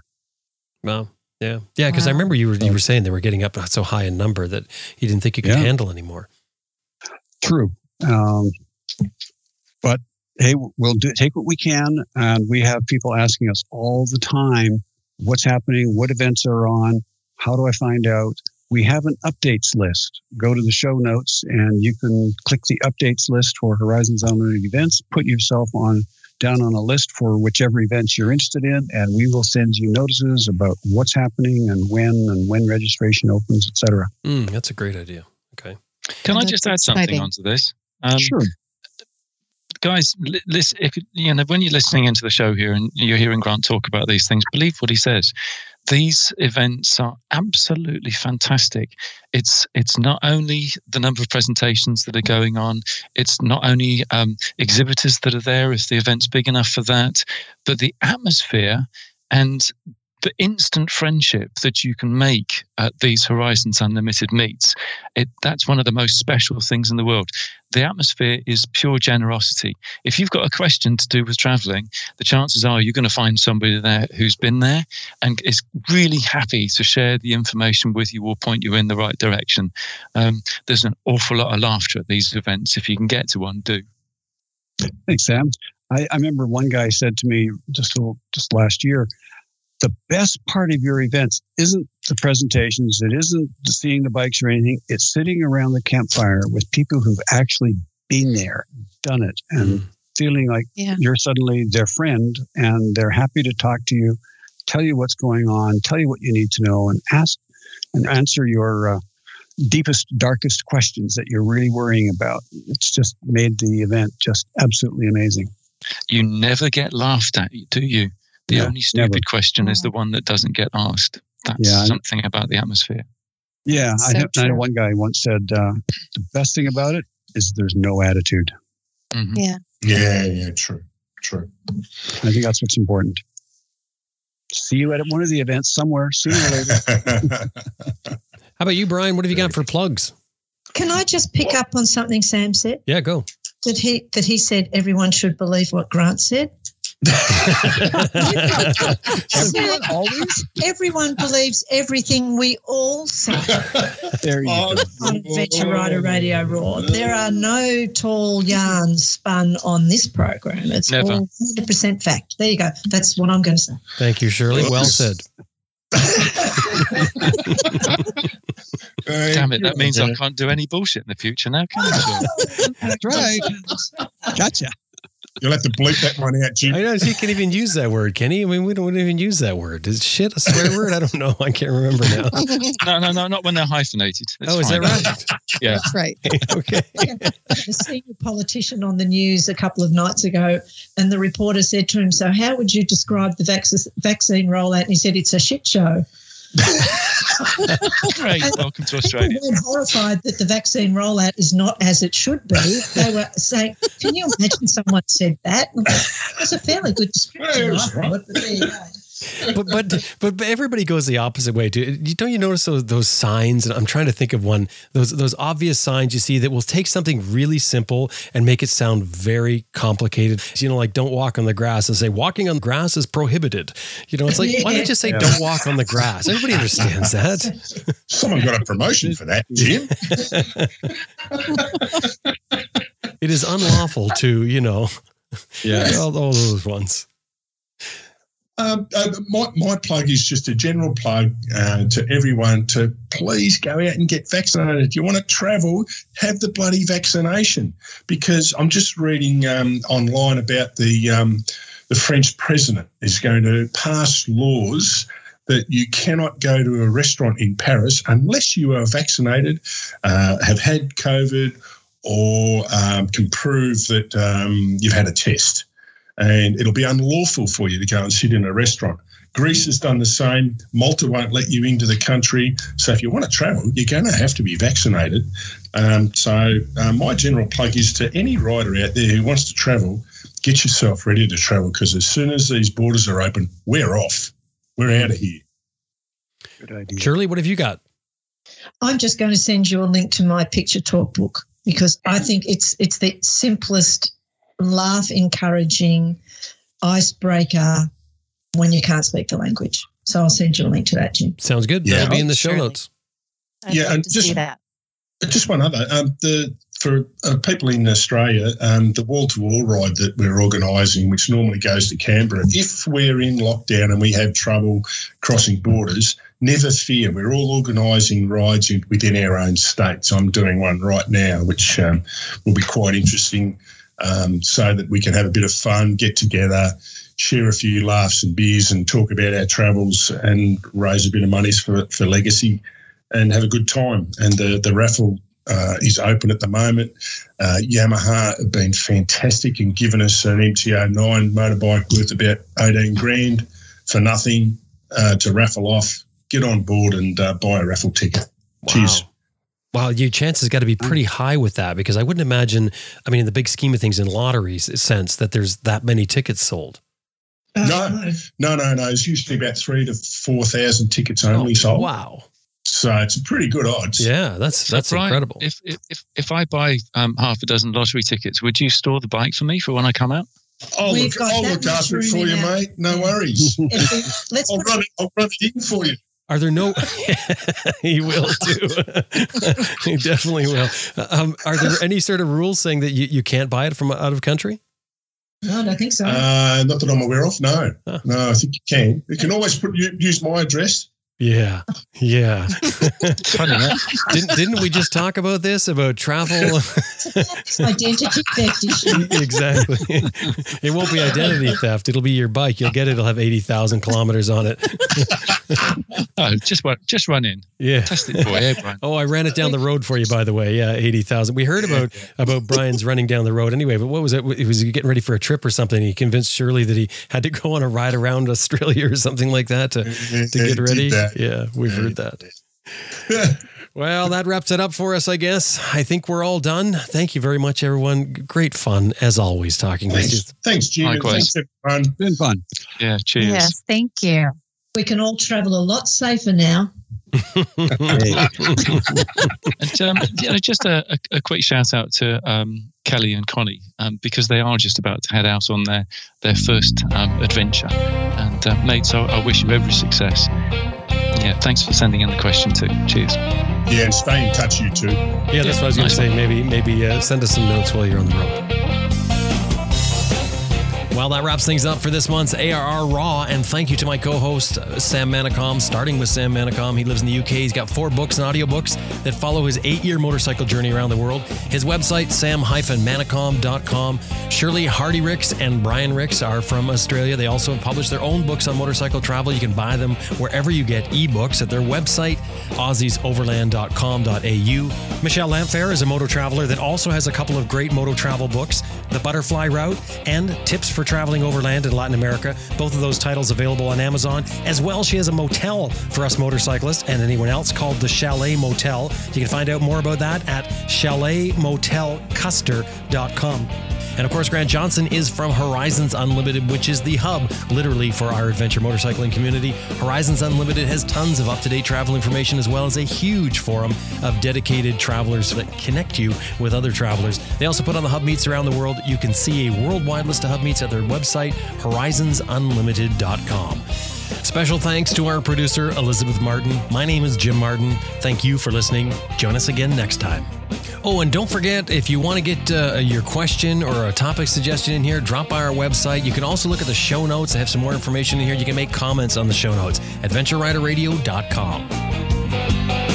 Wow. Yeah. Yeah. Because wow. I remember you were, you were saying they were getting up not so high in number that you didn't think you could yeah. handle anymore. True. Um, but hey, we'll do, take what we can. And we have people asking us all the time what's happening, what events are on, how do I find out? We have an updates list. Go to the show notes and you can click the updates list for Horizons Unlimited events. Put yourself on down on a list for whichever events you're interested in, and we will send you notices about what's happening and when and when registration opens, etc. Mm, that's a great idea. Okay. Can I just add something onto this? Um, sure. Guys, listen, if you know when you're listening into the show here and you're hearing Grant talk about these things, believe what he says these events are absolutely fantastic. It's it's not only the number of presentations that are going on, it's not only um, exhibitors that are there if the event's big enough for that, but the atmosphere and the instant friendship that you can make at these Horizons Unlimited meets, it, that's one of the most special things in the world. The atmosphere is pure generosity. If you've got a question to do with traveling, the chances are you're going to find somebody there who's been there and is really happy to share the information with you or point you in the right direction. Um, there's an awful lot of laughter at these events. If you can get to one, do. Thanks, Sam. I, I remember one guy said to me just a, just last year, the best part of your events isn't the presentations, it isn't seeing the bikes or anything. It's sitting around the campfire with people who've actually been there, done it, and mm. feeling like yeah. you're suddenly their friend and they're happy to talk to you, tell you what's going on, tell you what you need to know, and ask and answer your uh, deepest, darkest questions that you're really worrying about. It's just made the event just absolutely amazing. You never get laughed at, do you? The yeah, only stupid never. question is the one that doesn't get asked. That's yeah, something about the atmosphere. Yeah, so I, I, know one guy once said uh, the best thing about it is there's no attitude. Mm-hmm. Yeah. Yeah, yeah, true, true. I think that's what's important. See you at one of the events somewhere sooner or later. How about you, Brian? What have you got for plugs? Can I just pick up on something Sam said? Yeah, go. That he that he said everyone should believe what Grant said. Everyone always? Everyone believes everything we all say. There you oh, go. On Adventure Rider Radio Raw. There are no tall yarns spun on this program. It's Never. all 100% fact. There you go. That's what I'm going to say. Thank you, Shirley. Well said. Damn it! That means I can't do any bullshit in the future now, can I? That's right. Gotcha. You'll have to bleep that one out, Jim. I know you can't even use that word, Kenny. I mean, we don't, we don't even use that word. Is shit a swear word? I don't know. I can't remember now. No, no, no, not when they're hyphenated. It's oh, is fine. that right? Yeah. That's right. okay. a senior politician on the news a couple of nights ago, and the reporter said to him, "So, how would you describe the vac- vaccine rollout?" And he said, "It's a shit show." Great. Welcome to Australia. People were horrified that the vaccine rollout is not as it should be. They were saying, "Can you imagine someone said that?" That's a fairly good description. Yeah, it I was thought, but there you go. But but but everybody goes the opposite way too. Don't you notice those those signs? And I'm trying to think of one. Those those obvious signs you see that will take something really simple and make it sound very complicated. You know, like don't walk on the grass and say walking on grass is prohibited. You know, it's like why don't you just say Yeah. don't walk on the grass? Everybody understands that. Someone got a promotion for that, Jim. It is unlawful to you know Yeah. all, all those ones. Um, uh, my, my plug is just a general plug uh, to everyone to please go out and get vaccinated. If you want to travel, have the bloody vaccination. Because I'm just reading um, online about the um, the French president is going to pass laws that you cannot go to a restaurant in Paris unless you are vaccinated, uh, have had COVID, or um, can prove that um, you've had a test and it'll be unlawful for you to go and sit in a restaurant. Greece has done the same. Malta won't let you into the country. So if you want to travel, you're going to have to be vaccinated. Um, so uh, my general plug is to any rider out there who wants to travel, get yourself ready to travel because as soon as these borders are open, we're off. We're out of here. Good idea. Shirley, what have you got? I'm just going to send you a link to my picture talk book because I think it's it's the simplest, laugh encouraging icebreaker when you can't speak the language. So I'll send you a link to that, Jim. Sounds good. Yeah. That'll be in the show Shirley. notes. I'd Yeah, and just- that. Just one other. Um, the for uh, people in Australia, um, the wall to wall ride that we're organising, which normally goes to Canberra, if we're in lockdown and we have trouble crossing borders, never fear. We're all organising rides in, within our own states. I'm doing one right now, which um, will be quite interesting, um, so that we can have a bit of fun, get together. Share a few laughs and beers and talk about our travels and raise a bit of money for, for legacy and have a good time. And the, the raffle uh, is open at the moment. Uh, Yamaha have been fantastic and given us an MT-09 motorbike worth about 18 grand for nothing uh, to raffle off. Get on board and uh, buy a raffle ticket. Cheers. Wow, your chances got to be pretty high with that because I wouldn't imagine. I mean, in the big scheme of things, in lotteries sense, that there's that many tickets sold. No. No, no, no. It's usually about three to 4,000 tickets only sold. Oh, wow. So it's a pretty good odds. Yeah, that's that's Brian, incredible. If, if if if I buy um, half a dozen lottery tickets, would you store the bike for me for when I come out? I'll We've look, got I'll that look much after it for you, our- mate. No worries. If we- let's I'll run, it, I'll run it in for you. Are there no? he will too. he definitely will. Um, are there any sort of rules saying that you, you can't buy it from out of country? No, I don't think so. Uh, not that I'm aware of. No, Huh. no. I think you can. You can always put use my address. Yeah, yeah. Funny, yeah? didn't didn't we just talk about this about travel? Identity theft issue. exactly. It won't be identity theft. It'll be your bike. You'll get it. It'll have eighty thousand kilometers on it. Oh, just wa- just run in, Yeah. test it for you, Brian. Oh, I ran it down the road for you, by the way. Yeah, eighty thousand. We heard about about Brian's running down the road anyway. But what was it? He was getting ready for a trip or something. He convinced Shirley that he had to go on a ride around Australia or something like that to to get ready. Yeah, we've heard that. Well, that wraps it up for us, I guess. I think we're all done. Thank you very much, everyone. Great fun as always talking with you. Thanks, thanks, Jim. and Likewise. Thanks, everyone. Been fun. Yeah, cheers. Yes, thank you. We can all travel a lot safer now. And um, you know, just a, a, a quick shout out to um, Kelly and Connie um, because they are just about to head out on their their first um, adventure. And uh, mates, I, I wish you every success. Yeah, thanks for sending in the question too. Cheers. Yeah, and stay in touch, you two. Yeah, that's what I was going to say. Maybe, maybe uh, send us some notes while you're on the road. Well, that wraps things up for this month's ARR Raw. And thank you to my co host, Sam Manicom, starting with Sam Manicom. He lives in the UK. He's got four books and audiobooks that follow his eight year motorcycle journey around the world. His website, sam manicom.com. Shirley Hardy Rix and Brian Rix are from Australia. They also have published their own books on motorcycle travel. You can buy them wherever you get ebooks at their website, aussiesoverland.com.au. Michelle Lamphere is a moto traveler that also has a couple of great moto travel books The Butterfly Route and Tips for Traveling Overland in Latin America. Both of those titles available on Amazon. As well, she has a motel for us motorcyclists and anyone else called the Chalet Motel. You can find out more about that at chaletmotelcuster.com. And of course, Grant Johnson is from Horizons Unlimited, which is the hub, literally, for our adventure motorcycling community. Horizons Unlimited has tons of up to date travel information as well as a huge forum of dedicated travelers that connect you with other travelers. They also put on the hub meets around the world. You can see a worldwide list of hub meets at their website, horizonsunlimited.com. Special thanks to our producer, Elizabeth Martin. My name is Jim Martin. Thank you for listening. Join us again next time. Oh, and don't forget if you want to get uh, your question or a topic suggestion in here, drop by our website. You can also look at the show notes. I have some more information in here. You can make comments on the show notes. AdventureRiderRadio.com.